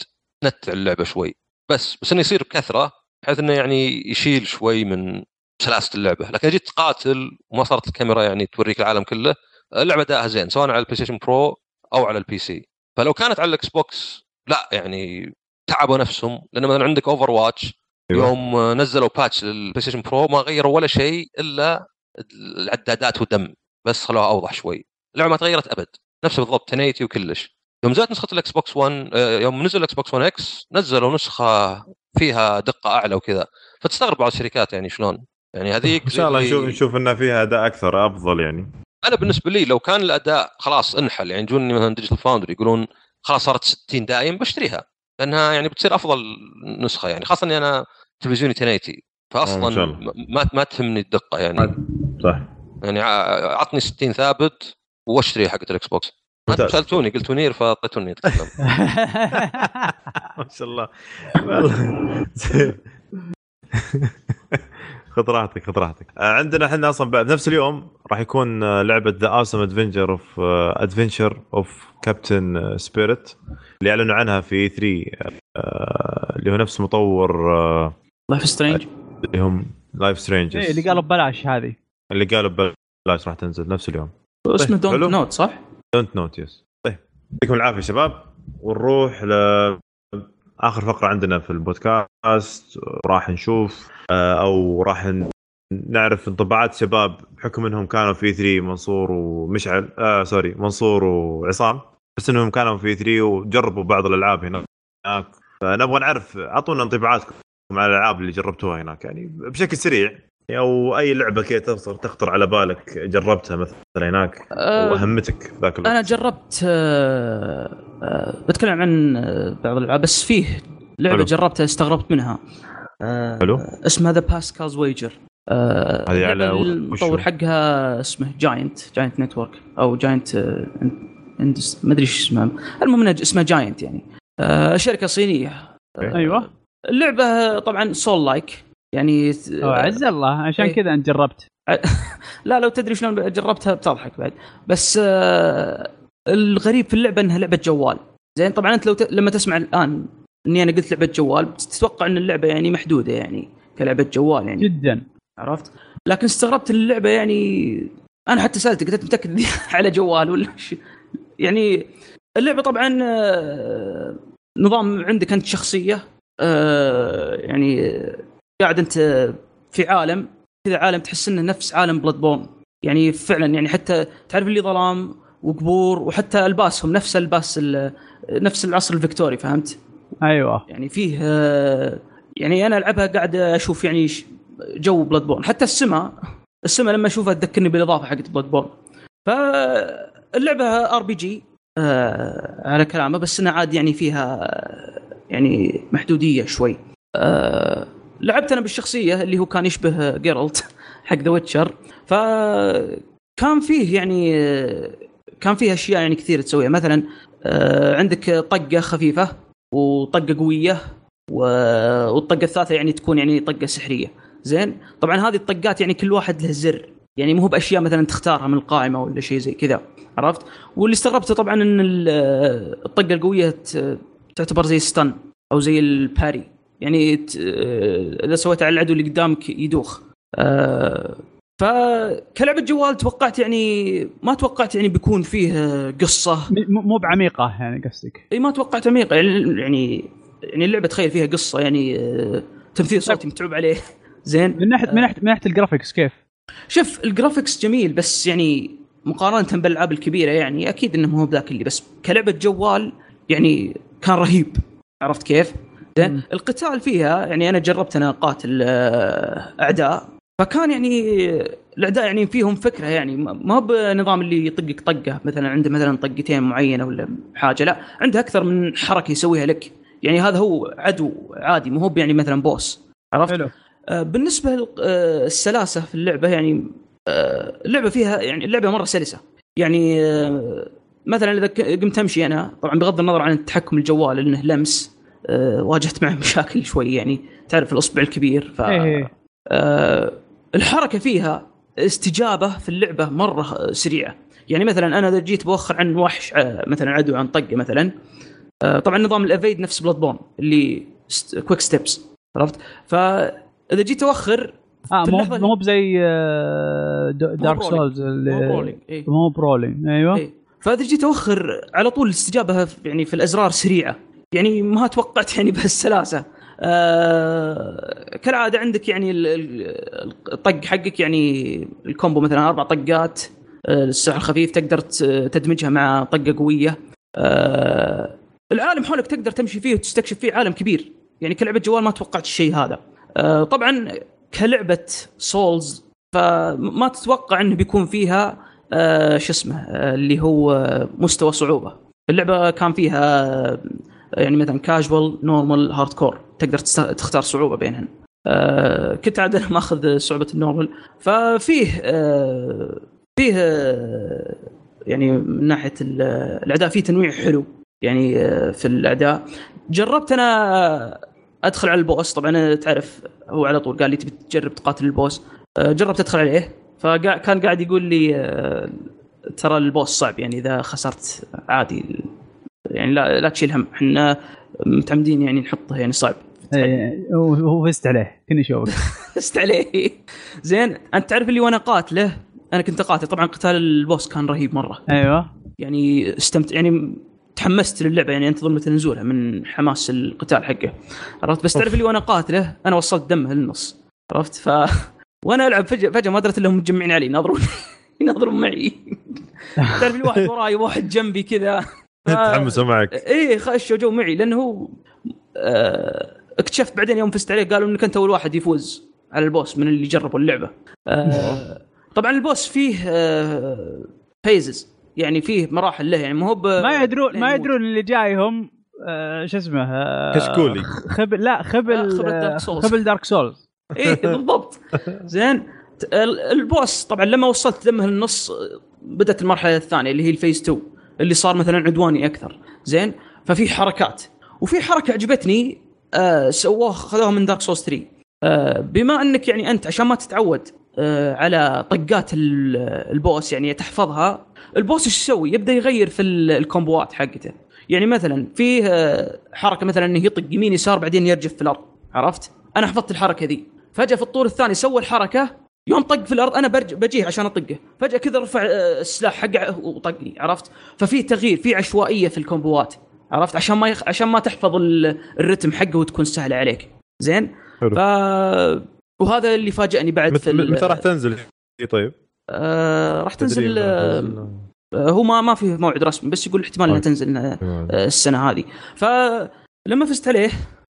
تنتع اللعبة شوي. بس بس إنه يصير بكثرة بحيث إنه يعني يشيل شوي من سلاسة اللعبة. لكن جيت تقاتل وما صارت الكاميرا يعني توريك العالم كله اللعبة ادائها زين سواء على البلاي ستيشن Pro أو على ال PC. فلو كانت على الإكس بوكس لا يعني تعبوا نفسهم. لأن مثلا عندك Overwatch
أيوة.
يوم نزلوا patch للبلاي ستيشن Pro ما غيروا ولا شيء إلا العدادات ودم بس خلوها أوضح شوي. اللعبة ما تغيرت أبد. نفس بالضبط 1080 وكلش. يوم نزلت نسخة الاكس بوكس 1 آه، يوم نزل الاكس بوكس 1 X نزلوا نسخة فيها دقة أعلى وكذا. فتستغرب بعض الشركات يعني شلون. يعني هذيك
إن شاء الله نشوف نشوف إنه فيها أداء أكثر أفضل يعني.
أنا بالنسبة لي لو كان الأداء خلاص انحل يعني جوني مثلا Digital Foundry يقولون خلاص صارت 60 دايم بشتريها. لأنها يعني بتصير أفضل نسخة يعني خاصة إني أنا تلفزيوني 1080
فأصلا.
ما ما تهمني الدقة يعني.
صح
يعني عطني 60 ثابت واشتري حقت الإكس بوكس. سألتوني قلتوا NieR فأعطيتوني اتكلم
ما شاء الله. خذ راحتك خذ راحتك. آه، عندنا إحنا أصلا بعد نفس اليوم راح يكون آه، لعبة The Awesome Adventures of Adventures of Captain Spirit اللي أعلنوا عنها في E3 آه، اللي هو نفس مطور Life
is Strange
اللي هم Life is
Strange اللي قالوا ببلاش هذه.
اللي قالوا ببلاش راح تنزل نفس اليوم.
اسمه
طيب، حلو.
Dontnod صح؟
Dontnod yes طيب يعطيكم العافية شباب ونروح ل آخر فقرة عندنا في البودكاست. راح نشوف آه، أو راح نعرف انطباعات شباب بحكم إنهم كانوا في 3 منصور ومشعل آه سوري منصور وعصام. بس إنهم كانوا في 3 وجربوا بعض الألعاب هناك. فنبغى نعرف أعطونا انطباعاتكم على الألعاب اللي جربتوها هناك يعني بشكل سريع. أو أي لعبة كذا تخطر تخطر على بالك جربتها مثلا هناك؟
أه
واهمتك في ذاك الوقت.
أنا جربت آه، آه، بتكلم عن بعض الألعاب بس فيه لعبة
حلو.
جربتها استغربت منها.
حلو.
اسمها The Pascal's Wager
هذه على
المطور؟ حقها اسمه Giant Giant Network أو Giant ما أدري إيش اسمها. المهم اسمها Giant يعني. شركة صينية.
أيوه.
اللعبة طبعا soul like يعني
أوه، عز الله. عشان
إيه.
كذا أنت جربت.
لا لو تدري شلون جربتها بتضحك بعد. بس آه الغريب في اللعبة إنها لعبة جوال. زين طبعا أنت لو ت... لما تسمع الآن إني أنا قلت لعبة جوال تتوقع إن اللعبة يعني محدودة يعني كلعبة جوال يعني.
جدا.
عرفت؟ لكن استغربت اللعبة يعني أنا حتى سألتك قلت متأكد على جوال ولا ش... يعني اللعبة طبعا آه، نظام عندك أنت شخصية آه، يعني قاعد أنت في عالم كذا عالم تحس إنه نفس عالم Bloodborne يعني فعلا يعني حتى تعرف اللي ظلام وقبور وحتى الباسهم نفس لباس ال- نفس العصر الفكتوري فهمت؟
أيوه.
يعني فيه يعني أنا ألعبها قاعد أشوف يعني جو Bloodborne حتى السماء السماء لما أشوفها تذكرني بالإضافة حقت Bloodborne فاللعبه RPG على كلامه بس إنها عاد يعني فيها يعني محدودية شوي. آه، لعبت أنا بالشخصية اللي هو كان يشبه Geralt حق The Witcher فكان فيه يعني كان فيه أشياء يعني كثير تسويها. مثلا آه، عندك طقة خفيفة وطقة قوية والطقة الثالثة يعني تكون يعني طقة سحرية. زين؟ طبعا هذه الطقات يعني كل واحد له زر. يعني مو بأشياء مثلا تختارها من القائمة ولا شيء زي كذا. عرفت؟ واللي استغربته طبعا إن ال- الطقة القوية تعتبر زي stun أو زي ال parry. يعني آه، إذا سويت على العدو اللي قدامك يدوخ. آه، فكلعبة جوال توقعت يعني ما توقعت يعني بيكون فيه قصة.
م- مو بعميقة يعني قصدك.
إي ما توقعت عميقة. يعني يعني يعني اللعبة تخيل فيها قصة يعني آه، تمثيل صوتي متعوب عليه. زين.
من ناحيه من ناحيه من ناحية ال graphics كيف؟
شوف الجرافكس جميل بس يعني مقارنة بالألعاب الكبيرة يعني أكيد إنه مو بذاك اللي بس كلعبة جوال يعني كان رهيب. عرفت كيف؟ زين. القتال فيها يعني أنا جربت أنا اقاتل آه، اعداء فكان يعني الأعداء يعني فيهم فكرة يعني ما بنظام اللي يطقك طقة مثلا عنده مثلا طقتين معينة ولا حاجة لا عنده أكثر من حركة يسويها لك يعني هذا هو عدو عادي مو هو يعني مثلا بوس عرفت؟
حلو
آه، بالنسبة للسلاسه في اللعبة يعني آه، اللعبة فيها يعني اللعبة مرة سلسة يعني آه، مثلا إذا قمت أمشي أنا طبعا بغض النظر عن التحكم الجوال لأنه لمس آه، واجهت معه مشاكل شوي يعني تعرف الأصبع الكبير ف
إيه.
آه، الحركة فيها استجابة في اللعبة مرة سريعة يعني مثلا أنا إذا جيت بوخر عن وحش آه، مثلا عدو عن طقة مثلا آه، طبعا نظام ال evade نفس بلاد بورن اللي quick steps عرفت فاذا جيت اوخر آه
مو مو بزي آه، دارك. سولز
مو برولينج
أيوه
إيه. فإذا جيت اوخر على طول الاستجابه يعني في الأزرار سريعة يعني ما توقعت يعني بهالسلاسة. آه كالعادة عندك يعني ال- ال- الطق حقك يعني ال combo مثلا أربع طقات آه السعر خفيف تقدر تدمجها مع طقة قوية. آه العالم حولك تقدر تمشي فيه وتستكشف فيه عالم كبير. يعني كلعبة جوال ما توقعت الشيء هذا. آه طبعا كلعبة سولز فما تتوقع إنه بيكون فيها آه شو اسمه آه اللي هو مستوى صعوبة. اللعبة كان فيها يعني مثلا كاجوال نورمال هارد كور تقدر تختار صعوبة بينهن. آه كنت عاد ماخذ صعوبة النورمال ففيه آه فيه آه يعني من ناحية ال- الاعداء فيه تنويع حلو. يعني في الاعداء جربت أنا أدخل على البوس. طبعا تعرف هو على طول قال لي تبي تجرب تقاتل البوس. جربت أدخل عليه. فكان قاعد يقول لي ترى البوس صعب. يعني إذا خسرت عادي. يعني لا لا تشيل هم. إحنا متعمدين يعني نحطه يعني صعب.
إيه، هو فزت عليه كني اشوفك
فزت عليه زين أنت تعرف اللي وأنا قاتله؟ أنا كنت أقاتل. طبعا قتال البوس كان رهيب مرة.
أيوه.
يعني استمتع يعني تحمست للعبة. يعني انتظر متى نزولها من حماس القتال حقه. عرفت؟ بس تعرف اللي وأنا قاتله؟ أنا وصلت دمه للنص. عرفت؟ ف وأنا ألعب فجاه فجأة ما درت انهم متجمعين علي. يناظرون يناظرون معي. تعرف الواحد وراي واحد جنبي كذا.
تحمسوا معك
إيه خشوا جو معي لأنه هو آه اكتشفت بعدين يوم فزت عليه قالوا إنك أنت أول واحد يفوز على ال boss من اللي جربوا اللعبة. آه طبعا ال boss فيه آه phases يعني فيه مراحل له يعني ما هو
ما يدرون ما
يموت.
يدرون اللي جايهم آه، شو اسمه آه،
كشكولي.
خبل لا
آه،
خبل
خبل
آه،
دارك سولز.
خبل دارك سولز
إيه بالضبط. زين. ال boss طبعا لما وصلت دمه للنص آه، بدأت المرحلة الثانية اللي هي ال phase 2 اللي صار مثلا عدواني أكثر. زين؟ ففي حركات. وفي حركة عجبتني آه سووها خذوها من دارك سولز 3 آه بما أنك يعني أنت عشان ما تتعود آه على طقات ال- ال boss يعني تحفظها ال boss إيش يسوي؟ يبدأ يغير في ال- الكومبوات حقته. يعني مثلا فيه آه، حركة مثلا إنه يطق يمين يسار بعدين يرجف في الأرض. عرفت؟ أنا حفظت الحركة ذي. فجأة في الطور الثاني سوى الحركة يوم طق في الأرض أنا برج بجيه عشان أطقه فجأة كذا رفع آه، السلاح حقه وطقني عرفت ففي تغيير في عشوائية في الكومبوات عرفت عشان ما يخ... عشان ما تحفظ ال- ال rhythm حقه وتكون سهلة عليك زين
حلو.
ف وهذا اللي فاجأني بعد في
متى
ال-
متى راح تنزل هي طيب؟
آه راح تنزل آه آه، هو ما ما في موعد رسمي بس يقول احتمال إنها
okay.
تنزل آه،
تنزل.
السنة هذه فلما فزت عليه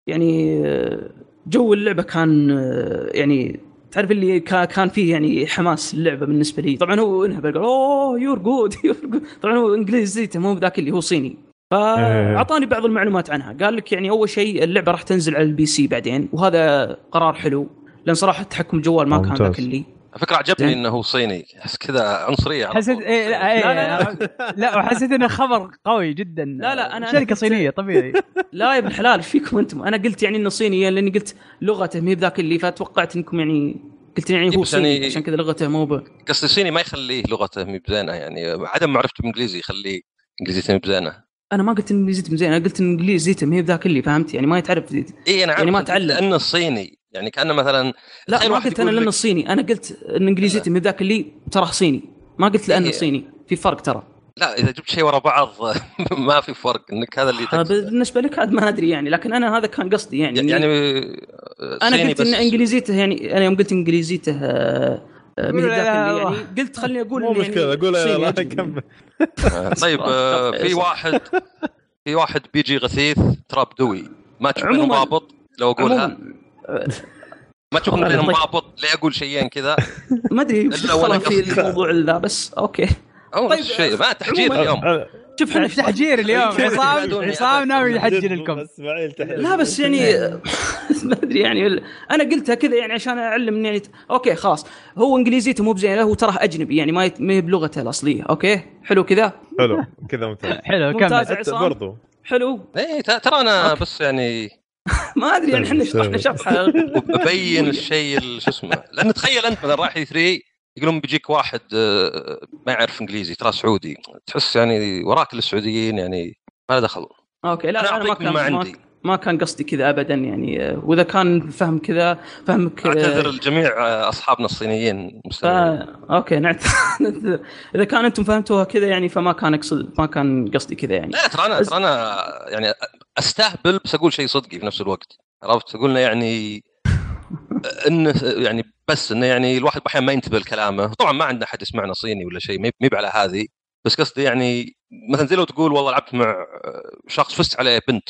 يعني آه، جو اللعبة كان آه، يعني تعرف اللي كا- كان فيه يعني حماس اللعبه بالنسبة لي. طبعا هو انهبل قال أوه you're good you're good طبعا هو انجليزيته مو بذاك اللي هو صيني. فاعطاني بعض المعلومات عنها. قال لك يعني أول شيء اللعبة راح تنزل على ال PC بعدين وهذا قرار حلو لأن صراحة تحكم الجوال ما كان. ذاك اللي
على فكرة عجبني
زين.
إنه هو صيني. أحس كذا عنصرية
حسيت. إيه لا, إيه.
لا،
لا, لا. وحسيت إنه خبر قوي جدا.
لا، لا، أنا شركة
صينية طبيعي.
لا يا ابن الحلال إيش فيكم أنتم؟ أنا قلت يعني إنه صيني لأني قلت لغته ما هي بذاك اللي فتوقعت إنكم يعني قلت يعني هو صيني
يعني-
عشان كذا لغته مو ب...
قصدي الصيني ما يخليه لغته مي بزينة يعني عدم معرفته بالانجليزي يخليه إنجليزيته مي بزينة.
أنا ما قلت ان انجليزيتهم زين أنا قلت ان انجليزيتهم هي بذاك اللي فهمت؟ يعني ما يتعرف
اي أنا عارف
يعني ما تعلم.
لأنه الصيني يعني كأنه مثلا
لا ما قلت أنا
لأنه
الصيني أنا قلت إن انجليزيتهم هي ذاك اللي ترى صيني. ما قلت لأنه
إيه.
صيني. في فرق ترى.
لا إذا جبت شيء ورا بعض ما في فرق. إنك هذا اللي
هذا
تقصد.
بالنسبة لك عاد ما أدري يعني لكن أنا هذا كان قصدي يعني.
يعني
أنا
صيني
قلت
إن
إنجليزيته يعني أنا يوم قلت إنجليزيته آه، آه، من
لا،
ذاك
لا،
اللي
لا.
يعني قلت خليني أقول
مو
إنه
مشكلة
يعني
أقول
صيني.
يلا. كمل.
آه، طيب آه، في واحد في واحد بيجي غثيث تراب دوي. ما تشوف رابط لو أقولها.
عموما. آه،
ما تشوف. بينهم رابط ليه أقول شيئين كذا
ما
أدري
دخلها في. الموضوع ذا بس أوكي
أو
طيب،
نفس الشيء ما تحجير اليوم
شوف إحنا
تحجير اليوم عصام عصام؟ ناوي يحجر لكم
لا بس يعني ما أدري يعني أنا قلتها كذا يعني عشان أعلم يعني okay خلاص هو إنجليزيته مو بزينة هو تراه أجنبي يعني ما يت- ما هي بلغته الأصلية okay حلو كذا
حلو كذا ممتاز
حلو
ممتاز.
كمل.
برضو
حلو
ت- ترى
أنا.
بس يعني
ما أدري يعني
إحنا.
شرحنا شرحه
ببين الشيء ال- شو اسمه لأن تخيل أنت مثلا رايح 3 يقولون بيجيك واحد آه، ما يعرف إنجليزي ترى سعودي. تحس يعني وراك السعوديين يعني ما له دخل.
okay لا
أنا
أنا ما كان
ما, عندي.
ما كان قصدي كذا ابدا يعني. وإذا كان فهم كذا فهمك
أعتذر لجميع آه، أصحابنا الصينيين
ف... أوكي نعتذر إذا كان أنتم فهمتوها كذا يعني فما كان أقصد ما كان قصدي كذا يعني.
لا ترى أنا ترى أنا يعني أستهبل بس أقول شيء صدقي في نفس الوقت. عرفت؟ قلنا يعني إنه يعني بس إنه يعني الواحد أحيانا ما ينتبه لكلامه. طبعا ما عندنا أحد يسمعنا صيني ولا شيء ما على هذه. بس قصدي يعني مثلا زي لو تقول والله لعبت مع شخص فزت عليه بنت.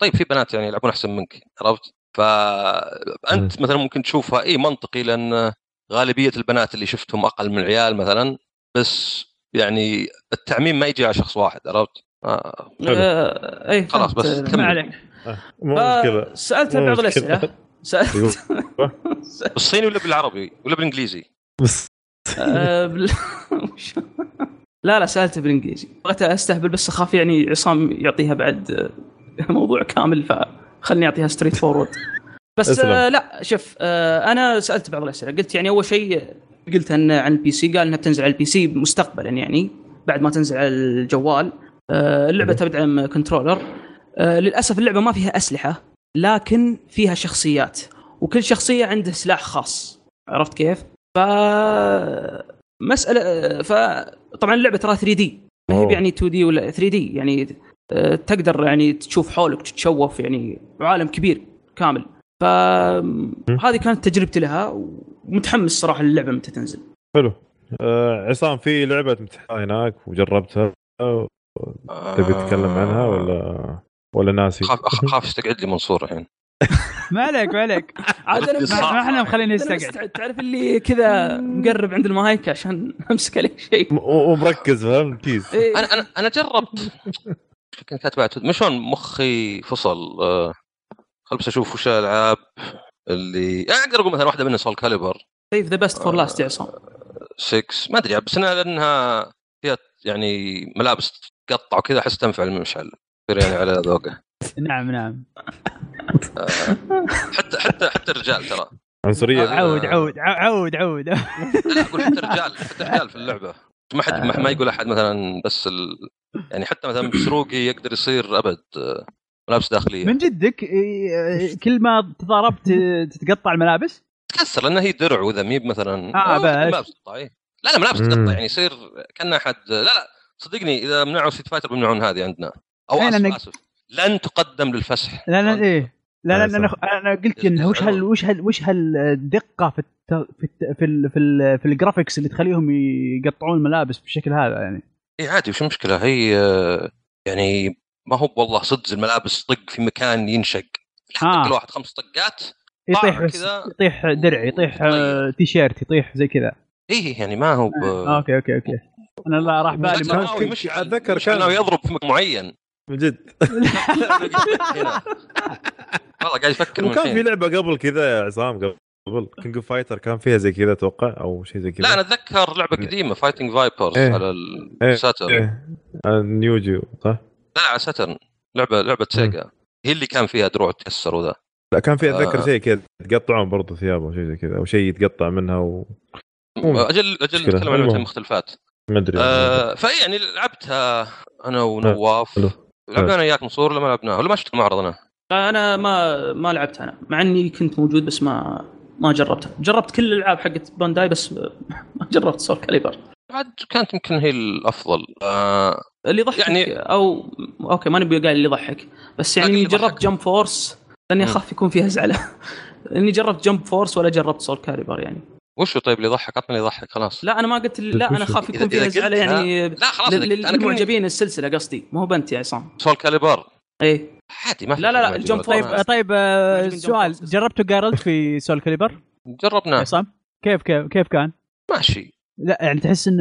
طيب في بنات يعني يلعبون أحسن منك عرفت؟ فأنت مثلا ممكن تشوفها اي منطقي لأن غالبية البنات اللي شفتهم أقل من العيال مثلا بس يعني التعميم ما يجي على شخص واحد عرفت؟ آه،
حلو.
آه... اي
خلاص بس. كمل.
ما عليك
آه، مو مشكلة.
سألت
مو
بعض. الأسئلة. سألت.
بالصيني ولا بالعربي؟ ولا بالإنجليزي؟
بس.
آه، لا لا سالته بالإنجليزي. بغيت أستهبل بس أخاف يعني عصام يعطيها بعد آه، موضوع كامل فخلني أعطيها straightforward بس. آه لا شوف آه أنا سألت بعض الأسئلة. قلت يعني أول شيء قلت إن عن ال PC قال إنها بتنزل على ال PC مستقبلا يعني بعد ما تنزل على الجوال. آه اللعبة تدعم controller آه للأسف اللعبة ما فيها أسلحة لكن فيها شخصيات وكل شخصية عنده سلاح خاص. عرفت كيف؟ ف مسألة فطبعا اللعبة ترى 3D ما هي. يعني 2 دي ولا 3 دي يعني تقدر يعني تشوف حولك تتشوف يعني عالم كبير كامل. فهذه كانت تجربتي لها ومتحمس صراحة للعبة متى تنزل.
حلو. آه عصام في لعبة امتحان هناك وجربتها؟ تبي تتكلم عنها ولا ولا ناسي؟
خاف أخ- خاف يستقعد لي منصور الحين.
ما عليك ما عليك.
عاد
أنا
ما إحنا مخليني يستقعد.
مستعد. تعرف اللي كذا مقرب عند المايك عشان أمسك عليك شيء.
ومركز فهمت؟ كيس.
إيه.
أنا أنا أنا جربت. على تويتر. مشون مخي فصل. آه، خل بس أشوف وش الألعاب اللي يعني أقدر أقول مثلا واحدة منها سول كاليبر
سيف ذا بيست فور لاست يا عصام
6 ما أدري بس إنها لأنها فيها يعني ملابس تقطع وكذا أحس تنفع المشعل. يعني على ذوقه.
نعم نعم.
حتى حتى حتى الرجال ترى.
عنصرية.
آه.
عود عود عود عود.
لا أقول حتى الرجال حتى الرجال في اللعبة. ما حد ما ما يقول أحد مثلا بس ال... يعني حتى مثلا بسروقي يقدر يصير أبد آه، ملابس داخلية.
من جدك إيه، كل ما تضاربت تتقطع الملابس؟
تكسر لانها هي درع واذا ميب مثلا.
آه، بس.
ملابس تقطع. لا لا ملابس. تقطع يعني يصير كأن أحد لا لا صدقني إذا منعوا سيت فايتر بيمنعون هذه عندنا.
أو
اسف اسف لن تقدم للفسح.
لا لا إيه. لا لا
أنا.
أنا قلت انه وش هال وش هال وش هالدقة في الت... في الت... في ال... في, ال... في ال graphics اللي تخليهم يقطعون الملابس بالشكل هذا يعني؟
إي عادي وش المشكلة هي يعني ما هو والله صدق الملابس طق في مكان ينشق. لا
آه.
طق الواحد خمس طقات
يطيح. يطيح درع يطيح آه، تي شيرت يطيح زي كذا.
إيه يعني ما هو ب...
آه، okay okay okay. أنا لا راح بالي. ما
مش
أتذكر
مش
كان-
يضرب في مكان معين.
من جد.
هنا. والله قاعد يفكر
وكان في لعبة قبل كذا يا عصام قبل King of Fighter كان فيها زي كذا أتوقع أو شيء زي كذا
لا أنا أتذكر لعبة قديمة Fighting Vipers
إيه.
على
إيه.
ال Saturn
إيه. آه، Neo Geo صح؟
لا على Saturn لعبة لعبة Sega هي اللي كان فيها دروع تكسر وذا
لا كان في أتذكر
آه.
شيء كذا تقطعون برضه ثياب أو شيء زي كذا أو شيء يتقطع منها و...
أجل
أجل.
نتكلم عن لعبتين. مختلفات
ما أدري
آه فاي يعني لعبتها أنا ونواف
حلو.
لعبنا أنا وياك منصور ولا ما لعبناها ولا ما شفت المعرض أنا
أنا ما ما لعبت أنا مع إني كنت موجود بس ما ما جربتها. جربت كل الألعاب حقت Bandai بس ما جربت Soulcalibur.
بعد كانت يمكن هي الأفضل. آه
اللي يضحك
يعني-
أو okay ماني بقول اللي يضحك بس يعني جربت. Jump Force
لأني.
أخاف يكون فيها زعله إني جربت Jump Force ولا جربت Soulcalibur يعني.
وشو طيب اللي يضحك؟ عطني اللي يضحك خلاص.
لا أنا ما قلت لا أنا؟
أخاف
يكون فيها زعله يعني
لا خلاص
للمعجبين السلسلة قصدي. ما هو بنت يا عصام.
Soulcalibur.
إيه
عادي ما في
لا، لا، لا، ال
Jump.
طيب طيب آه، سؤال. جربتوا Geralt في Soulcalibur؟
جربناه
عصام كيف كيف كيف كان؟
ماشي
لا يعني تحس إن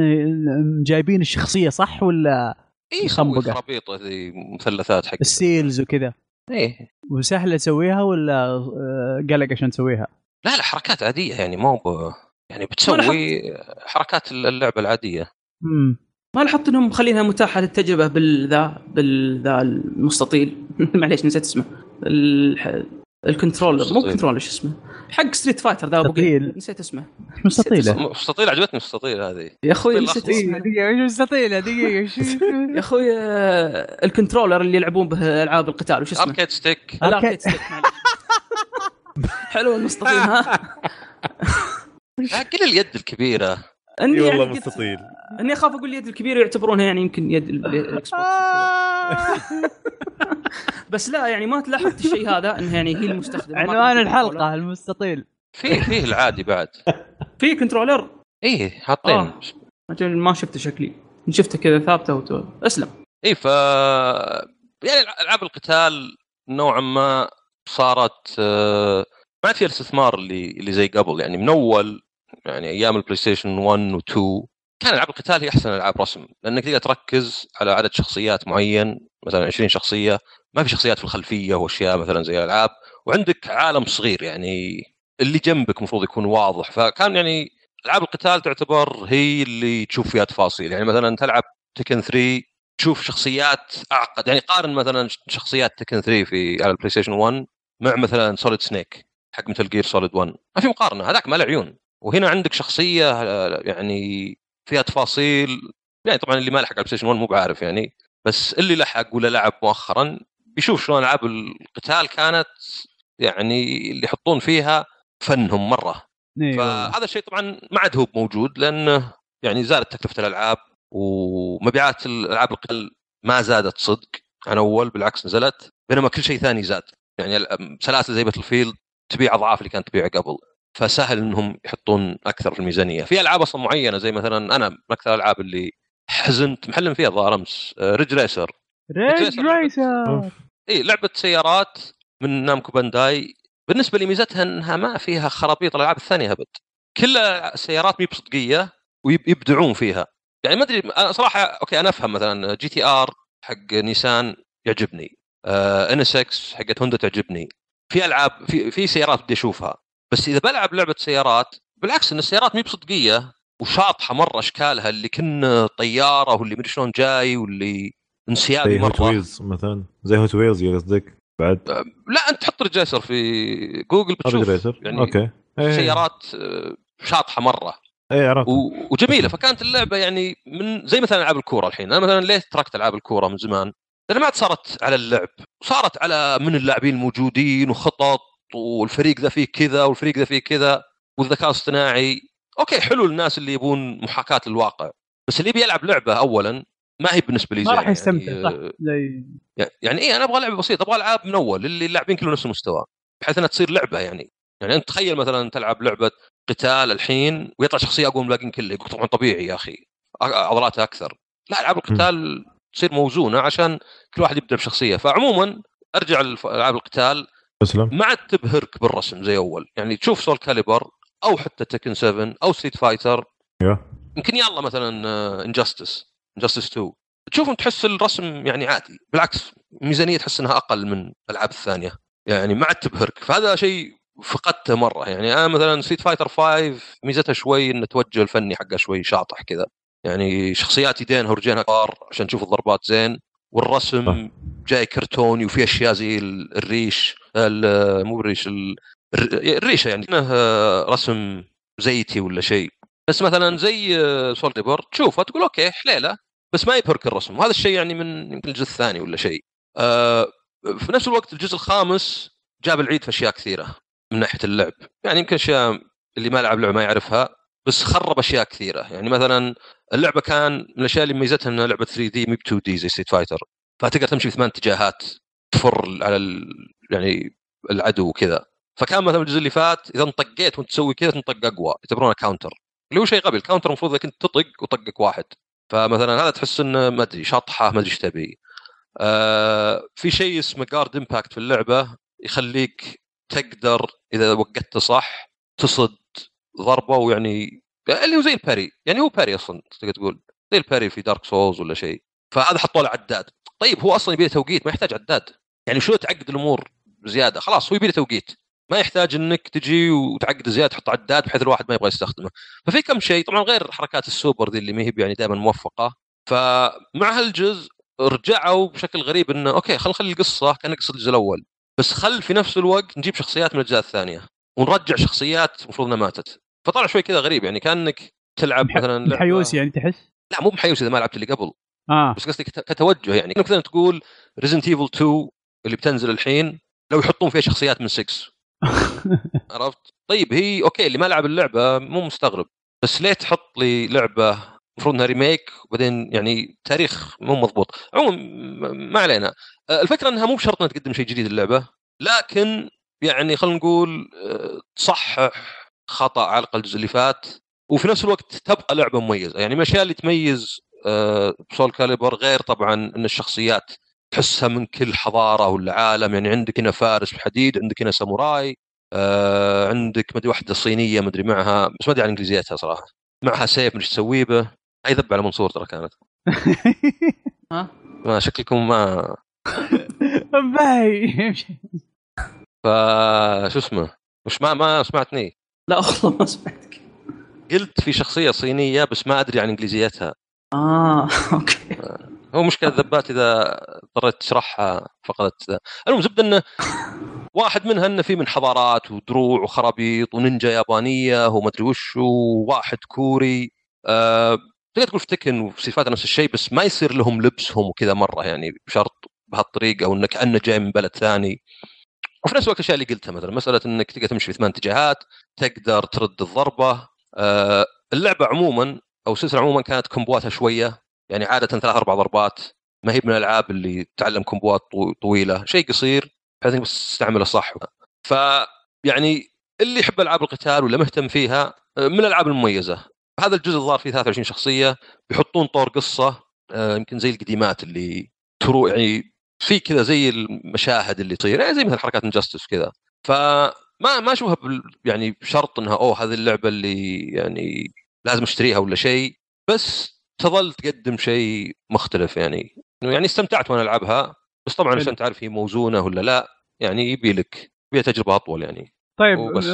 جايبين الشخصية صح ولا
اي. يسوي خرابيط ذي مثلثات حق
ال signs وكذا
إيه
وسهل اسويها ولا آه، قلق عشان تسويها؟
لا لا حركات عادية يعني مو ب... يعني بتسوي حركات اللعبة العادية
امم
ما لاحظت إنهم مخلينها متاحة للتجربة بالذا بالذا المستطيل. معليش نسيت اسمه. الح... ال controller.
مو.
controller شو اسمه؟ حق Street Fighter ذا
مستطيل.
نسيت اسمه.
مستطيلة.
مستطيل عجبتني مستطيل هذه.
يا
أخوي
نسيت. اسمه.
مستطيلة دقيقة
يا أخوي آه، ال controller اللي يلعبون به ألعاب القتال وش اسمه؟
arcade
stick. arcade. stick،. حلو المستطيل ها؟
لا، قل اليد الكبيرة.
إني
اي والله
يعني
مستطيل.
إني أخاف أقول اليد الكبيرة يعتبرونها يعني يمكن يد ال- الاكس بوكس وكذا. بس لا يعني ما تلاحظت الشيء هذا انه يعني هي المستخدمة ما
عنوان
في
الحلقة المستطيل.
فيه فيه العادي بعد.
في كنترولر
إيه حاطين.
آه. ما شفته شكلي. شفته كذا ثابتة وتو... أسلم.
اي ف يعني ألعاب القتال نوعا ما صارت آه، ما عاد فيها الاستثمار اللي اللي زي قبل. يعني من أول يعني أيام ال PlayStation 1 و2 كان ألعاب القتال هي أحسن ألعاب رسم لأنك تقدر تركز على عدد شخصيات معين مثلا 20 شخصية ما في شخصيات في الخلفية وأشياء مثلا زي الألعاب وعندك عالم صغير يعني اللي جنبك المفروض يكون واضح. فكان يعني ألعاب القتال تعتبر هي اللي تشوف فيها تفاصيل. يعني مثلا تلعب Tekken 3 تشوف شخصيات أعقد. يعني قارن مثلا شخصيات Tekken 3 في على ال PlayStation 1 مع مثلا Solid Snake حق Metal Gear Solid 1 ما في مقارنة هذاك ما له عيون. وهنا عندك شخصية يعني فيها تفاصيل يعني طبعا اللي ما لحق على ال PlayStation 1 مو بعارف يعني بس اللي لحق ولا لعب مؤخرا بيشوف شلون ألعاب القتال كانت يعني اللي يحطون فيها فنهم مرة.
إيه.
فهذا الشيء طبعا ما عاد هو موجود لأنه يعني زادت تكلفة الألعاب ومبيعات الألعاب القتال ما زادت صدق عن أول بالعكس نزلت بينما كل شيء ثاني زاد. يعني سلاسل زي Battlefield تبيع أضعاف اللي كانت تبيع قبل. فسهل إنهم يحطون أكثر في الميزانية. في ألعاب أصلا معينة زي مثلا أنا من أكثر الألعاب اللي حزنت محلم فيها الظاهر أمس Ridge
Racer Ridge
Racer.
اي لعبة سيارات من Namco Bandai. بالنسبة لي ميزتها إنها ما فيها خرابيط الألعاب الثانية أبد. كل السيارات مي بصدقية ويبدعون فيها. يعني ما أدري صراحة okay أنا أفهم مثلا GTR حق نيسان يعجبني. NSX حقت هوندا تعجبني. في ألعاب في في سيارات بدي أشوفها. بس إذا بلعب لعبة سيارات بالعكس إن السيارات مي بصدقيه وشاطحة مرة أشكالها اللي كن طيارة واللي مدري شلون جاي واللي انسيابي
زي
Hot
مرة. مثلا. زي Hot Wheels قصدك بعد.
لا أنت تحط Ridge Racer في جوجل بتشوف يعني
okay. إيه.
سيارات آه، شاطحة مرة.
اي عرفت.
وجميلة. فكانت اللعبة يعني من زي مثلا ألعاب الكورة الحين. أنا مثلا ليه تركت ألعاب الكورة من زمان؟ لأن ما عاد صارت على اللعب. صارت على من اللاعبين الموجودين وخطط والفريق ذا فيه كذا والفريق ذا فيه كذا والذكاء الاصطناعي. okay حلو للناس اللي يبون محاكاة للواقع بس اللي بيلعب لعبة اولا ما هي بالنسبة لي
ما
زينة
راح يستمتع
يعني
صح؟ زي
يعني إيه أنا أبغى لعبة بسيطة أبغى ألعاب من أول اللي اللاعبين كلهم نفس المستوى بحيث إنها تصير لعبة يعني. يعني أنت تخيل مثلا تلعب لعبة قتال الحين ويطلع شخصية أقوى من الباقيين كله يقول طبعا طبيعي يا أخي عضلاتها أكثر. لا ألعاب القتال تصير موزونة عشان كل واحد يبدأ بشخصية. فعموما أرجع لالعاب القتال
تسلم.
ما عاد تبهرك بالرسم زي أول. يعني تشوف سول كاليبر أو حتى Tekken 7 أو Street
Fighter.
يمكن يلا مثلا Injustice Injustice 2 تشوفهم تحس الرسم يعني عادي. بالعكس ميزانية تحس إنها أقل من الألعاب الثانية. يعني ما عاد تبهرك. فهذا شيء فقدته مرة. يعني أنا مثلا Street Fighter 5 ميزتها شوي ان التوجه الفني حقها شوي شاطح كذا. يعني شخصيات يدينها ورجينها كبار عشان تشوف الضربات زين. والرسم
آه.
جاي كرتوني وفي أشياء زي ال- الريش ال- مو الريش ال- الر- الريشة يعني. إنه رسم زيتي ولا شيء. بس مثلا زي Soulcalibur تشوفها تقول okay حليوة بس ما يبهرك الرسم. وهذا الشيء يعني من يمكن الجزء الثاني ولا شيء. آه في نفس الوقت الجزء الخامس جاب العيد في أشياء كثيرة من ناحية اللعب. يعني يمكن أشياء اللي ما لعب لعبة ما يعرفها. بس خرب أشياء كثيرة. يعني مثلا اللعبة كان من الأشياء اللي ميزتها إنها لعبة 3D مي 2D زي Street Fighter فتقدر تمشي في ثمان اتجاهات تفر على ال... يعني العدو وكذا. فكان مثلا الجزء اللي فات إذا انطقيت وأنت تسوي كذا تنطق أقوى يعتبرونه counter اللي هو شيء غبي ال counter المفروض انك انت تطق وطقك واحد. فمثلا هذا تحس إنه ما أدري شطحة ما أدري إيش تبي. آه في شيء اسمه guard impact في اللعبة يخليك تقدر إذا وقتته صح تصد ضربه ويعني اللي هو زي ال parry يعني هو parry أصلا تقدر تقول زي ال parry في Dark Souls ولا شيء. فهذا حطوا له عداد. طيب هو أصلا يبي توقيت ما يحتاج عداد. يعني شو تعقد الأمور زيادة؟ خلاص هو يبي توقيت. ما يحتاج إنك تجي وتعقد زيادة تحط عداد بحيث الواحد ما يبغى يستخدمه. ففي كم شيء طبعا غير حركات السوبر دي اللي ما هي يعني دائما موفقة. فمع هالجزء رجعوا بشكل غريب إنه okay خل نخلي القصة كأنك قصة الجزء الأول. بس خل في نفس الوقت نجيب شخصيات من الأجزاء الثانية. ونرجع شخصيات المفروض إنها ماتت. فطلع شوي كذا غريب يعني كأنك تلعب مثلا لعبة-
حيوس يعني تحس؟
لا مو بحيوس إذا ما لعبت اللي قبل
آه.
بس قصدي كت- كتوجه يعني. مثلا تقول Resident Evil 2 اللي بتنزل الحين لو يحطون فيها شخصيات من 6 عرفت؟ طيب هي okay اللي ما لعب اللعبة مو مستغرب بس ليه تحط لي لعبة المفروض إنها remake وبعدين يعني تاريخ مو مضبوط؟ عموما ما علينا. آه، الفكرة إنها مو بشرط إنها تقدم شيء جديد اللعبة لكن يعني خلينا نقول آه، تصحح خطأ على الاقل الجزء اللي فات وفي نفس الوقت تبقى لعبة مميزة. يعني من الاشياء اللي تميز Soulcalibur غير طبعا إن الشخصيات تحسها من كل حضارة ولا عالم يعني عندك هنا فارس بحديد عندك هنا ساموراي آه عندك مدري واحدة صينية مدري معها بس ما أدري عن إنجليزيتها صراحة. معها سيف مش تسوي به. هاي ذب على منصور ترى كانت.
ها؟
ما شكلكم ما.
باي
فا شو اسمه؟ مش ما ما سمعتني.
لا والله ما سمعتك.
قلت في شخصية صينية بس ما أدري عن إنجليزيتها.
آه okay.
هو مشكلة الذبات إذا اضطريت تشرحها فقدت ذا. المهم زبدة إنه واحد منها إنه في من حضارات ودروع وخرابيط ونينجا يابانية وما أدري وش وواحد كوري. آه تقدر تقول في Tekken وصفاتها نفس الشيء بس ما يصير لهم لبسهم وكذا مرة يعني بشرط بهالطريقة وانه كأنه جاي من بلد ثاني. وفي نفس الوقت الأشياء اللي قلتها مثلا مسألة إنك تقدر تمشي في ثمان اتجاهات تقدر ترد الضربة آه اللعبة عموما أو السلسلة عموما كانت كومبواتها شوية يعني عادة ثلاث أربع ضربات ما هي من الألعاب اللي تعلم كومبوات طو- طويلة شيء قصير بحيث إنك تستعمله صح. ف يعني اللي يحب ألعاب القتال ولا مهتم فيها آه، من الألعاب المميزة. هذا الجزء الظاهر فيه 23 شخصية بيحطون طور قصة آه، يمكن زي القديمات اللي ترو يعني في كذا زي المشاهد اللي تصير يعني زي مثل حركات انجستس كذا فما ما أشوفها بال- يعني بشرط إنها أوه هذه اللعبة اللي يعني لازم أشتريها ولا شيء بس تظل تقدم شيء مختلف يعني إنه يعني استمتعت وأنا ألعبها بس طبعا. عشان تعرف هي موزونة ولا لا يعني يبي لك يبي تجربة أطول يعني
طيب
وبس.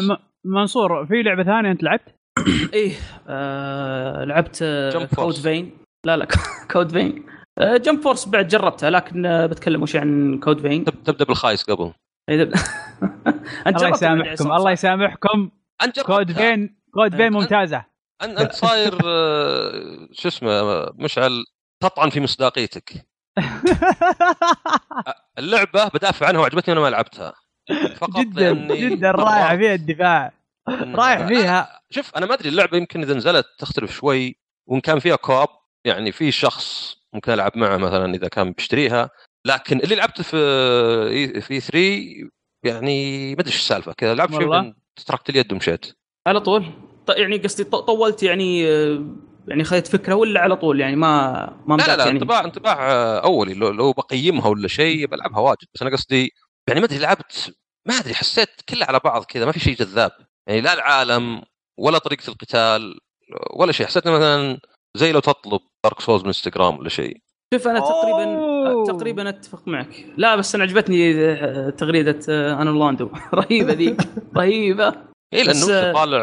منصور في لعبة ثانية أنت لعبت؟
إيه آه لعبت. Code Vein لا لا Code Vein آه Jump Force بعد جربتها لكن آه بتكلم وش عن Code Vein
تب- تبدأ بالخايس قبل.
إيه، انت
الله يسامحكم الله؟ يسامحكم. Code Vein Code
Vein
ممتازة.
انت انت صاير آه، شو اسمه مشعل تطعن في مصداقيتك. اللعبة بدافع عنها وعجبتني وأنا ما لعبتها. فقط
جدا جدا رايح فيها الدفاع. رايح فيها.
شوف أنا ما أدري اللعبة يمكن إذا نزلت تختلف شوي وإن كان فيها كوب يعني في شخص ممكن ألعب معه مثلا إذا كان بيشتريها. لكن اللي لعبته في في 3 يعني ما أدري إيش السالفة كذا. لعبت؟ بعدين تركت اليد ومشيت.
على طول. يعني قصدي طولت يعني يعني خذيت فكرة ولا على طول؟ يعني ما ما
لا لا لا
يعني؟
انطباع انطباع أولي. لو, لو بقيمها ولا شيء بلعبها واجد. بس أنا قصدي يعني ما أدري لعبت ما أدري حسيت كلها على بعض كذا. ما في شيء جذاب. يعني لا العالم ولا طريقة القتال ولا شيء. حسيت مثلا زي لو تطلب Dark Souls من انستغرام ولا شيء.
شوف أنا تقريبا
أوه.
تقريبا أتفق معك. لا بس أنا عجبتني آه، تغريدة آه، أنور لاندو رهيبة ذيك رهيبة.
اي لأنه
آه،
طالع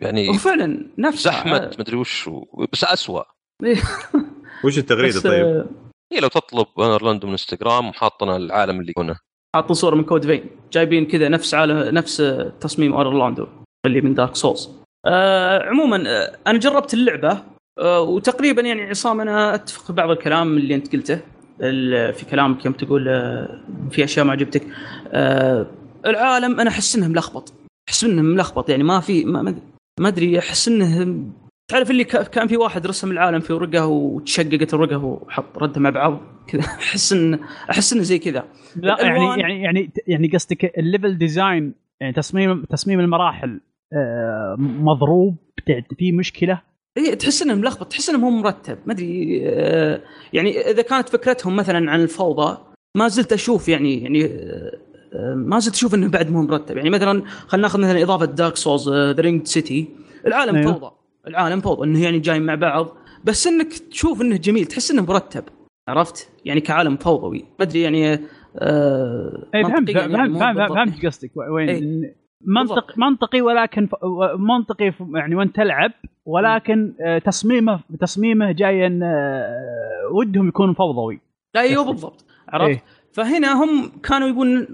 يعني
وفعلا نفسها
زحمة مدري وش بس اسوء
وش
التغريدة
طيب؟
هي لو تطلب أنور لاندو من انستغرام وحاطنا العالم اللي هنا
حاطين صورة من Code Vein. جايبين كذا نفس عالم نفس تصميم أنور لاندو اللي من Dark Souls آه عموما أنا جربت اللعبة وتقريبا يعني عصام أنا أتفق بعض الكلام اللي أنت قلته. في كلامك يوم تقول آه في أشياء ما عجبتك. آه العالم أنا أحس إنه ملخبط. أحس إنه ملخبط يعني ما في ما, أدري أحس إنه تعرف اللي كان في واحد رسم العالم في ورقه وتشققت الورقه وحط ردها مع بعض كذا. أحس إن أحس إنه زي كذا.
لا يعني يعني يعني يعني قصدك ال level design يعني تصميم تصميم المراحل آه، مضروب في مشكلة؟
اي تحس انه ملخبط تحس انه مو مرتب. ما أدري آه، يعني إذا كانت فكرتهم مثلا عن الفوضى ما زلت أشوف يعني يعني آه، آه، ما زلت أشوف إنه بعد مو مرتب. يعني مثلا خلينا ناخذ مثلا إضافة Dark Souls The Ringed City العالم
أيوه.
فوضى العالم فوضى إنه يعني جاي مع بعض بس إنك تشوف إنه جميل تحس إنه مرتب. عرفت؟ يعني كعالم فوضوي. ما أدري يعني آه
اي فهمت
يعني
فهمت. فهمت قصدك. وين؟
إيه.
منطق منطقي ولكن منطقي يعني وانت تلعب ولكن آه، تصميمه تصميمه جاي إن آه، ودهم يكون فوضوي
أيوه بالضبط عرفت
إيه.
فهنا هم كانوا يبون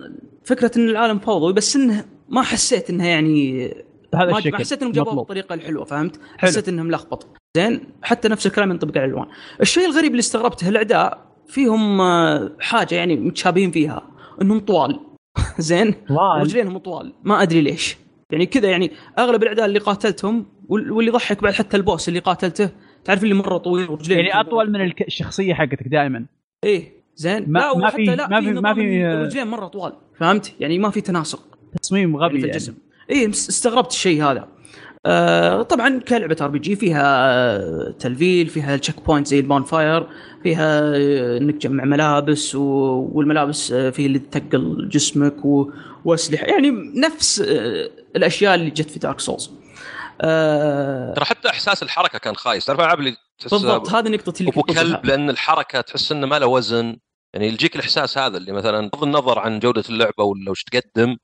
فكرة إن العالم فوضوي بس إنه ما حسيت إنها يعني
بهذا
ما, ما
الشكل
حسيت إنهم جابوها. بالطريقة الحلوة فهمت؟
حلو.
حسيت إنهم ملخبط زين حتى نفس الكلام ينطبق على الألوان. الشيء الغريب اللي استغربته الأعداء فيهم آه، حاجة يعني متشابهين فيها إنهم طوال زين. رجلينهم طوال. ما أدري ليش. يعني كذا يعني أغلب الأعداء اللي قاتلتهم وال- واللي ضحك بعد حتى البوس اللي قاتلته تعرف اللي مرة طويل ورجلين
يعني أطول من الشخصية حقتك دائما.
إيه زين.
ما-
لا
ما في-
لا
ما في- ما في-
إن الرجلين مرة طوال. فهمت؟ يعني ما في تناسق.
تصميم
يعني
غبي
في
يعني.
الجسم. اي مس- استغربت الشيء هذا. آه طبعا كلعبة RPG فيها آه، تلفيل فيها ال checkpoint زي ال bonfire فيها آه، إنك تجمع ملابس و... والملابس آه، في اللي تثقل جسمك و... وأسلحة. يعني نفس آه الأشياء اللي جت في Dark Souls آه
ترى حتى إحساس الحركة كان خايس. تعرف الالعاب اللي تحس
بالضبط هذه النقطه اللي كنت.
كلب لأن الحركة تحس إنه ما له وزن. يعني يجيك الإحساس هذا اللي مثلا بغض النظر عن جودة اللعبة ولا وش تقدم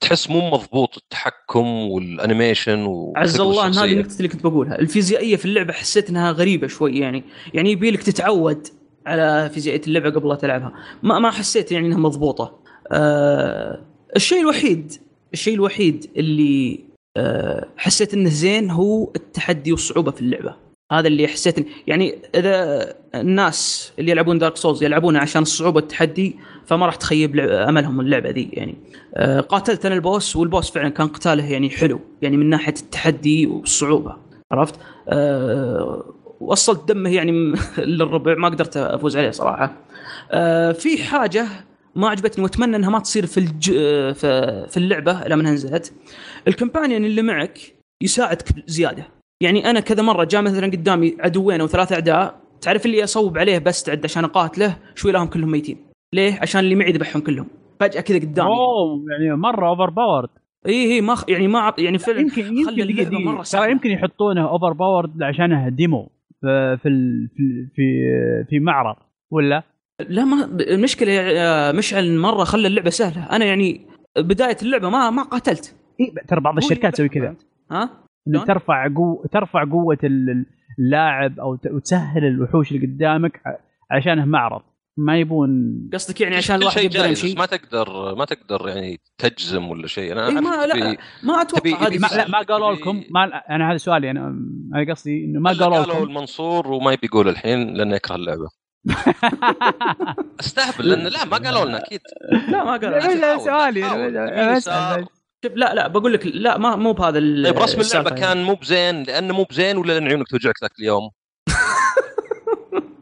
تحس مو مضبوط التحكم وال animation و
عز الله ان هذه النقطة اللي كنت بقولها، الفيزيائية في اللعبة حسيت إنها غريبة شوي يعني، يعني يبي لك تتعود على فيزيائية اللعبة قبل لا تلعبها، ما ما حسيت يعني إنها مضبوطة. آه الشيء الوحيد الشيء الوحيد اللي آه حسيت إنه زين هو التحدي والصعوبة في اللعبة. هذا اللي حسيت يعني إذا الناس اللي يلعبون دارك سولز يلعبونها عشان الصعوبة والتحدي فما راح تخيب أملهم اللعبة ذي يعني. آه، قاتلت أنا البوس والبوس فعلا كان قتاله يعني حلو يعني من ناحية التحدي والصعوبة عرفت؟ أه وصلت دمه يعني للربع ما قدرت أفوز عليه صراحة. أه في حاجة ما عجبتني وأتمنى إنها ما تصير في الج... آه، في اللعبة لما نزلت. ال companion اللي معك يساعدك زياده. يعني أنا كذا مرة جاء مثلا قدامي عدوين أو ثلاث أعداء تعرف اللي أصوب عليه بستعد عشان أقاتله شوي لهم كلهم ميتين. ليه؟ عشان اللي معي ذبحهم كلهم. فجأة كذا قدامي.
اوه يعني مرة overpowered
اي اي ما خ... يعني ما عط- يعني فعلا
يمكن يمكن.
مرة
ترى يمكن يحطونه overpowered عشانه demo في في في في, في معرض ولا؟
لا ما المشكلة يا مشعل مرة خلى اللعبة سهلة. أنا يعني بداية اللعبة ما ما قاتلت.
إيه ترى بعض الشركات تسوي كذا.
ها؟ شلون؟
ترفع قوة ترفع قوة ال- اللاعب أو ت- وتسهل الوحوش اللي قدامك عشانه معرض. ما يبون
قصدك يعني عشان الواحد
شيء
يقدر يمشي؟
بس ما تقدر ما تقدر يعني تجزم ولا شيء. أنا
إيه ما لا ما
أتوقع
هذه
ما لا ما قالوا لكم. ما أنا هذا سؤالي. أنا أنا قصدي إنه ما قالوا
قالوا
لكم.
المنصور وما يبي يقول الحين لأنه يكره اللعبة. أستهبل لأن لا ما قالوا لنا أكيد.
لا ما قال
لا، لا،
حاول،
سؤالي،. بس.
شوف لا لا بقول لك لا ما مو بهذا ال-
طيب رسم اللعبة
يعني.
كان مو بزين لأنه مو بزين ولا لأن عيونك توجعك ذاك اليوم؟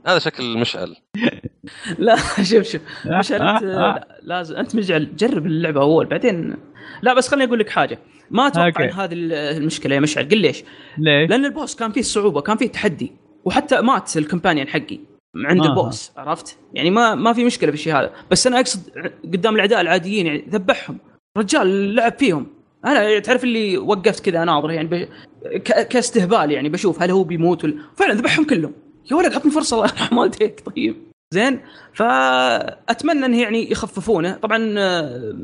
هذا شكل مشعل.
لا شوف شوف. مشعل أنت لا، لازم أنت مجعل. جرب اللعبة أول بعدين. لا بس خليني أقول لك حاجة. ما
أتوقع.
إن هذه المشكلة يا مشعل. قل ليش؟
ليش؟
لأن البوس كان فيه صعوبة كان فيه تحدي. وحتى مات الكمبانيون حقي عند
آه.
البوس عرفت؟ يعني ما ما في مشكلة في الشيء هذا. بس أنا أقصد قدام الأعداء العاديين يعني ذبحهم. رجال لعب فيهم. أنا تعرف اللي وقفت كذا اناظر يعني ب... ك... كاستهبال يعني بشوف هل هو بيموت ولا فعلا ذبحهم كلهم. يا ولد عطني فرصة الله يرحم والديك طيب. زين فأتمنى إنه يعني يخففونه. طبعا آه،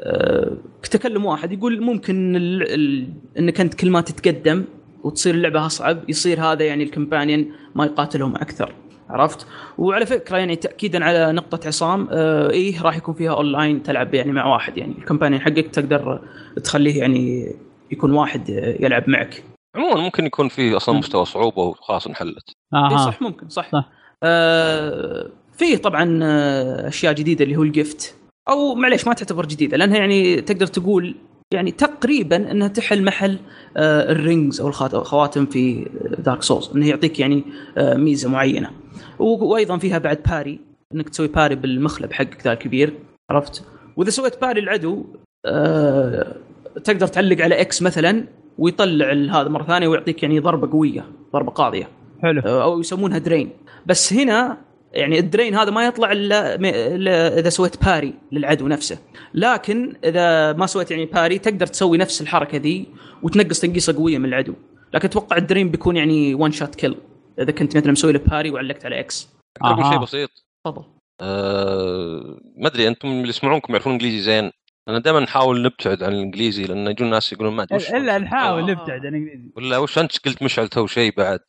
آه، تكلم واحد يقول ممكن ال... ال... انك انت كل ما تتقدم وتصير اللعبة أصعب يصير هذا يعني الكمبانيون ما يقاتلهم أكثر. عرفت؟ وعلى فكرة يعني تاكيدا على نقطة عصام آه إيه راح يكون فيها اونلاين تلعب يعني مع واحد يعني. الكمبانيون حقك تقدر تخليه يعني يكون واحد يلعب معك.
عموما ممكن يكون في
أصلا.
مستوى صعوبة وخلاص انحلت.
اي
أها
صح ممكن صح,
صح.
آه فيه طبعا آه، أشياء جديدة اللي هو الجفت. أو معليش ما تعتبر جديدة لأنها يعني تقدر تقول يعني تقريبا إنها تحل محل آه ال rings أو الخات- الخواتم في Dark Souls انه يعطيك يعني آه ميزة معينة. وأيضا فيها بعد parry إنك تسوي parry بالمخلب حقك ذا الكبير. عرفت؟ وإذا سويت parry العدو آه تقدر تعلق على X مثلا. ويطلع ال- هذا مرة ثانية ويعطيك يعني ضربة قوية ضربة قاضية.
حلو.
أو يسمونها drain بس هنا يعني ال drain هذا ما يطلع إلا إلا إذا سويت parry للعدو نفسه. لكن إذا ما سويت يعني parry تقدر تسوي نفس الحركة ذي وتنقص تنقيصة قوية من العدو. لكن أتوقع ال drain بيكون يعني one shot kill إذا كنت مثلا مسوي له parry وعلقت على
X
أقول.
شيء بسيط.
تفضل.
أه ما أدري أنتم اللي يسمعونكم يعرفون إنجليزي زين. أنا دائما نحاول نبتعد عن الإنجليزي لأن يجون ناس يقولون ما أدري
الا نحاول
آه.
نبتعد عن الإنجليزي.
ولا وش أنت قلت مشعل تو شيء بعد؟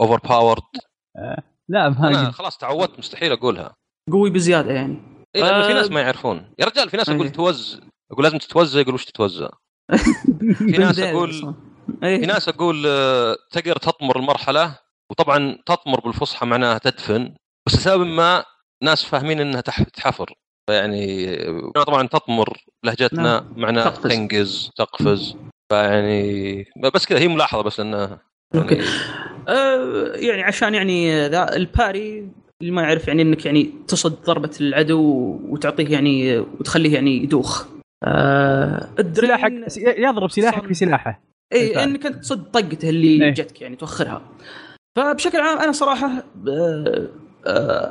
overpowered
لا ما.
خلاص تعودت مستحيل أقولها.
قوي بزيادة يعني.
إيه لأن في
آه.
ناس ما يعرفون. يا رجال في ناس
أقول.
dodge أقول لازم تتدوج يقول وش تتدوج؟ في ناس
أقول.
في ناس أقول آه، تقدر تطمر المرحلة وطبعا تطمر بالفصحى معناها تدفن بس لسبب ما ناس فاهمين إنها تح- تحفر. فيعني آه، طبعا تطمر لهجتنا
نعم.
معناها
تقفز.
تنقز تقفز فيعني بس كذا هي ملاحظة بس
okay.
يعني
آه، يعني عشان يعني ذا ال parry اللي ما يعرف يعني إنك يعني تصد ضربة العدو وتعطيه يعني وتخليه يعني يدوخ. ال drain
سلاحك يضرب سلاحك في سلاحه إي.
إنك أنت تصد طقته اللي
إيه.
جتك يعني توخرها. فبشكل عام أنا صراحة آه،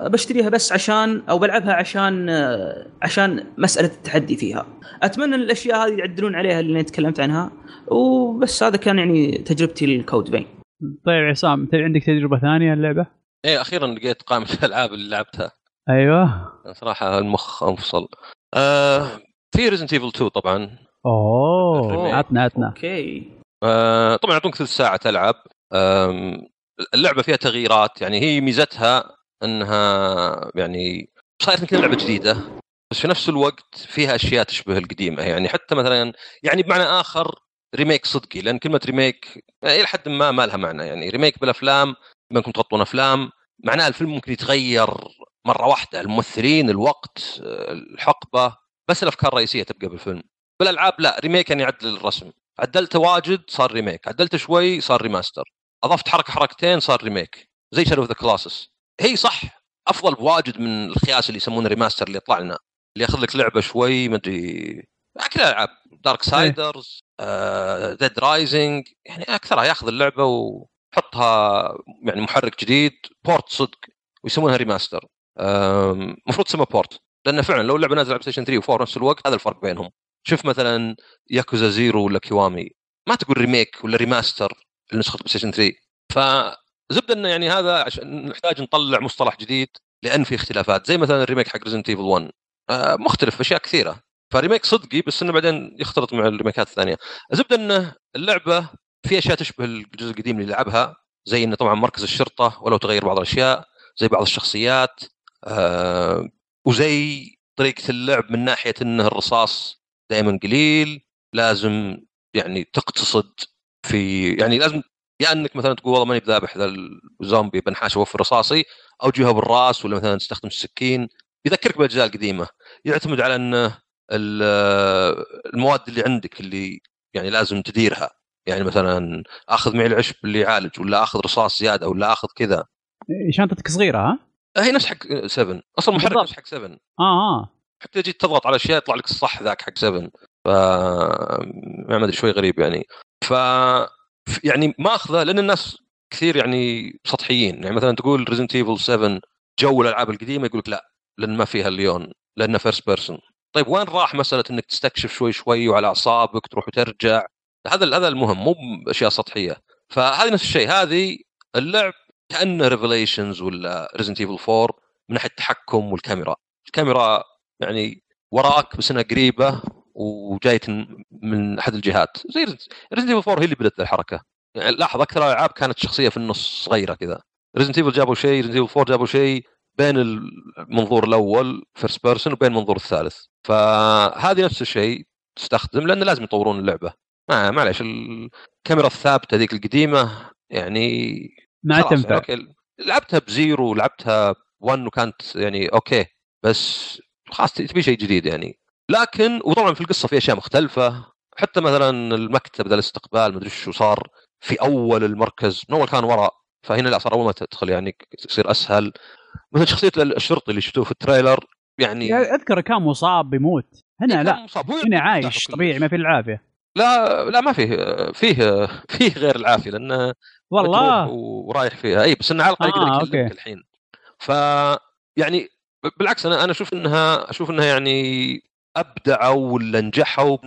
بشتريها بس عشان أو بلعبها عشان آه، عشان مسألة التحدي فيها. أتمنى إن الأشياء هذه يعدلون عليها اللي أنا تكلمت عنها وبس هذا كان يعني تجربتي لل Code Vein.
طيب عصام انت عندك تجربة ثانية اللعبه؟
إيه أخيرا لقيت قائمة الألعاب اللي لعبتها
أيوه
صراحة المخ أنفصل آه في Resident Evil 2 طبعا أوه.
عطنا عطنا
okay
آه طبعا يعطونك ثلث ساعة تلعب آم، اللعبة فيها تغييرات يعني هي ميزتها إنها يعني صايره كذا لعبة جديدة بس في نفس الوقت فيها أشياء تشبه القديمة يعني حتى مثلا يعني بمعنى آخر remake صدقي لأن كلمة remake إلى حد ما ما لها معنى يعني remake بالأفلام بما أنكم تغطون أفلام معناه الفيلم ممكن يتغير مرة واحدة الممثلين الوقت الحقبة بس الأفكار الرئيسية تبقى بالفيلم. بالألعاب لا remake يعني يعدل الرسم. عدلته واجد صار remake عدلته شوي صار remaster أضفت حركة حركتين صار remake زي of the Colossus هي صح أفضل بواجد من الخياس اللي يسمونه remaster اللي يطلع لنا اللي ياخذ لك لعبة شوي ما أدري كل الالعاب Darksiders Dead Rising يعني أكثرها ياخذ اللعبة ويحطها يعني محرك جديد port صدق ويسمونها remaster المفروض تسمى port لأن فعلا لو اللعبة نازلة على PlayStation 3 و4 نفس الوقت هذا الفرق بينهم. شوف مثلا Yakuza Zero ولا Kiwami ما تقول remake ولا remaster لنسخة PlayStation 3 فزبده انه يعني هذا عشان نحتاج نطلع مصطلح جديد لأن في اختلافات زي مثلا ال remake حق Resident Evil 1 آه، مختلف أشياء كثيرة. ف remake صدقي بس إنه بعدين يختلط مع ال remakeات الثانية. الزبده انه اللعبة في أشياء تشبه الجزء القديم اللي لعبها زي إنه طبعا مركز الشرطة ولو تغير بعض الأشياء زي بعض الشخصيات. آه وزي طريقة اللعب من ناحية إنه الرصاص دائما قليل لازم يعني تقتصد في يعني لازم يا انك مثلا تقول والله ماني بذابح ذا الزومبي بنحاش أوفر رصاصي أو تجيبها بالرأس ولا مثلا تستخدم السكين يذكرك بالاجزاء القديمه يعتمد على انه ال- المواد اللي عندك اللي يعني لازم تديرها. يعني مثلا آخذ معي العشب اللي يعالج ولا آخذ رصاص زيادة ولا آخذ كذا.
شنطتك صغيرة ها؟
هي نفس حق 7 أصلا محرك. نفس حق 7
آه آه.
حتى جيت تضغط على اشياء يطلع لك الصح ذاك حق 7 ف ما أدري شوي غريب يعني. ف يعني ماخذة لأن الناس كثير يعني سطحيين. يعني مثلا تقول Resident Evil 7 جو الألعاب القديمة يقول لك لا لأن ما فيها الليون لأنه first person طيب وين راح مسألة إنك تستكشف شوي شوي وعلى أعصابك تروح وترجع؟ هذا هذا المهم مو باشياء سطحية. فهذه نفس الشيء هذه اللعب كأنه Revelations ولا Resident Evil 4 من ناحية التحكم والكاميرا. الكاميرا يعني وراك بس إنها قريبة وجاية من أحد الجهات. زي Resident Evil 4 هي اللي بدأت الحركة. يعني لاحظ أكثر الألعاب كانت شخصية في النص صغيرة كذا. Resident Evil جابوا شيء Resident Evil 4 جابوا شيء بين المنظور الأول first person وبين المنظور الثالث. فهذه نفس الشيء تستخدم لأن لازم يطورون اللعبة. ما معلش الكاميرا الثابتة ذيك القديمة يعني
ما
يعني
تنفع.
لعبتها ب Zero ولعبتها 1 وكانت يعني أوكي. بس خلاص تبي شيء جديد يعني. لكن وطبعا في القصة في أشياء مختلفة. حتى مثلا المكتب ذا الاستقبال مدري شو صار في أول المركز من اول كان وراء فهنا لا صار أول ما تدخل يعني يصير أسهل. مثلا شخصية الشرطي اللي شفتوه في ال trailer يعني
يعني أذكر كان مصاب بيموت. هنا
كان
لا.
مصاب. هو
هنا عايش طبيعي ما فيه إلا العافية.
لا لا ما فيه فيه فيه غير العافية لأنه
والله.
ورايح فيها. اي بس إنه على الأقل
آه،
يقدر يكلمك. الحين. ف يعني بالعكس أنا أنا أشوف إنها أشوف إنها يعني أبدعوا ولا نجحوا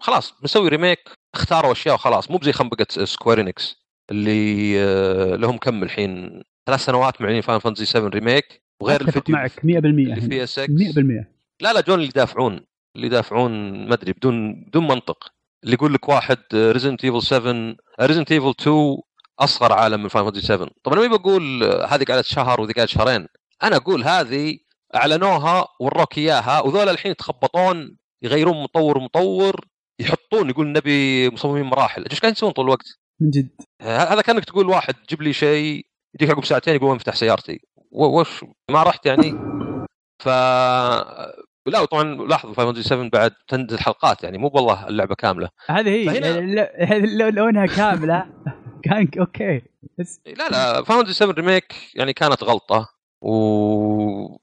خلاص بنسوي remake اختاروا أشياء وخلاص. مو بزي خنبقة Square Enix اللي آه، لهم كم الحين؟ ثلاث سنوات معلنين Final Fantasy 7 remake وغير
أتفق
الفيديو
معك 100%
اللي
هنا.
فيها 6
100%
لا لا جون اللي يدافعون اللي يدافعون ما أدري بدون بدون منطق. اللي يقول لك واحد Resident Evil 7 Resident Evil 2 أصغر عالم من Final Fantasy 7 طبعا أنا ما بقول آه، هذه قعدت شهر وذي قعدت شهرين. أنا أقول هذه أعلنوها وروك إياها وذول الحين يتخبطون يغيرون مطور مطور يحطون يقول نبي مصممين مراحل. إيش قاعدين يسوون طول الوقت؟
من جد.
هذا كأنك تقول واحد جيب لي شيء يجيك عقب ساعتين يقول افتح سيارتي. وش؟ ما رحت يعني. ف لا طبعا لاحظوا Final Fantasy 7 بعد تنزل حلقات يعني. مو والله اللعبة كاملة.
هذه هي
فهنا-
لو- لو, لو انها كاملة. كان أوكي. بس
لا لا Final Fantasy 7 remake يعني كانت غلطة. و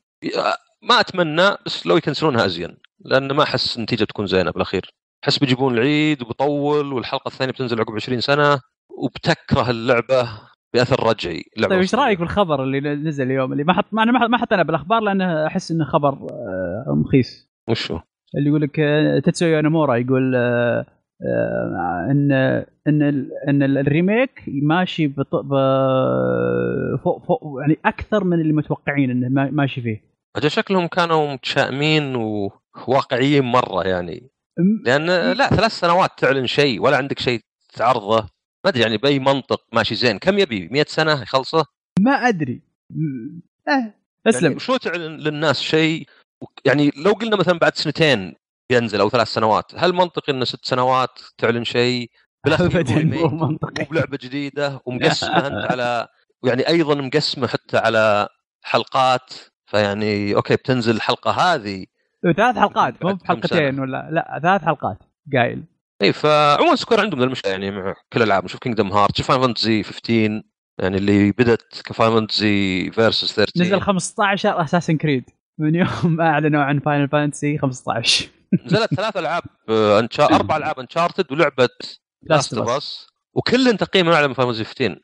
ما أتمنى بس لو يكنسلونها أزين لأن ما أحس النتيجة بتكون زينة بالأخير. أحس بيجيبون العيد وبطول والحلقة الثانية بتنزل عقب 20 سنة وبتكره اللعبة بأثر رجعي. اللعبة
طيب
إيش.
رأيك بالخبر اللي نزل اليوم؟ اللي ما حط ما أنا ما حط- حطينا بالأخبار لأنه أحس إنه خبر آه، مخيس
وشو؟
اللي يقول لك آه، تتسويو نامورا يقول آه، ان إن إن الريميك ماشي بط... ب... فوق فوق يعني أكثر من اللي متوقعين إنه ما- ماشي فيه.
أجل شكلهم كانوا متشائمين وواقعيين مرة يعني. لأن لا ثلاث سنوات تعلن شيء ولا عندك شيء تعرضه. ما أدري يعني بأي منطق ماشي زين. كم يبي؟ 100 سنة يخلصه؟
ما أدري. أه أسلم.
يعني شو تعلن للناس شيء؟ يعني لو قلنا مثلا بعد سنتين ينزل أو ثلاث سنوات هل منطقي ان ست سنوات تعلن شيء؟
منطقي
مو بلعبة جديدة ومقسمة انت على يعني أيضا مقسمة حتى على حلقات. فيعني أوكي بتنزل الحلقة هذه.
ثلاث حلقات مو بحلقتين. ولا لا ثلاث حلقات قايل.
اي فعموما Square عندهم المشكلة يعني مع كل الألعاب. نشوف Kingdom Hearts شوف Final Fantasy 15 يعني اللي بدت ك Final Fantasy Versus 13
نزل 15 Assassin's Creed من يوم أعلنوا عن Final Fantasy 15
نزلت ثلاث ألعاب آه، Uncha... أربع ألعاب Uncharted ولعبة Last
of Us
وكل تقييم أعلى من Final Fantasy 15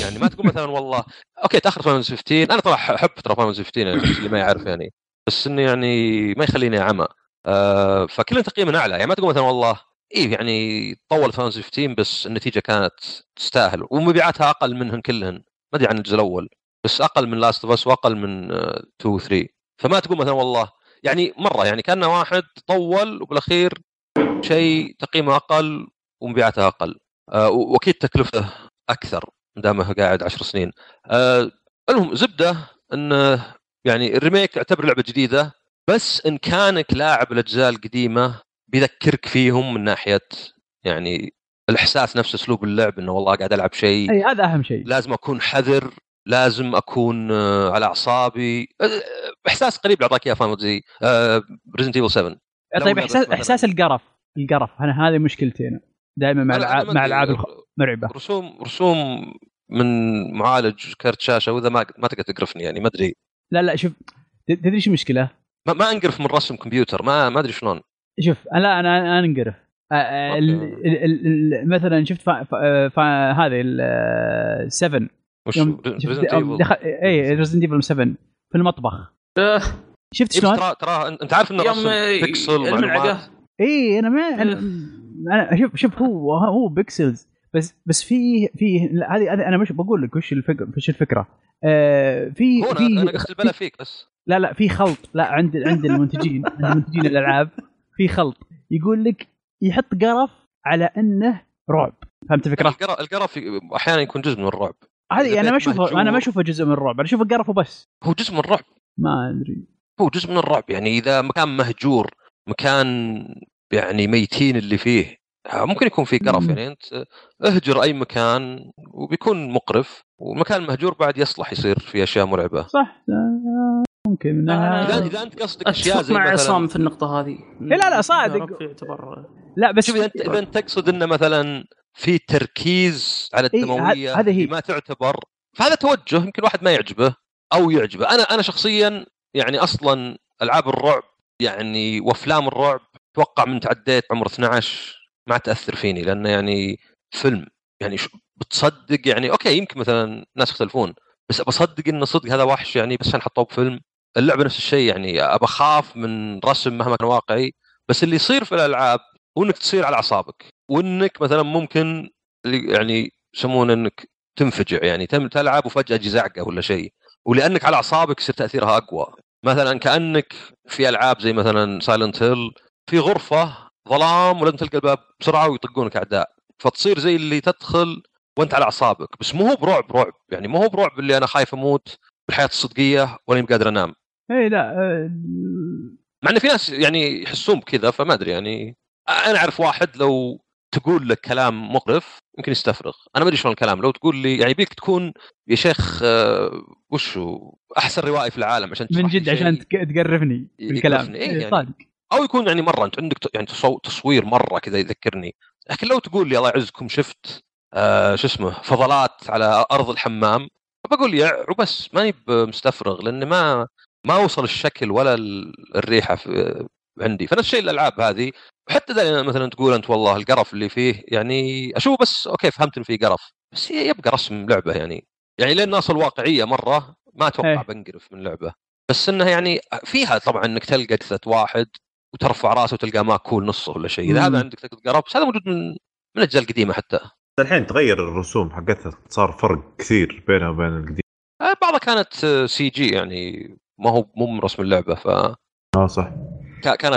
يعني ما تقول مثلا والله أوكي تأخر Final Fantasy 15 أنا طبعا أحب ترى Final Fantasy 15 يعني اللي ما يعرف يعني. بس إنه يعني ما يخليني أعمى. آه فكل تقييم أعلى. يعني ما تقول مثلا والله إيه يعني طول Final Fantasy 15 بس النتيجة كانت تستاهل. ومبيعاتها أقل منهن كلهن. ما أدري عن الجزء الأول. بس أقل من Last of Us وأقل من 2 و 3 فما تقول مثلا والله. يعني مرة يعني كان واحد طول وبالأخير شيء تقييمه أقل ومبيعاته أقل. آه وأكيد تكلفته أكثر. دامه قاعد عشر سنين. آه المهم زبدة انه يعني ال remake يعتبر لعبة جديدة بس إن كانك لاعب الأجزاء القديمة بيذكرك فيهم من ناحية يعني الإحساس نفس أسلوب اللعب إنه والله قاعد ألعب شيء.
أي هذا أهم شيء.
لازم أكون حذر لازم أكون آه، على أعصابي. آه، إحساس قريب اعطاك اياه فاهم زي Resident Evil 7
طيب
إحساس
إحساس القرف القرف أنا هذه مشكلتي أنا. دائما مع العاب مع. العاب مرعبة.
رسوم رسوم من معالج كرت شاشة وإذا ما ما تقدر تقرفني يعني ما أدري.
لا لا شوف تدري إيش المشكلة؟
ما, ما انقرف من رسم كمبيوتر ما ما أدري شلون.
شوف أنا لا أنا أنا أنقرف.
أوكي.
ال- ال- ال- ال- مثلا شفت فا فا فا هذه ال 7
وش
اي Resident Evil 7 في المطبخ.
آه،
شفت شلون؟
ترى ترى أنت عارف انه رسم بيكسل
الملعقه
اي أنا ما أنا, أنا شوف شوف هو هو pixels بس بس في في هذه هذه أنا مش بقول لك وش الفكرة وش الفكرة. آه في في
أنا أنا قصدي البلا فيك بس.
لا لا في خلط. لا عند عند المنتجين عند منتجين الألعاب في خلط. يقول لك يحط قرف على أنه رعب. فهمت الفكرة؟
القرف القرف أحيانا يكون جزء من الرعب.
هذه أنا ما اشوفه
أنا.
ما أشوفه جزء من الرعب. أنا أشوفه قرف وبس.
هو جزء من الرعب.
ما أدري.
هو جزء من الرعب. يعني إذا مكان مهجور مكان يعني ميتين اللي فيه ممكن يكون في قرف. يعني أنت اهجر أي مكان وبيكون مقرف والمكان المهجور بعد يصلح يصير فيه أشياء مرعبة
صح آه، ممكن منها
اذا
آه.
اذا أنت قصدك
أشياء
زي
مع عصام في النقطة هذه
لا، لا، صادق.
يعتبر
لا بس
شوف إذا انت إذا أنت تقصد إنه مثلا في تركيز على
إيه،
الدموية
هذا هي.
ما تعتبر فهذا توجه يمكن واحد ما يعجبه أو يعجبه أنا أنا شخصيا يعني أصلا ألعاب الرعب يعني وأفلام الرعب أتوقع من تعديت عمر 12 ما تأثر فيني لأنه يعني فيلم يعني بتصدق يعني أوكي يمكن مثلا ناس يختلفون بس بصدق إنه صدق هذا وحش يعني بس عشان حطوه بفيلم. اللعبة نفس الشيء يعني أبى أخاف من رسم مهما كان واقعي بس اللي يصير في الألعاب هو انك تصير على أعصابك وإنك مثلا ممكن يعني يسمونه إنك تنفجع يعني تلعب وفجأة تجي زعقه ولا شيء ولأنك على أعصابك يصير تأثيرها أقوى. مثلا كأنك في ألعاب زي مثلا سايلنت هيل في غرفة ظلام ولازم تلقى الباب بسرعة ويطقونك أعداء. فتصير زي اللي تدخل وأنت على أعصابك. بس مو هو برعب رعب. يعني مو هو برعب اللي أنا خايف أموت بالحياة الصدقية ولا قادر أنام.
اي لا آه،
مع إن في ناس يعني يحسون بكذا فما أدري يعني. أنا أعرف واحد لو تقول لك كلام مقرف يمكن يستفرغ. أنا ما أدري شلون الكلام. لو تقول لي يعني يبيك تكون يا شيخ آه، وشو؟ أحسن روائي في العالم عشان
من جد. عشان تقرفني بالكلام
إيه
إيه،
يعني.
صادق.
أو يكون يعني مرة أنت عندك يعني تصو- تصوير مرة كذا يذكرني. لكن لو تقول لي الله يعزكم شفت آه شو اسمه فضلات على أرض الحمام بقول يا وبس ماني مستفرغ لأن ما ما وصل الشكل ولا ال- الريحة في عندي. فنفس الشيء الألعاب هذه. وحتى ذا مثلا تقول أنت والله القرف اللي فيه يعني أشوف بس أوكي فهمت ان فيه قرف. بس هي يبقى رسم لعبة يعني. يعني لين ناصل الواقعيه مرة ما أتوقع
إيه.
بنقرف من لعبة. بس إنها يعني فيها طبعا إنك تلقى جثه واحد وترفع راسه وتلقاه ماكول نصه ولا شيء.
إذا.
هذا عندك بس هذا موجود من من الأجزاء القديمة حتى.
الحين تغير الرسوم حقتها صار فرق كثير بينها وبين القديم.
آه، بعضها كانت CG يعني ما هو مو من رسم اللعبة فكانت
آه صح.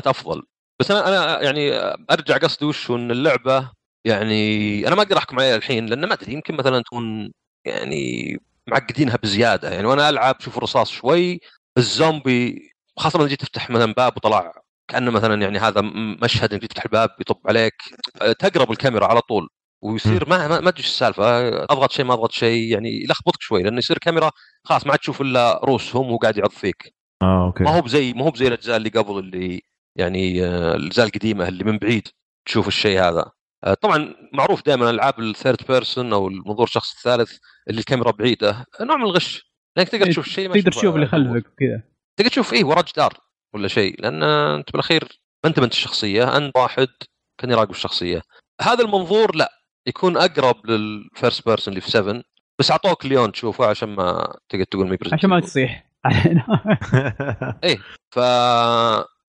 أفضل. بس أنا أنا يعني أرجع قصدي وش إن اللعبة يعني أنا ما أقدر أحكم عليها الحين لأن ما أدري يمكن مثلا تكون يعني معقدينها بزيادة يعني. وأنا ألعب شوف الرصاص شوي الزومبي خاصة لما جيت تفتح مثلا باب وطلع كأنه مثلا يعني هذا مشهد إنك تفتح الباب يطب عليك أه، تقرب الكاميرا على طول ويصير ما ما إيش السالفة أضغط شيء ما أضغط شيء يعني يلخبطك شوي لأنه يصير كاميرا خلاص ما عاد تشوف إلا روسهم وهو قاعد يعض فيك.
آه أوكي.
ما هو بزي ما هو بزي الأجزاء اللي قبل اللي يعني آه، الأجزاء القديمة اللي من بعيد تشوف الشيء هذا. آه، طبعا معروف دائما العاب ال third person أو المنظور الشخص الثالث اللي الكاميرا بعيدة نوع من الغش لأنك تقدر
إيه،
تشوف الشيء ما
تقدر تشوف اللي. خلفك كذا.
تقدر تشوف إيه ورا جدار. ولا شيء لأن أنت بالأخير ما أنت بنت الشخصية أنت واحد كان يراقب الشخصية. هذا المنظور لا يكون أقرب لل first person اللي في 7 بس أعطوك ليون تشوفه عشان ما تقدر تقول ما
عشان ما تصيح.
ف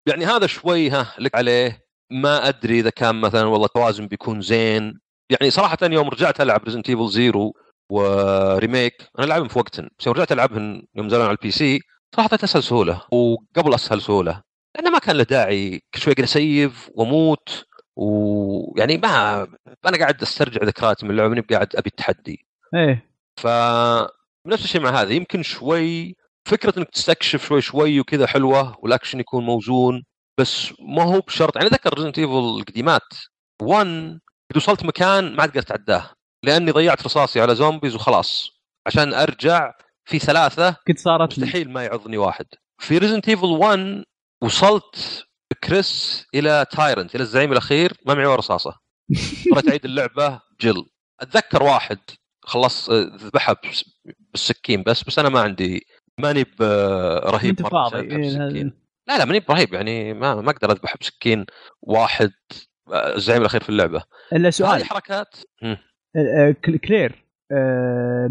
يعني هذا شوي ها لك عليه. ما أدري إذا كان مثلا والله التوازن بيكون زين. يعني صراحة يوم رجعت ألعب Resident Evil Zero و remake أنا لعبهم في وقتهم بس يوم رجعت ألعبهم يوم نزلوا على ال PC صراحة اسهل سهولة وقبل أسهل سهولة لأنه ما كان له داعي كل شوي أقدر أ save واموت ويعني ما أنا قاعد أسترجع ذكريات من اللعبة ماني قاعد أبي التحدي.
إيه.
ف نفس الشيء مع هذا يمكن شوي فكرة إنك تستكشف شوي شوي وكذا حلوة والأكشن يكون موزون بس ما هو بشرط. يعني ذكر Resident Evil القديمات 1 قد وصلت مكان ما عاد قدرت اتعداه لأني ضيعت رصاصي على zombies وخلاص عشان أرجع في ثلاثة
قد صارت
مستحيل ما يعضني واحد. في Resident Evil 1 وصلت كريس إلى تايرنت إلى الزعيم الأخير ما معي ولا رصاصة. اضطريت أعيد اللعبة كل. أتذكر واحد خلص آه، ذبحها بالسكين بس بس أنا ما عندي ماني ب- رهيب
انت
مرة
فاضي إيه،
بالسكين. لا لا ماني برهيب يعني ما ما أقدر أذبح بسكين واحد آه، الزعيم الأخير في اللعبة.
إلا سؤال.
هذه حركات.
آه، كل- كلير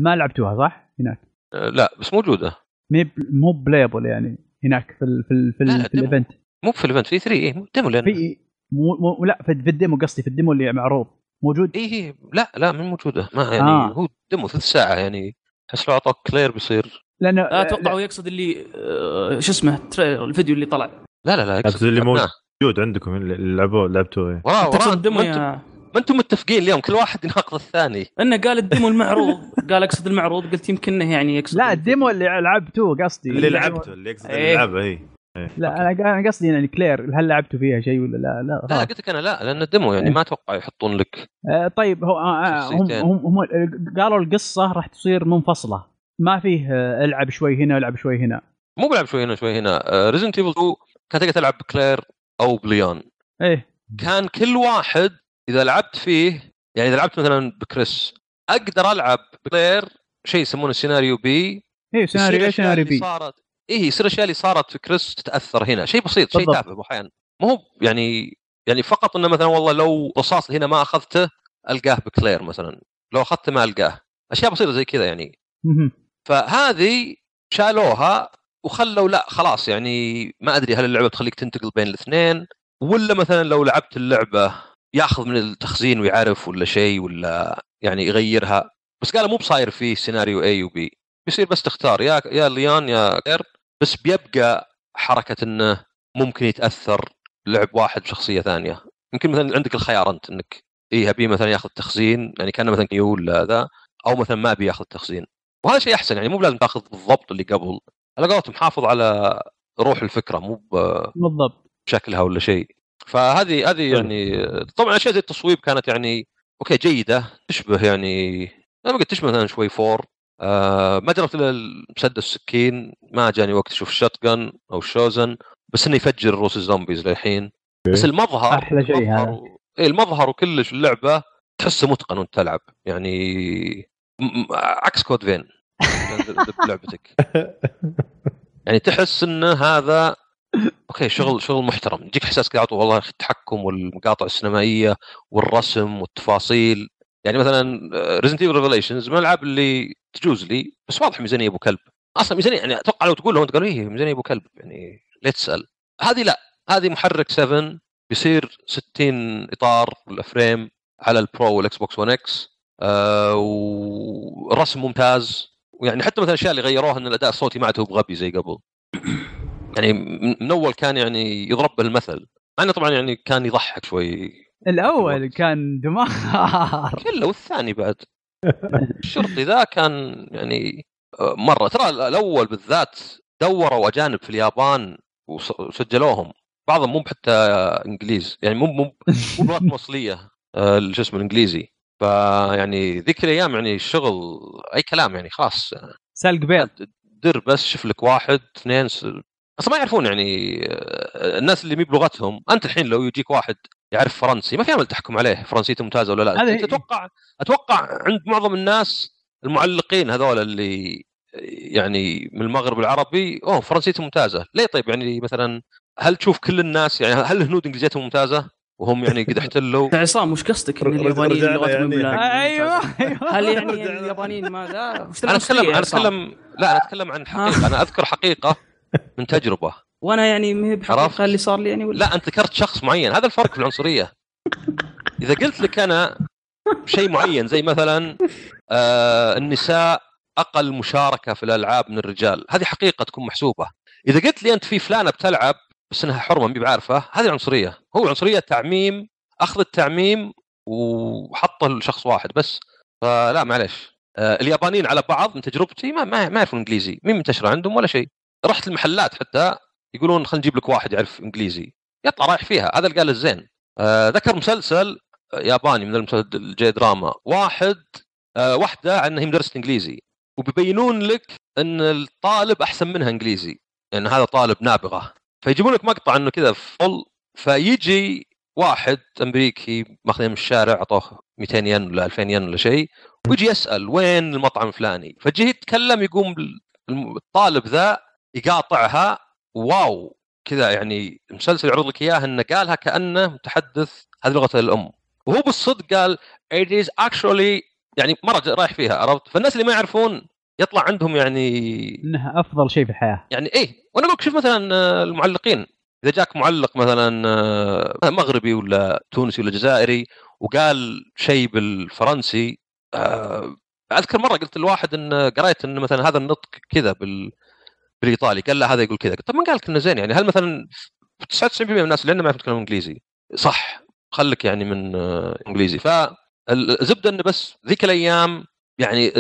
ما لعبتوها صح؟ هناك.
لا بس موجودة
مي مو بلايبل يعني هناك في ال في ال في,
لا،
ال
لا،
في
ديمو.
الايفنت
مو في الايفنت في 3 إيه ديمو لأن
في مو مو لا في في الديمو قصدي في الديمو اللي معروض موجود
إيه إيه، لا لا من موجودة ما يعني
آه.
آه. هو ديمو ثلث ساعة يعني أحس لو اعطوك كلير بيصير
لأنه
لا أتوقع هو يقصد اللي آه، شو اسمه الفيديو اللي طلع
لا لا لا
نفس اللي. موجود عندكم اللي لعبوه لعبتوه إيه.
وراه
تقصد
وراه
الديمو
ما أنتم
يا
ما أنتم متفقين اليوم كل واحد يناقض الثاني
إنه قال ال demo المعروض قال أقصد المعروض قلت يمكن إنه يعني يقصد
لا ال demo اللي لعبتوه قصدي
اللي لعبته اللي يقصد اللي
إيه.
لعبه اي إيه.
لا أنا أنا قصدي يعني كلير هل لعبتوا فيها شيء ولا لا؟ لا,
لا. قلت لك أنا لا لأن ال demo يعني
إيه.
ما أتوقع يحطون لك
آه، طيب هو آه، آه، هم. هم هم قالوا القصة راح تصير منفصلة ما فيه آه، العب شوي هنا العب شوي هنا
مو بلعب شوي هنا شوي هنا Resident Evil 2 كانت تقدر تلعب بكلير أو بليون
إيه
كان كل واحد إذا لعبت فيه يعني إذا لعبت مثلا بكريس أقدر ألعب بكلير شيء يسمونه سيناريو B
إيه سيناريو
الأشياء
سيناريو B
صارت إيه يصير الاشياء اللي صارت في كريس تتأثر هنا. شيء بسيط شيء. تافه أحيانا مو هو يعني يعني فقط إنه مثلا والله لو رصاص هنا ما أخذته ألقاه بكلير مثلا. لو أخذته ما ألقاه. أشياء بسيطة زي كذا يعني. فهذه شالوها وخلوا لا خلاص يعني ما أدري هل اللعبة تخليك تنتقل بين الاثنين ولا مثلا لو لعبت اللعبة ياخذ من التخزين ويعرف ولا شيء ولا يعني يغيرها. بس قالوا مو بصاير فيه سيناريو A و B بيصير بس تختار. يا يا ليون يا كلير بس بيبقى حركة إنه ممكن يتأثر لعب واحد بشخصية ثانية. يمكن مثلا عندك الخيار أنت إنك اي ابي مثلا ياخذ تخزين يعني كان مثلا كيو ولا ذا أو مثلا ما ابي ياخذ تخزين. وهذا شيء أحسن يعني مو لازم تاخذ بالضبط اللي قبل. على قولتهم حافظ على روح الفكرة مو
بالضبط.
بشكلها ولا شيء. فهذه هذه يعني طبعا أشياء زي التصويب كانت يعني أوكي جيدة تشبه يعني أنا ما قلت تشبه مثلا شوي فور آه ما جربت إلا المسدس السكين ما جاني وقت أشوف الشوت جن أو الشوزن بس إنه يفجر روس الزومبيز للحين. بس المظهر
أحلى شيء
المظهر
هذا.
و- إيه المظهر وكلش اللعبة تحسه متقن وأنت تلعب. يعني عكس Code Vein. لعبتك يعني تحس إن هذا أوكي شغل شغل محترم. يجيك إحساس كذا والله التحكم والمقاطع السينمائية والرسم والتفاصيل. يعني مثلا Resident Evil Revelations من الألعاب اللي تجوز لي بس واضح ميزانية أبو كلب. أصلا ميزانية يعني أتوقع لو تقول له انت قالوا إيه ميزانية أبو كلب يعني ليه تسأل؟ هذه لا. هذه محرك 7 بيصير 60 إطار ولا frame على ال Pro وال Xbox One X آه ورسم ممتاز. ويعني حتى مثلا الأشياء اللي غيروها إن الأداء الصوتي ما عاد هو بغبي زي قبل. يعني من أول كان يعني يضرب به المثل مع إنه طبعا يعني كان يضحك شوي.
الأول كان دمار.
كله والثاني بعد. الشرطي ذا كان يعني آه، مرة. ترى الأول بالذات دوروا أجانب في اليابان وس- وسجلوهم. بعضهم مو حتى إنجليز يعني مو مو مو بلغات موصليه آه، شو اسمه الإنجليزي. فيعني ذيك الأيام يعني الشغل أي كلام يعني خلاص.
سلق بيض.
در بس شوف لك واحد اثنين. أصلا ما يعرفون يعني آه، الناس اللي مي بلغتهم أنت الحين لو يجيك واحد يعرف فرنسي ما في امل تحكم عليه فرنسيته ممتازة ولا لا.
هذا
أنت أتوقع أتوقع عند معظم الناس المعلقين هذول اللي يعني من المغرب العربي أوه فرنسيته ممتازة. ليه طيب؟ يعني مثلا هل تشوف كل الناس يعني هل الهنود إنجليزيتهم ممتازة؟ وهم يعني قد احتلوا.
يا عصام وش قصدك؟
إن
اليابانيين
يعني
لغتهم
يعني.
لا-
أيوه. أيوه
هل يعني اليابانيين ماذا؟ أنا
اتكلم
أنا؟
اتكلم لا أنا أتكلم عن حقيقة. أنا أذكر حقيقة. من تجربة.
وأنا يعني ما هي؟ بحقيقه اللي صار لي يعني ولا؟
لا أنت ذكرت شخص معين. هذا الفرق في العنصرية. إذا قلت لك أنا شيء معين زي مثلا آه النساء أقل مشاركة في الألعاب من الرجال. هذه حقيقة تكون محسوبة. إذا قلت لي أنت في فلانة بتلعب بس إنها حرمة مي بعارفه هذه العنصريه هو عنصرية تعميم أخذ التعميم وحطه لشخص واحد بس. فلا معليش. آه اليابانيين على بعض من تجربتي ما ما, ما يعرفون إنجليزي. مين منتشره عندهم ولا شيء. رحت المحلات حتى يقولون خلينا نجيب لك واحد يعرف إنجليزي. يطلع رايح فيها. هذا اللي قال الزين آه ذكر مسلسل ياباني من المسلسل ال J-drama. واحد آه واحدة عنها هي مدرسة إنجليزي. وبيبينون لك إن الطالب أحسن منها إنجليزي. لأن هذا طالب نابغة. فيجيبون لك مقطع إنه كذا full فيجي واحد أمريكي ماخذه من الشارع أعطوه 200 ين ولا 2000 ين ولا شيء ويجي يسأل وين المطعم الفلاني. فجي يتكلم يقوم الطالب ذا يقاطعها. واو! كذا يعني المسلسل يعرض لك إياها إنه قالها كأنه متحدث هذه لغة الأم. وهو بالصدق قال it is actually يعني مرة رايح فيها عرفت؟ فالناس اللي ما يعرفون يطلع عندهم يعني
إنها أفضل شيء في الحياة.
يعني إيه وأنا أقول شوف مثلا آه، المعلقين. إذا جاك معلق مثلا آه، مغربي ولا تونسي ولا جزائري وقال شيء بالفرنسي آه، أذكر مرة قلت لواحد إن قريت إن مثلا هذا النطق كذا بال بالإيطالي قال لا هذا يقول كذا. طب من قال لك إنه زين يعني هل مثلا 99% من الناس اللي عندنا ما يعرفون يتكلمون إنجليزي؟ صح خليك يعني من آه، إنجليزي. فالزبده إنه بس ذيك الأيام يعني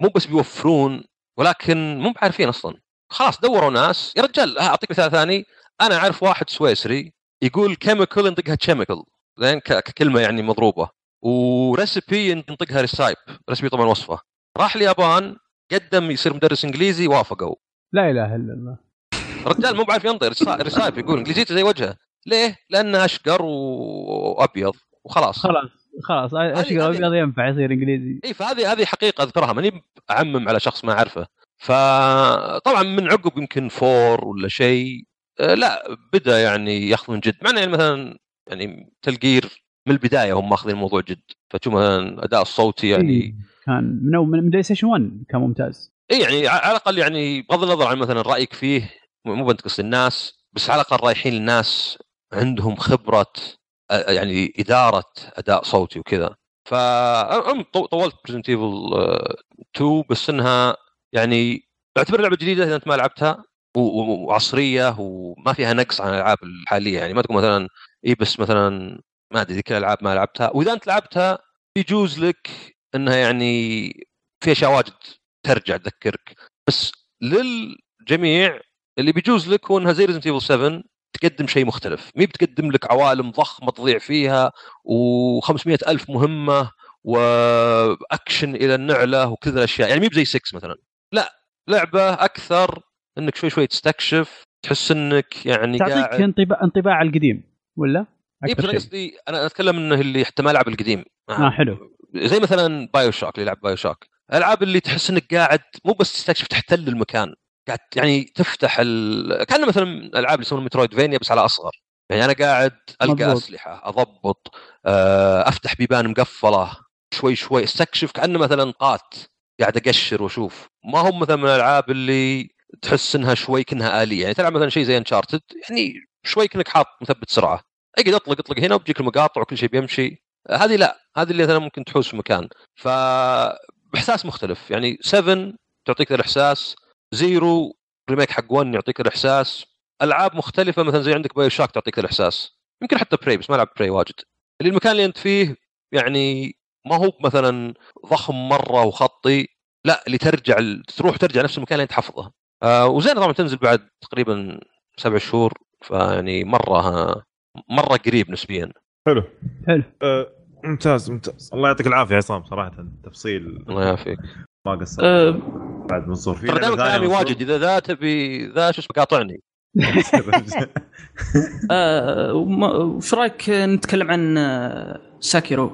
مو بس بيوفرون ولكن مو بعارفين أصلا. خلاص دوروا ناس. يا رجال أعطيك مثال ثاني. أنا أعرف واحد سويسري يقول chemical ينطقها chemical زين ككلمة يعني مضروبة. و recipe ينطقها recipe recipe طبعا وصفة. راح اليابان قدم يصير مدرس إنجليزي وافقوا.
لا إله إلا الله.
الرجال مو بعرف ينطق recipe يقول إنجليزيته زي وجهه. ليه؟ لأنه أشقر وأبيض وخلاص.
خلاص خلاص أشقر
هذه-
ابيض ينفع يصير إنجليزي.
إي فهذه هذه حقيقة أذكرها ماني اعمم على شخص ما أعرفه. فطبعا من عقب يمكن four ولا شيء لا بدأ يعني ياخذ من جد. مع إنه يعني مثلا يعني تلقير من البداية هم ماخذين الموضوع جد. فتشوف مثلا الاداء الصوتي يعني.
إيه، كان من من PlayStation 1 كان ممتاز.
إي يعني على الأقل يعني بغض النظر عن مثلا رأيك فيه مو بنتقص الناس بس على الأقل رايحين الناس عندهم خبرة يعني إدارة أداء صوتي وكذا. ف طولت ب Resident Evil 2 بس إنها يعني اعتبر لعبة جديدة إذا أنت ما لعبتها وعصرية وما فيها نقص عن الألعاب الحالية. يعني ما تقول مثلا إي بس مثلا ما أدري كل الألعاب ما لعبتها. وإذا أنت لعبتها يجوز لك إنها يعني في أشياء واجد ترجع تذكرك. بس للجميع اللي بيجوز لك هو إنها زي Resident Evil 7 تقدم شيء مختلف. مي بتقدم لك عوالم ضخمة تضيع فيها و500 ألف مهمة واكشن إلى النعلة وكذا الأشياء. يعني مي بزي 6 مثلا. لا لعبة أكثر إنك شوي شوي تستكشف تحس إنك يعني
تعطيك
قاعد
انطباع انطباع القديم ولا؟
إيه بس
أنا
قصدي أنا أتكلم إنه اللي حتى ما لعب القديم.
آه حلو.
زي مثلا BioShock اللي يلعب BioShock الألعاب اللي تحس إنك قاعد مو بس تستكشف تحتل المكان. قاعد يعني تفتح ال... كان مثلا الألعاب اللي يسمونها Metroidvania بس على أصغر. يعني أنا قاعد ألقى
مضبوط.
أسلحة أضبط آه، أفتح بيبان مقفلة شوي شوي أستكشف كأنه مثلا قات. قاعد أقشر وأشوف. ما هم مثلا من الألعاب اللي تحس إنها شوي كأنها آلية. يعني تلعب مثلا شيء زي انشارتد يعني شوي كأنك حاط مثبت سرعه أقعد أطلق أطلق هنا وبتجيك المقاطع وكل شيء بيمشي. هذه لا. هذه اللي مثلا ممكن تحوس في مكان. ف باحساس مختلف. يعني 7 تعطيك الإحساس Zero remake حق 1 يعطيك الإحساس ألعاب مختلفة مثلا زي عندك BioShock تعطيك الإحساس. يمكن حتى Prey بس ما لعب Prey واجد. اللي المكان اللي أنت فيه يعني ما هو مثلا ضخم مرة وخطي لا اللي ترجع تروح ترجع نفس المكان اللي أنت حافظه. آه وزين طبعا تنزل بعد تقريبا سبع شهور فيعني مرة مرة قريب نسبيا.
حلو.
حلو.
أه ممتاز ممتاز. الله يعطيك العافية يا عصام صراحة تفصيل
الله يعافيك.
ما قصرت.
أه
بعد منصور في
ترى كلامي؟ واجد إذا ذا تبي ذا شو اسمه قاطعني
وما- وش رأيك نتكلم عن آه، ساكيرو؟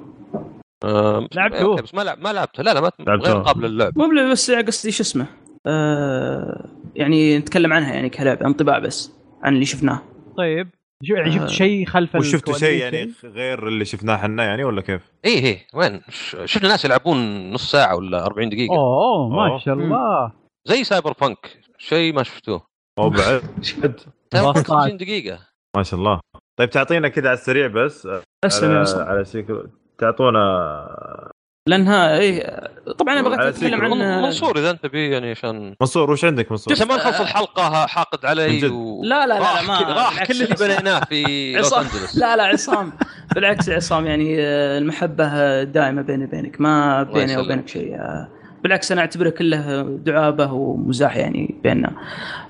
لعبته؟
بس ما لعب ما لعبته. لا لا ما
لعبته.
غير قابل للعب
مو بس قصدي شو اسمه آه، يعني نتكلم عنها يعني كلعبه انطباع بس عن اللي شفناه.
طيب. شفت شيء خلف
وش شفتوا شيء يعني غير اللي شفناه إحنا يعني ولا كيف؟
إيه إيه. وين؟ ش- شفنا ناس يلعبون نص ساعة ولا 40 دقيقة.
أوه ما
أوه.
شاء الله.
زي Cyberpunk شيء ما شفتوه.
أو بعد.
Cyberpunk
بساط.
50 دقيقة.
ما شاء الله. طيب تعطينا كذا على السريع بس. على. على Sekiro تعطونا
لأنها إيه طبعا أنا بغيت
أتكلم.
عن
من- منصور إذا أنت بي يعني عشان
منصور وش عندك منصور؟
عشان ما نخلص الحلقة حاقد علي. و...
لا لا لا, ما
راح كل اللي. بنيناه في لوس
عصام
انجلس
لا لا عصام بالعكس يا عصام يعني آه، المحبة دائمة بيني وبينك ما بيني. وبينك شيء آه، بالعكس أنا أعتبره كله دعابة ومزاح يعني بيننا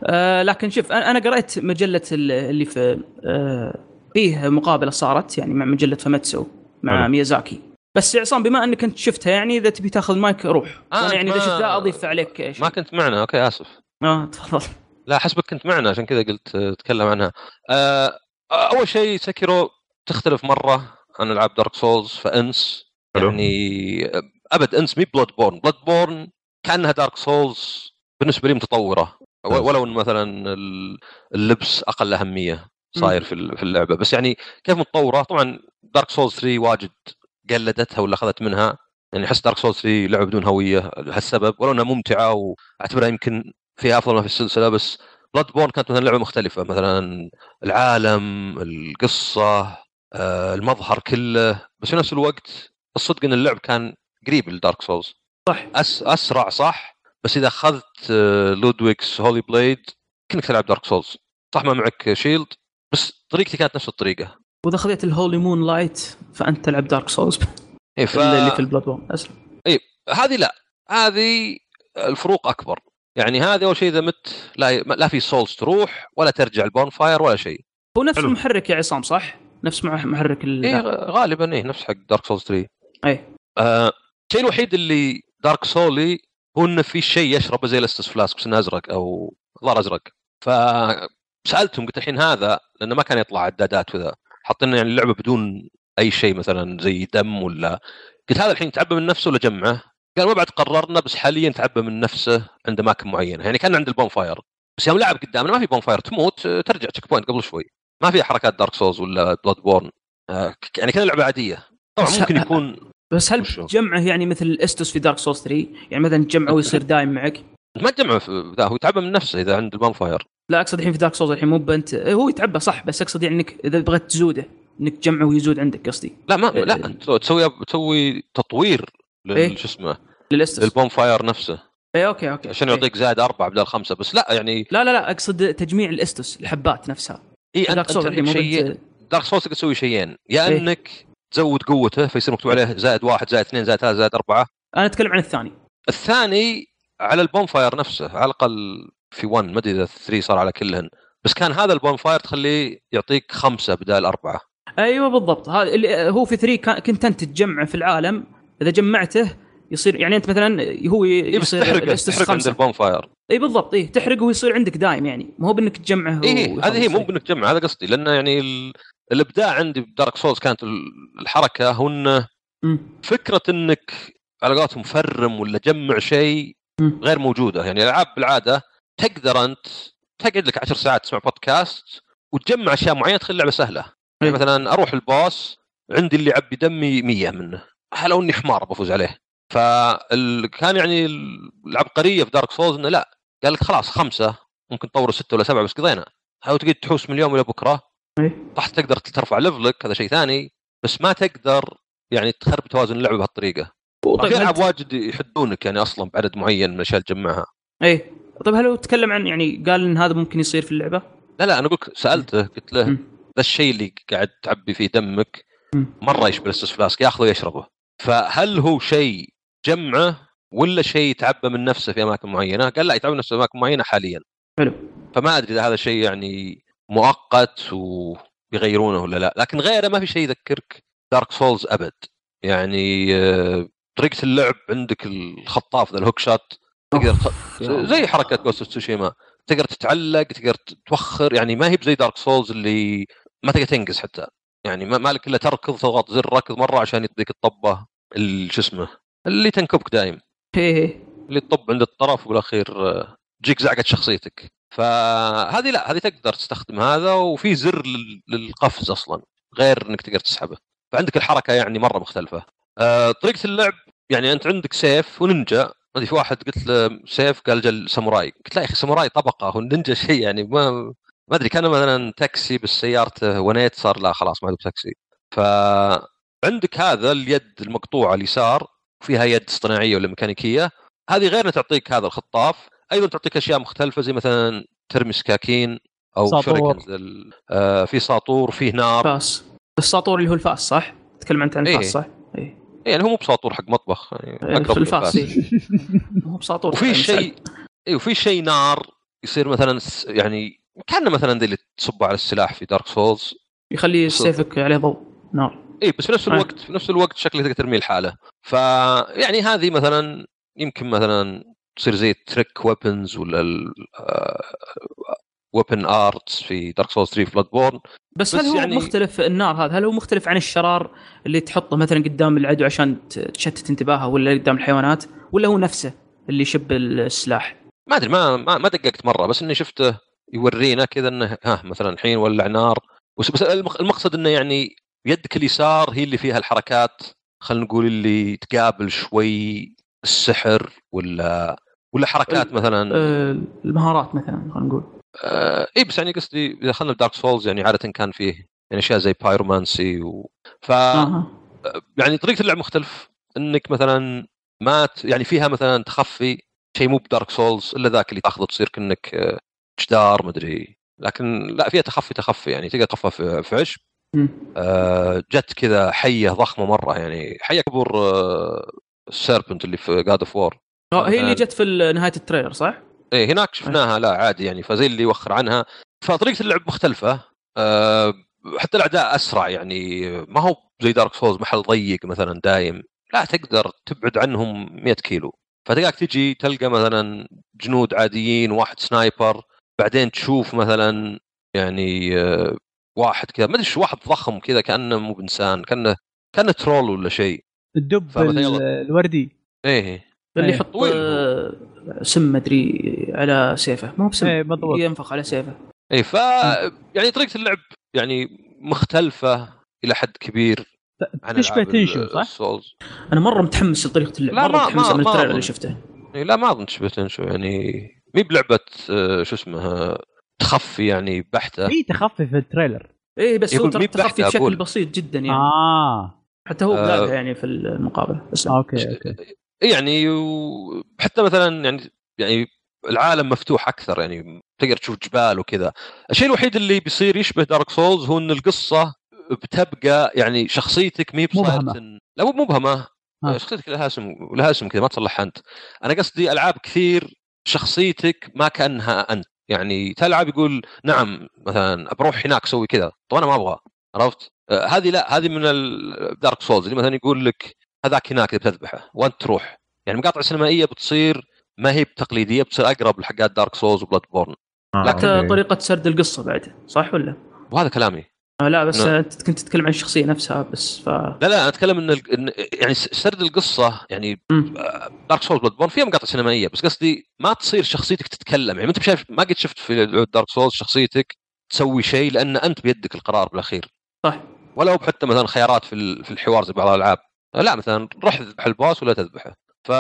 آه، لكن شوف أنا أنا قريت مجلة ال- اللي في آه، فيه مقابلة صارت يعني مع مجلة Famitsu مع. ميازاكي بس يا عصام بما انك انت شفتها يعني إذا تبي تاخذ مايك روح.
آه، أنت
يعني إذا
ما-
شفتها أضيف عليك شيء.
ما كنت معنا. okay آسف.
آه تفضل.
لا حسبك كنت معنا عشان كذا قلت آه، أتكلم عنها. آه، أول شيء Sekiro تختلف مرة عن ألعاب Dark Souls فإنس
حلو.
يعني آه، أبد إنس مي Bloodborne Bloodborne كأنها Dark Souls بالنسبة لي متطورة. ولو إن مثلا ال- اللبس أقل أهمية صاير في ال- في اللعبة. بس يعني كيف متطورة؟ طبعا Dark Souls 3 واجد قلدتها ولا أخذت منها. يعني أحس Dark Souls 3 لعبه بدون هوية لهالسبب ولو إنها ممتعة وأعتبرها يمكن فيها أفضل ما في السلسلة بس Bloodborne كانت مثلا لعبة مختلفة مثلا العالم القصة آه، المظهر كله بس في نفس الوقت الصدق إن اللعب كان قريب ل Dark Souls
صح.
أس أسرع صح بس إذا أخذت Ludwig's Holy Blade كأنك تلعب Dark Souls صح ما معك shield بس طريقتي كانت نفس الطريقة.
وإذا خذيت ال Holy Moonlight فأنت تلعب Dark Souls
إيه ف...
اللي في ال Bloodborne اسلم
هذه لا. هذه الفروق أكبر. يعني هذا أول شيء إذا مت لا لا في Souls تروح ولا ترجع ال bonfire ولا شيء.
هو نفس
حلو.
المحرك يا عصام صح؟ نفس مع- محرك ال
اي غالبا إيه نفس حق Dark Souls 3
اي
آه، الشيء الوحيد اللي Dark Souls هو إنه في شيء يشربه زي ال Estus Flask بس إنه أزرق أو ظهر أزرق. فسالتهم قلت الحين هذا لأنه ما كان يطلع عدادات وذا. حاطين يعني اللعبة بدون أي شيء مثلا زي دم ولا قلت هذا الحين تعبى من نفسه ولا جمعه؟ قال ما بعد قررنا بس حاليا تعبى من نفسه عند اماكن معينة. يعني كان عند ال bonfire بس يوم لعب قدامنا ما في bonfire تموت آه، ترجع checkpoint قبل شوي. ما في حركات Dark Souls ولا Bloodborne يعني كان لعبة عادية. طبعا ممكن يكون
بس هل؟ جمعه يعني مثل ال Estus في Dark Souls 3 يعني مثلا تجمعه ويصير دايم معك؟
ما تجمع في ذا هو يتعبى من نفسه إذا عند البون فاير
لا أقصد الحين في Dark Souls الحين مو بنت هو يتعبى صح بس أقصد يعني إنك إذا بغيت تزوده إنك تجمعه ويزود عندك قصدي
لا ما
إيه.
لا انت تسوي تسوي تطوير
إيه.
لل شو اسمه
لل
Estus لل bonfire نفسه
اي أوكي أوكي
عشان
إيه.
يعطيك زائد أربعة بدل خمسة بس لا يعني
لا لا لا أقصد تجميع ال Estus الحبات نفسها إي
Dark
Souls الحين
شيء Dark Souls تقدر تسوي شيئين يا
إيه.
إنك تزود قوته فيصير مكتوب عليه زائد واحد زائد اثنين زائد ثلاثة زائد أربعة
أنا أتكلم عن الثاني
الثاني على ال bonfire نفسه على الأقل في 1 ما أدري إذا 3 صار على كلهن. بس كان هذا ال bonfire تخليه يعطيك خمسة بدال أربعة.
أيوه بالضبط. هذا اللي هو في 3 كان- كنت أنت تجمعه في العالم. إذا جمعته يصير يعني أنت مثلا هو
إيه
يصير
تحرق
ال Estus
تحرق عند. ال bonfire.
اي بالضبط. اي تحرق ويصير عندك دايم يعني. مو هو بإنك تجمعه
إيه
ويخلص.
هذه هي مو بإنك تجمع هذا قصدي. لأنه يعني ال... الإبداع عندي ب Dark Souls كانت ال- الحركة هو انه. فكرة إنك على قولتهم فرم ولا جمع شيء. غير موجودة. يعني الالعاب بالعادة تقدر أنت تقعد لك 10 ساعات تسمع بودكاست وتجمع أشياء معينة تخلي اللعبة سهلة.
إيه.
يعني مثلا أروح البوس عندي اللي يعبي دمي 100 منه. لو أني حمار بفوز عليه؟ فال... كان يعني العبقريه في دارك سولز إنه لا. قال لك خلاص خمسة ممكن تطور ستة ولا سبعة بس قضينا. هاو تقعد تحوس من اليوم إلى بكرة؟
إيه.
صح تقدر ترفع level ك هذا شيء ثاني بس ما تقدر يعني تخرب توازن اللعبة
بهالطريقة.
في ألعاب واجد يحدونك يعني أصلا بعدد معين من الأشياء تجمعها.
إيه. طيب هل هو تكلم عن يعني قال إن هذا ممكن يصير في اللعبة؟
لا لا أنا أقول سألته قلت له. ذا الشيء اللي قاعد تعبي فيه دمك. مرة يشبه ال Estus flask ياخذه ويشربه فهل هو شيء جمعه ولا شيء يتعبى من نفسه في أماكن معينة؟ قال لا يتعبى من نفسه في أماكن معينة حاليا
حلو
فما أدري إذا هذا شيء يعني مؤقت وبيغيرونه ولا لا لكن غيره ما في شيء يذكرك Dark Souls أبد يعني آه، طريقة اللعب عندك الخطاف ذا ال hookshot تقدر زي حركه Ghost of Tsushima تقدر تتعلق تقدر توخر يعني ما هي بزي Dark Souls اللي ما تقدر تنقز حتى. يعني ما مالك إلا تركض تضغط زر ركض مرة عشان يطبيك الطبة ال- شو اسمه اللي تنكبك دايم.
إيه
اللي تطب عند الطرف وبالاخير آه، تجيك زعقة شخصيتك. فهذه لا هذه تقدر تستخدم هذا وفي زر لل- للقفز أصلا غير إنك تقدر تسحبه. فعندك الحركة يعني مرة مختلفة. آه، طريقة اللعب يعني أنت عندك سيف ونينجا. ما ادري في واحد قلت له سيف قال جل ساموراي قلت لا يا أخي ساموراي طبقة هو النينجا شيء يعني ما ما أدري كان مثلا تاكسي بس سيارته ونيت صار لا خلاص ما هو بتاكسي فعندك هذا اليد المقطوعة اليسار فيها يد اصطناعية ولا ميكانيكية هذه غير تعطيك هذا الخطاف أيضا تعطيك أشياء مختلفة زي مثلا ترمي سكاكين أو
ساطور.
آه في ساطور فيه نار
فاس الساطور اللي هو الفاس صح؟ تتكلم انت عن
إيه.
الفاس صح؟
يعني هو مو بساطور حق مطبخ يعني أقرب
في. إيه. هو بساطور
وفي شيء اي وفي شيء نار يصير مثلا يعني كان مثلا ذي اللي تصب على السلاح في Dark Souls
يخلي سيفك عليه ضوء نار
اي بس في نفس
آه.
الوقت في نفس الوقت شكله تقدر ترميه لحاله فيعني هذه مثلا يمكن مثلا تصير زي trick weapons ولا weapon arts في Dark Souls 3 و Bloodborne
بس,
بس
هل هو
يعني-
مختلف النار هذا؟ هل هو مختلف عن الشرار اللي تحطه مثلا قدام العدو عشان تشتت انتباهه ولا قدام الحيوانات؟ ولا هو نفسه اللي يشب السلاح؟
ما أدري ما ما, دققت مرة بس إني شفته يورينا كذا إنه ها مثلا الحين ولع نار. بس, بس المق- المقصد إنه يعني يدك اليسار هي اللي فيها الحركات خلينا نقول اللي تقابل شوي السحر ولا ولا حركات مثلا.
آه، المهارات مثلا خلينا نقول.
آه اي بس يعني قصدي إذا دخلنا ب Dark Souls يعني عادة كان فيه يعني أشياء زي pyromancy و... ف
آه.
يعني طريقة اللعب مختلف إنك مثلا ما ت... يعني فيها مثلا تخفي شيء مو ب Dark Souls إلا ذاك اللي تأخذه تصير كأنك آه، جدار مدري لكن لا فيها تخفي تخفي يعني تقدر تخفى في, في عشب. آه، جت كذا حية ضخمة مرة يعني حية كبر آه، ال serpent اللي في God of
War هي اللي. جت في نهاية ال trailer صح؟
إيه هناك شفناها لا عادي يعني فزي اللي يوخر عنها. فطريقة اللعب مختلفة. أه حتى الأعداء أسرع يعني ما هو زي Dark Souls محل ضيق مثلا دايم. لا تقدر تبعد عنهم 100 كيلو. فتلقاك تجي تلقى مثلا جنود عاديين واحد sniper بعدين تشوف مثلا يعني آه، واحد كذا. ما أدري شو واحد ضخم كذا كأنه مو بإنسان كأنه كأنه troll ولا شيء.
الدب. الوردي.
إيه.
اللي
إيه.
يحط سم مدري على سيفه. ما هو بسم
إيه، بالضبط.
ينفخ على سيفه.
اي ف يعني طريقة اللعب يعني مختلفة إلى حد كبير
تشبه
ال-
صح؟
ال
Souls. أنا مرة متحمس لطريقة اللعب
لا،
مرة
ما-
متحمس
ما-
من
ال
trailer
أظن.
اللي شفته.
يعني لا ما أظن تشبه Tenchu يعني مي بلعبة آه، شو اسمه تخفي يعني بحتة.
في تخفي في ال
trailer. إيه بس هو تخفي بشكل. بسيط جدا يعني.
آه.
حتى هو
آه.
يعني في المقابله بس
أوكي أوكي.
إيه يعني وحتى مثلا يعني يعني العالم مفتوح أكثر يعني تقدر تشوف جبال وكذا. الشيء الوحيد اللي بيصير يشبه Dark Souls هو إن القصة بتبقى يعني شخصيتك مي. إن- لا مو مبهمة.
آه.
شخصيتك لها اسم لها اسم كذا ما تصلحها أنت. أنا قصدي ألعاب كثير شخصيتك ما كأنها أنت. يعني تلعب يقول نعم مثلا بروح هناك أسوي كذا. طب أنا ما أبغى عرفت؟ آه، هذه لا هذه من ال Dark Souls اللي مثلا يقول لك هذاك هناك اللي بتذبحه وانت تروح يعني مقاطع سينمائية بتصير ما هي بتقليدية بتصير أقرب لحقات Dark Souls و Bloodborne
آه،
حتى
okay.
طريقة سرد القصة بعد صح ولا؟
وهذا كلامي
آه لا بس
نعم.
أنت كنت تتكلم عن الشخصية نفسها بس ف
لا لا أنا أتكلم إن ال- إن يعني س- سرد القصة يعني
مم.
دارك سولز بلاد بورن فيها مقاطع سينمائية بس قصدي ما تصير شخصيتك تتكلم يعني ما أنت شايف ما قد شفت في دارك سولز شخصيتك تسوي شيء لأن أنت بيدك القرار بالأخير
صح
ولو حتى مثلا خيارات في ال- في الحوار زي بعض الألعاب لا مثلا روح اذبح الباص ولا تذبحه. ف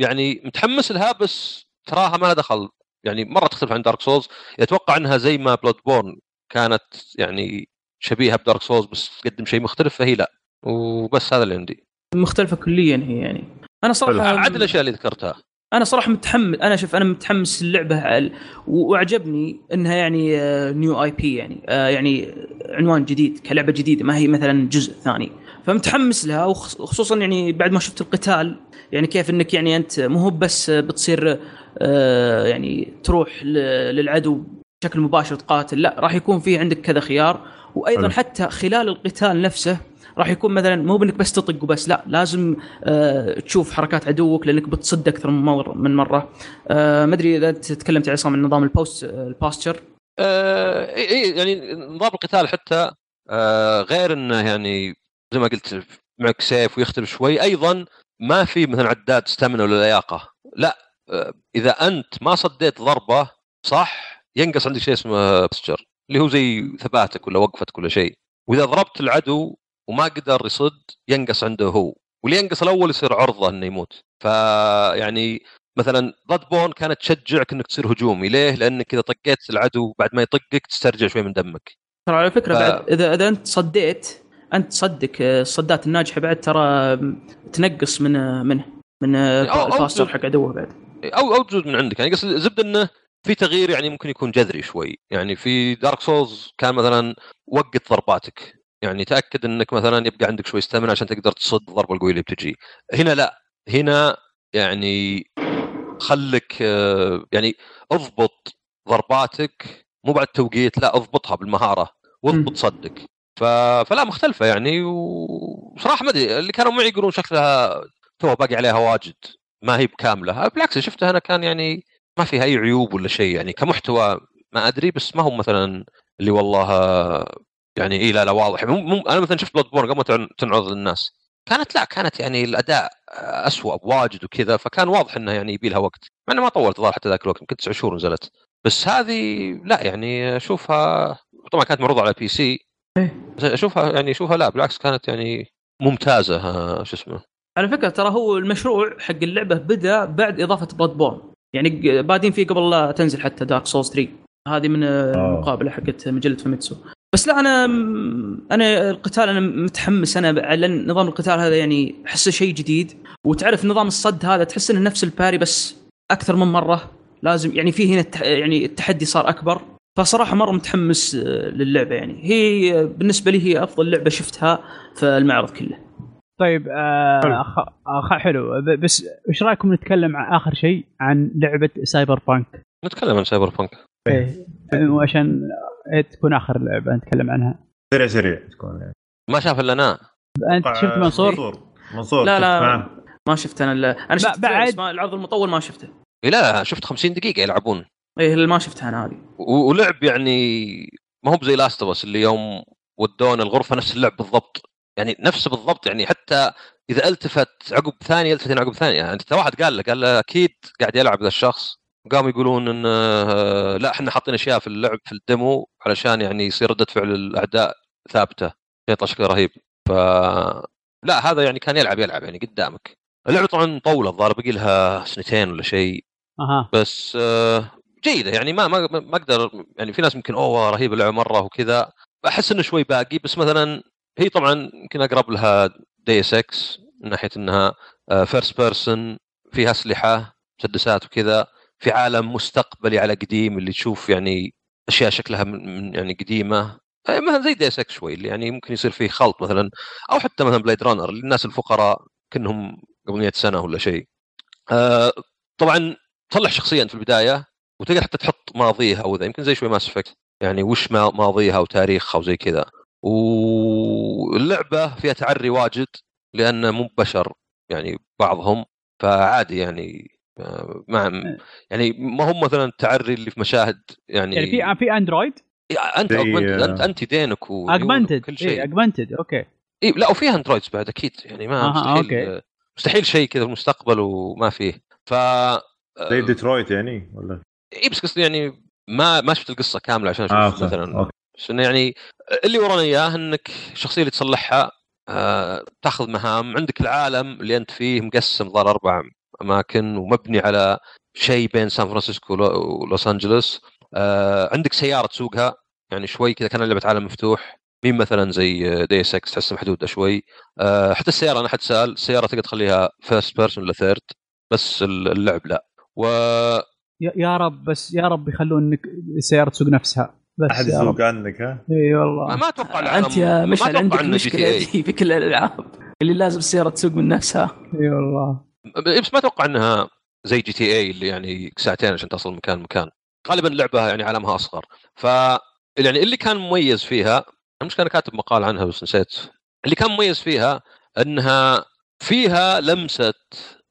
يعني متحمس لها بس تراها ما لها دخل. يعني مرة تختلف عن دارك سولز أتوقع إنها زي ما بلاد بورن كانت يعني شبيهة بدارك سولز بس تقدم شيء مختلف فهي لا. وبس هذا اللي عندي.
مختلفة كليا هي يعني. أنا صراحة
عاد الأشياء اللي ذكرتها.
أنا صراحة متحمس أنا شوف أنا متحمس و- وأعجبني إنها يعني new IP يعني آه، يعني عنوان جديد كلعبة جديدة ما هي مثلا جزء ثاني. فمتحمس لها وخص- وخصوصا يعني بعد ما شفت القتال يعني كيف إنك يعني أنت مو هو بس بتصير آه، يعني تروح للعدو بشكل مباشر تقاتل لا راح يكون في عندك كذا خيار. وأيضا
حلو.
حتى خلال القتال نفسه راح يكون مثلا مو بإنك بس تطق وبس لا لازم آه تشوف حركات عدوك لأنك بتصد أكثر من مره من مرة. آه ما أدري إذا أنت تكلمت عصام عن نظام ال posture ال posture
آه إيه إيه، يعني نظام القتال حتى آه غير إنه يعني زي ما قلت معك سيف ويختلف شوي. أيضا ما في مثلا عداد ستامنا ولا لياقة. لا آه إذا أنت ما صديت ضربة صح ينقص عندك شيء اسمه بستشر اللي هو زي ثباتك ولا وقفتك ولا شيء. وإذا ضربت العدو وما قدر يصد ينقص عنده هو. واللي ينقص الأول يصير عرضة إنه يموت. فيعني مثلا ضد بون كانت تشجعك إنك تصير هجومي. ليه؟ لأنك إذا طقيت العدو بعد ما يطقك تسترجع شوي من دمك.
ترى على فكرة
ف-
بعد اذا إذا أنت صديت أنت صدق آه، الصدات الناجحة بعد ترى تنقص من آه، منه من آه،
جزء.
حق عدوه بعد.
أو أو تجوز من عندك. يعني قصدي زبدة إنه في تغيير يعني ممكن يكون جذري شوي. يعني في دارك سولز كان مثلا وقت ضرباتك. يعني تأكد إنك مثلا يبقى عندك شوي ستامنا عشان تقدر تصد الضربه القوية اللي بتجي. هنا لا. هنا يعني خلك يعني اضبط ضرباتك. مو بعد توقيت لا اضبطها بالمهارة. واضبط. صدك. ف... فلا مختلفة يعني. وصراحة ما أدري اللي كانوا معي يقولون شكلها توه باقي عليها واجد ما هي بكاملة. بالعكس شفتها أنا كان يعني ما فيها أي عيوب ولا شيء يعني. كمحتوى ما أدري بس ما هو مثلا اللي والله يعني اي لا لا واضح. مو أنا مثلا شفت بلاد بورن قبل ما تن- تنعرض للناس. كانت لا كانت يعني الأداء اسوء بواجد وكذا فكان واضح إنه يعني يبي لها وقت. مع انه ما طولت الظاهر حتى ذاك الوقت يمكن تسع شهور نزلت. بس هذه لا يعني أشوفها طبعا كانت معروضة على PC أشوفها يعني أشوفها لا بالعكس كانت يعني ممتازة آه، شو اسمه.
على فكرة ترى هو المشروع حق اللعبة بدأ بعد إضافة بلاد بورن يعني ق- بادين فيه قبل لا تنزل حتى دارك سولز 3 هذه من آه، المقابلة حقت مجلة فاميتسو. بس لا أنا أنا القتال أنا متحمس. أنا على نظام القتال هذا يعني أحسه شيء جديد. وتعرف نظام الصد هذا تحس إنه نفس ال parry بس أكثر من مرة. لازم يعني في هنا التح- يعني التحدي صار أكبر. فصراحة مرة متحمس آه، للعبة يعني. هي آه، بالنسبة لي هي أفضل لعبة شفتها في المعرض كله.
طيب آه خ... آه. حلو. بس إيش رأيكم نتكلم عن آخر شيء؟ عن لعبة سايبر بانك
نتكلم عن سايبر بانك
إيه. وعشان إيه تكون آخر لعبة نتكلم عنها.
سريع سريع تكون. يعني
ما شاف إلا أنا.
أنت شفت منصور؟
منصور. منصور
لا، لا.
معه.
ما شفت أنا ال- أنا شفت
بعد-
ما العرض المطول ما شفته.
إيه لا شفت 50 دقيقة يلعبون.
إيه اللي ما شفتها أنا هذه.
ولعب يعني ما هو بزي Last of اللي يوم ودونا الغرفة نفس اللعب بالضبط. يعني نفسه بالضبط يعني حتى إذا ألتفت عقب ثانية ألتفت عقب ثانية. يعني انت واحد قال له قال له أكيد قاعد يلعب ذا الشخص. قاموا يقولون إن آه، لا إحنا حاطين أشياء في اللعب في الديمو علشان يعني يصير ردة فعل الأعداء ثابتة. يطلع شكله رهيب. ف لا هذا يعني كان يلعب يلعب يعني قدامك. اللعبة طبعا مطوله الظاهر باقي لها سنتين ولا شيء.
أها.
بس جيدة يعني ما ما ما أقدر يعني في ناس يمكن أوه رهيبه اللعبة مرة وكذا أحس إنه شوي باقي بس مثلا هي طبعا يمكن أقرب لها Deus Ex من ناحية إنها first person فيها أسلحة مسدسات وكذا في عالم مستقبلي على قديم اللي تشوف يعني أشياء شكلها من من يعني قديمة. آه، مثلا زي Deus Ex شوي اللي يعني ممكن يصير فيه خلط مثلا أو حتى مثلا بلايد رانر للناس الفقراء كأنهم قبل 100 سنة ولا شيء. آه، طبعا تصلح شخصيا في البداية وتقدر حتى تحط ماضيها وذا يمكن زي شوي ماس افكت يعني وش ما- ماضيها وتاريخها وزي كذا. واللعبة فيها تعري واجد لأن مو بشر يعني بعضهم. فعادي يعني آه، ما يعني ما هم مثلا التعري اللي في مشاهد يعني
يعني في في android
أنت
زي-
augmented، انت أنت دينك وعيونك
augmented
وكل شيء.
اي augmented okay.
إيه لا وفيها androids بعد أكيد يعني ما مستحيل
okay.
مستحيل شيء كذا في المستقبل وما فيه. ف
زي ديترويت يعني ولا؟
اي بس قصدي يعني ما ما شفت القصة كاملة عشان أشوف
آه،.
مثلا.
okay.
بس إنه يعني اللي ورانا إياه إنك الشخصيه اللي تصلحها آه تأخذ مهام. عندك العالم اللي أنت فيه مقسم ظهر أربع أماكن ومبني على شيء بين سان فرانسيسكو ولو- ولوس أنجلوس. آه عندك سيارة تسوقها. يعني شوي كذا كان لعبة عالم مفتوح. مو مثلا زي Deus Ex تحس محدوده شوي. آه حتى السيارة أنا حد سأل. السيارة تقدر تخليها first person ولا third بس اللعب لا. و
يا يا رب بس يا رب يخلونك السياره تسوق نفسها. بس
أحد
يا رب.
يسوق عنك ها؟
إي
والله.
ما أتوقع
أنت يا
ما
مشعل عندك
مشكلة.
دي في كل الالعاب اللي لازم السياره تسوق من نفسها.
إي والله.
بس ما أتوقع إنها زي GTA اللي يعني ساعتين عشان تصل مكان مكان. غالبا لعبه يعني عالمها أصغر. ف يعني اللي كان مميز فيها مش كان كاتب مقال عنها بس نسيت. اللي كان مميز فيها إنها فيها لمسة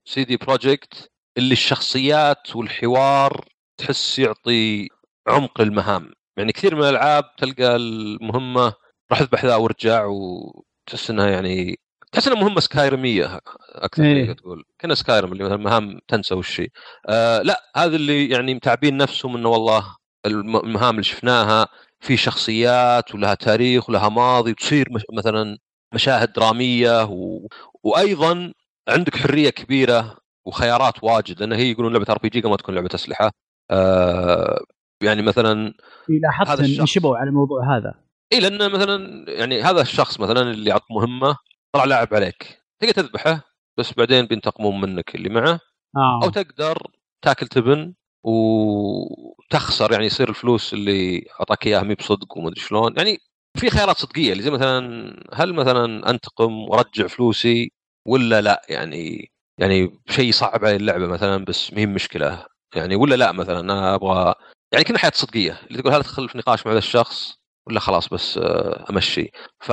CD Projekt اللي الشخصيات والحوار تحس يعطي عمق للمهام يعني كثير من الألعاب تلقى المهمة راح اذبح ذا وارجع وتحس إنها يعني تحس إنها مهمة سكايرمية أكثر
إيه.
تقول كأنها سكايرم اللي مثلا مهام تنسى وش. آه لا هذا اللي يعني متعبين نفسهم إنه والله الم- المهام اللي شفناها في شخصيات ولها تاريخ ولها ماضي وتصير مش مثلا مشاهد درامية و... وأيضا عندك حرية كبيرة وخيارات واجد لأن هي يقولون لعبة RPG قبل ما تكون لعبة أسلحة. آه يعني مثلا
لاحظت
هذا
إن
الشخص.
انشبوا على الموضوع هذا.
إي لأن مثلا يعني هذا الشخص مثلا اللي عط مهمة طلع لاعب عليك تقدر تذبحه بس بعدين بينتقمون منك اللي معه.
آه.
أو تقدر تاكل تبن وتخسر يعني يصير الفلوس اللي أعطاك إياها مي بصدق وما ادري شلون. يعني في خيارات صدقية اللي زي مثلا هل مثلا أنتقم وأرجع فلوسي ولا لا؟ يعني يعني شيء صعب علي اللعبة مثلا بس مهم مشكلة. يعني ولا لا مثلا أنا أبغى يعني كنا حياة صدقية. اللي تقول هل ادخل في نقاش مع هذا الشخص ولا خلاص بس آه، أمشي. ف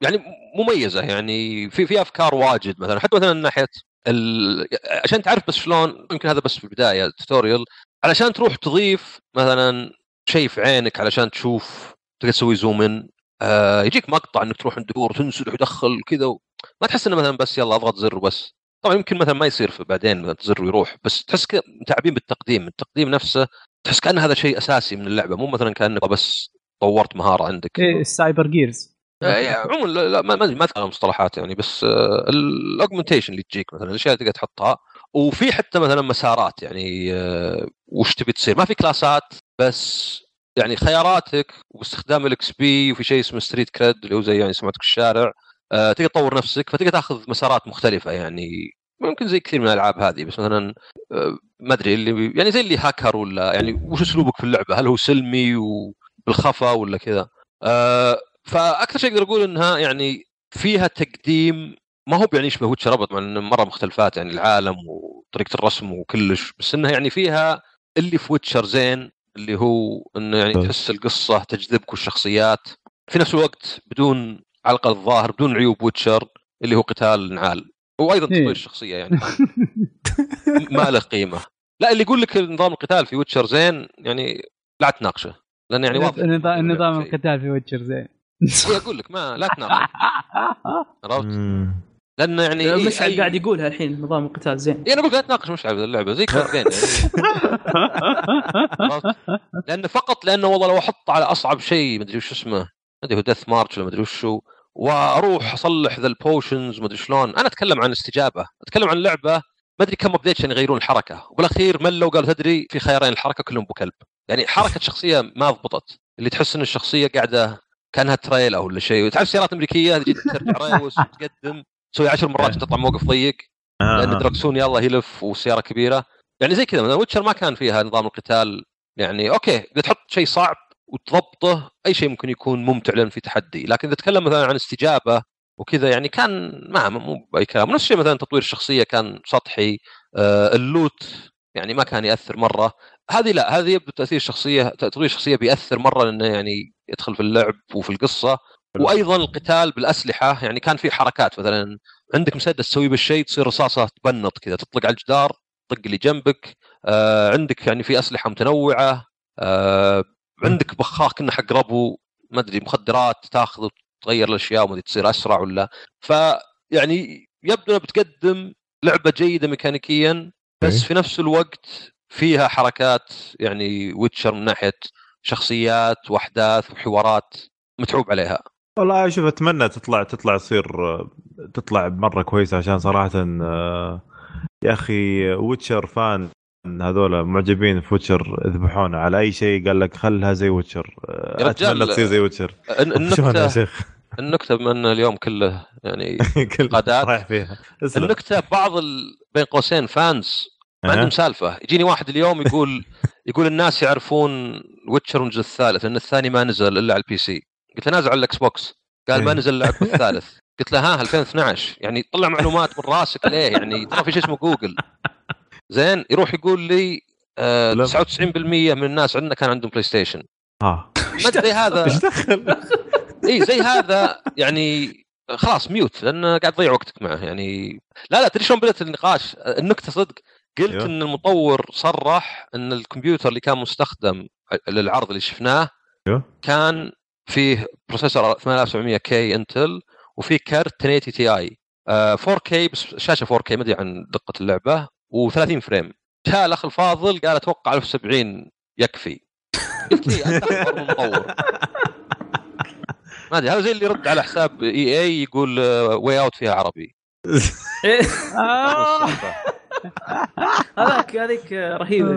يعني مميزة. يعني في في أفكار واجد مثلا. حتى مثلا ناحية ال... عشان تعرف بس شلون يمكن هذا بس في البداية tutorial علشان تروح تضيف مثلا شيء في عينك علشان تشوف تقدر تسوي zoom إن آه يجيك مقطع إنك تروح عند دكتور وتنسدح وتدخل كذا و... ما تحس إنه مثلا بس يلا اضغط زر وبس. طبعا يمكن مثلا ما يصير في بعدين مثلا زر ويروح بس تحس متعبين بالتقديم التقديم نفسه تحس كأن هذا شيء أساسي من اللعبة مو مثلا كأنك بس طورت مهارة عندك.
إيه ال cyber gears
آه، يعني عموما لا, لا ما ما أذكر المصطلحات يعني بس ال augmentation اللي تجيك مثلا الأشياء اللي تقدر تحطها. وفي حتى مثلا مسارات يعني آه، وش تبي تصير؟ ما في كلاسات بس يعني خياراتك واستخدام ال XP وفي شيء اسمه street cred اللي هو زي يعني سمعتك الشارع. آه، تقدر تطور نفسك فتقدر تاخذ مسارات مختلفة يعني. ممكن زي كثير من الألعاب هذه بس مثلا آه، ما أدري اللي يعني زي اللي هاكر ولا يعني وش أسلوبك في اللعبة؟ هل هو سلمي وبالخفا ولا كذا؟ آه، فأكثر شيء أقدر أقول إنها يعني فيها تقديم ما هو يعني يشبه ويتشر ابد مع إنه مرة مختلفات يعني العالم وطريقة الرسم وكلش. بس إنها يعني فيها اللي في ويتشر زين اللي هو إنه يعني
طيب.
تحس القصة تجذبك والشخصيات. في نفس الوقت بدون على الاقل الظاهر بدون عيوب ويتشر اللي هو قتال نعال. وأيضا
إيه.
تطوير الشخصية يعني. ما له قيمة. لا اللي يقول لك نظام القتال في ويتشر زين يعني لا تناقشه. لأن يعني واضح
النظام
شيء.
القتال في ويتشر زين.
أقول لك ما لا تناقشه. عرفت؟
مم.
لأنه يعني إيه
مشعل
أي-
قاعد يقولها الحين نظام القتال زين.
إيه أنا بقول لا تناقش مشعل اللعبة زي card game يعني؟ لأنه فقط لأنه والله لو أحط على أصعب شيء مدري وش اسمه ما أدري هو death march ولا مدري وش هو. وأروح أصلح ذا ال potions مدري شلون. أنا أتكلم عن استجابة أتكلم عن لعبة ما أدري كم update عشان يغيرون الحركة. وبالأخير ملوا قالوا تدري في خيارين الحركة كلهم ابو كلب يعني حركة شخصية ما ضبطت. اللي تحس إن الشخصية قاعدة كأنها تريلا ولا شيء. تعرف السيارات الامريكيه تجي ترجع ريوس وتقدم تسوي عشر مرات تطلع موقف ضيق.
آه.
لأن دراكسون يلا يلف والسياره كبيرة. يعني زي كذا مثلا ويتشر ما كان فيها نظام القتال. يعني okay إذا تحط شيء صعب وتضبطه أي شيء ممكن يكون ممتع لأن في تحدي. لكن إذا تتكلم مثلا عن استجابة وكذا يعني كان ما مو بأي كلام. نفس الشيء مثلا تطوير الشخصية كان سطحي. آه اللوت يعني ما كان يأثر مرة. هذه لا هذه يبدو تأثير الشخصية تطوير الشخصية بيأثر مرة لأنه يعني يدخل في اللعب وفي القصة. وأيضا القتال بالأسلحة يعني كان في حركات مثلا عندك مسدس تسوي بالشيء تصير رصاصة تبنط كذا تطلق على الجدار طق اللي جنبك. آه عندك يعني في أسلحة متنوعة. آه عندك بخاخ كنا حق ربو ما أدري مخدرات تاخذ وتغير الأشياء وما تصير أسرع ولا فيعني يبدو إنها بتقدم لعبة جيدة ميكانيكيا بس
okay.
في نفس الوقت فيها حركات يعني ويتشر من ناحية شخصيات وأحداث وحوارات متعوب عليها
والله شوف أتمنى تطلع تطلع تصير تطلع مرة كويسة عشان صراحة آه، يا أخي ويتشر fan هذول معجبين في ويتشر يذبحونه. على أي شيء قال لك خلها زي ويتشر أتمنى تصير زي ويتشر
الن-
شلون يا
النكته
شيخ.
النكته بما ان اليوم كله يعني
كل
قادات.
رايح فيها. اسلم.
النكته بعض ال... بين قوسين fans ما عندهم. سالفة. يجيني واحد اليوم يقول يقول الناس يعرفون ويتشر الجزء الثالث لأن الثاني ما نزل إلا على ال PC. قلت له نازل على الإكس بوكس. قال ما
إيه.
نزل إلا الثالث. قلت له ها 2012 يعني طلع معلومات من راسك ليه؟ يعني ترى في شيء اسمه جوجل زين يروح يقول لي آه
لا.
99% من الناس عندنا كان عندهم بلاي ستيشن
ها
ما أدري هذا
إيش دخل؟
إي زي هذا يعني خلاص mute لأن قاعد تضيع وقتك معه يعني لا لا تدري شلون بدأت النقاش النكتة صدق قلت
أيوه.
إن المطور صرح إن الكمبيوتر اللي كان مستخدم للعرض اللي شفناه
أيوه.
كان فيه processor 8700 K انتل وفيه card 1080 Ti 4K بس شاشة 4K ما أدري عن دقة اللعبة و30 frame. جاء الأخ الفاضل قال أتوقع 1070 يكفي. قلت لي المطور. ما أدري هذا زي اللي يرد على حساب إي إي يقول Way Out فيها عربي.
آه.
هذاك هذيك رهيبة.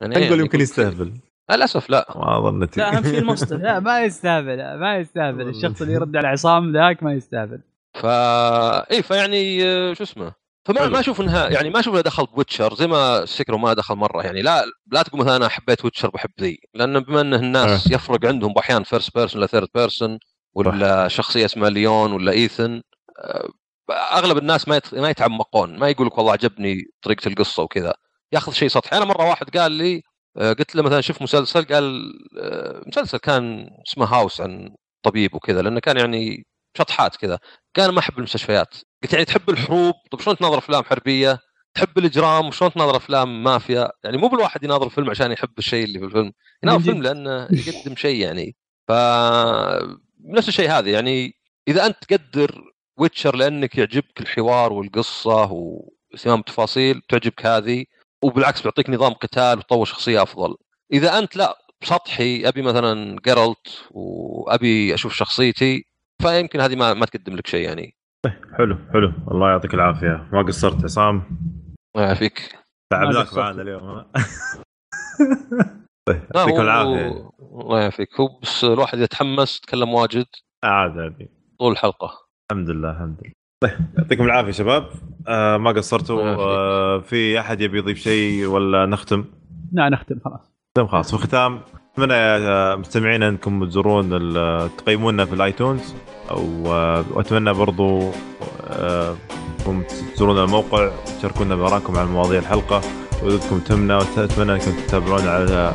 يعني
نقول يمكن يستهبل.
للأسف لا.
ما ظنيت
لا أهم شيء المصدر.
لا ما يستهبل ما يستهبل. الشخص اللي يرد على عصام ذاك ما يستهبل.
فا اي فيعني آه، شو اسمه؟ فما
حلو.
ما أشوف انها يعني ما أشوف إنها دخل بويتشر زي ما سكرو ما دخل مرة. يعني لا لا تقول مثلا أنا حبيت ويتشر بحب ذي. لأن بما انه الناس يفرق عندهم بأحيان first person ولا third person ولا شخصية اسمها ليون ولا إيثن آه، أغلب الناس ما ما يتعمقون ما يقول لك والله عجبني طريقة القصة وكذا. ياخذ شيء سطحي. أنا مرة واحد قال لي آه، قلت له مثلا شوف مسلسل قال آه، مسلسل كان اسمه هاوس عن طبيب وكذا لأنه كان يعني شطحات كذا. قال ما أحب المستشفيات. قلت يعني تحب الحروب طب شلون تناظر أفلام حربية؟ تحب الإجرام؟ وشلون تناظر أفلام مافيا؟ يعني مو بالواحد يناظر فيلم عشان يحب الشيء اللي في الفيلم يناظر. فيلم لأنه يقدم شيء يعني. ف نفس الشيء هذا يعني إذا أنت تقدر ويتشر لأنك يعجبك الحوار والقصة واهتمام بالتفاصيل تعجبك هذه وبالعكس بيعطيك نظام قتال وتطور شخصية أفضل. إذا أنت لا سطحي أبي مثلا جيرالت وأبي أشوف شخصيتي فيمكن هذه ما ما تقدم لك شيء يعني.
حلو حلو. الله يعطيك العافية. ما قصرت عصام؟
الله يعافيك.
تعبناك. معنا اليوم؟ طيب يعطيكم
هو-
العافية.
الله يعافيك. هو بس الواحد يتحمس يتكلم واجد.
عاد عادي
طول الحلقة.
الحمد لله الحمد لله. طيب يعطيكم العافية شباب. آه ما قصرتوا. آه في أحد يبي يضيف شيء ولا نختم؟
لا نختم خلاص.
تم خلاص. في الختام أتمنى يا مستمعين أنكم تزورون تقيمونا في الآيتونز أو وأتمنى برضو آه، أنكم تزورون الموقع وتشاركونا بارائكم عن مواضيع الحلقة وإذا تهمنا وأتمنى أنكم تتابعونا على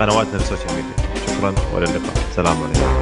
قنواتنا في ال social media. شكرا وإلى اللقاء. سلام عليكم.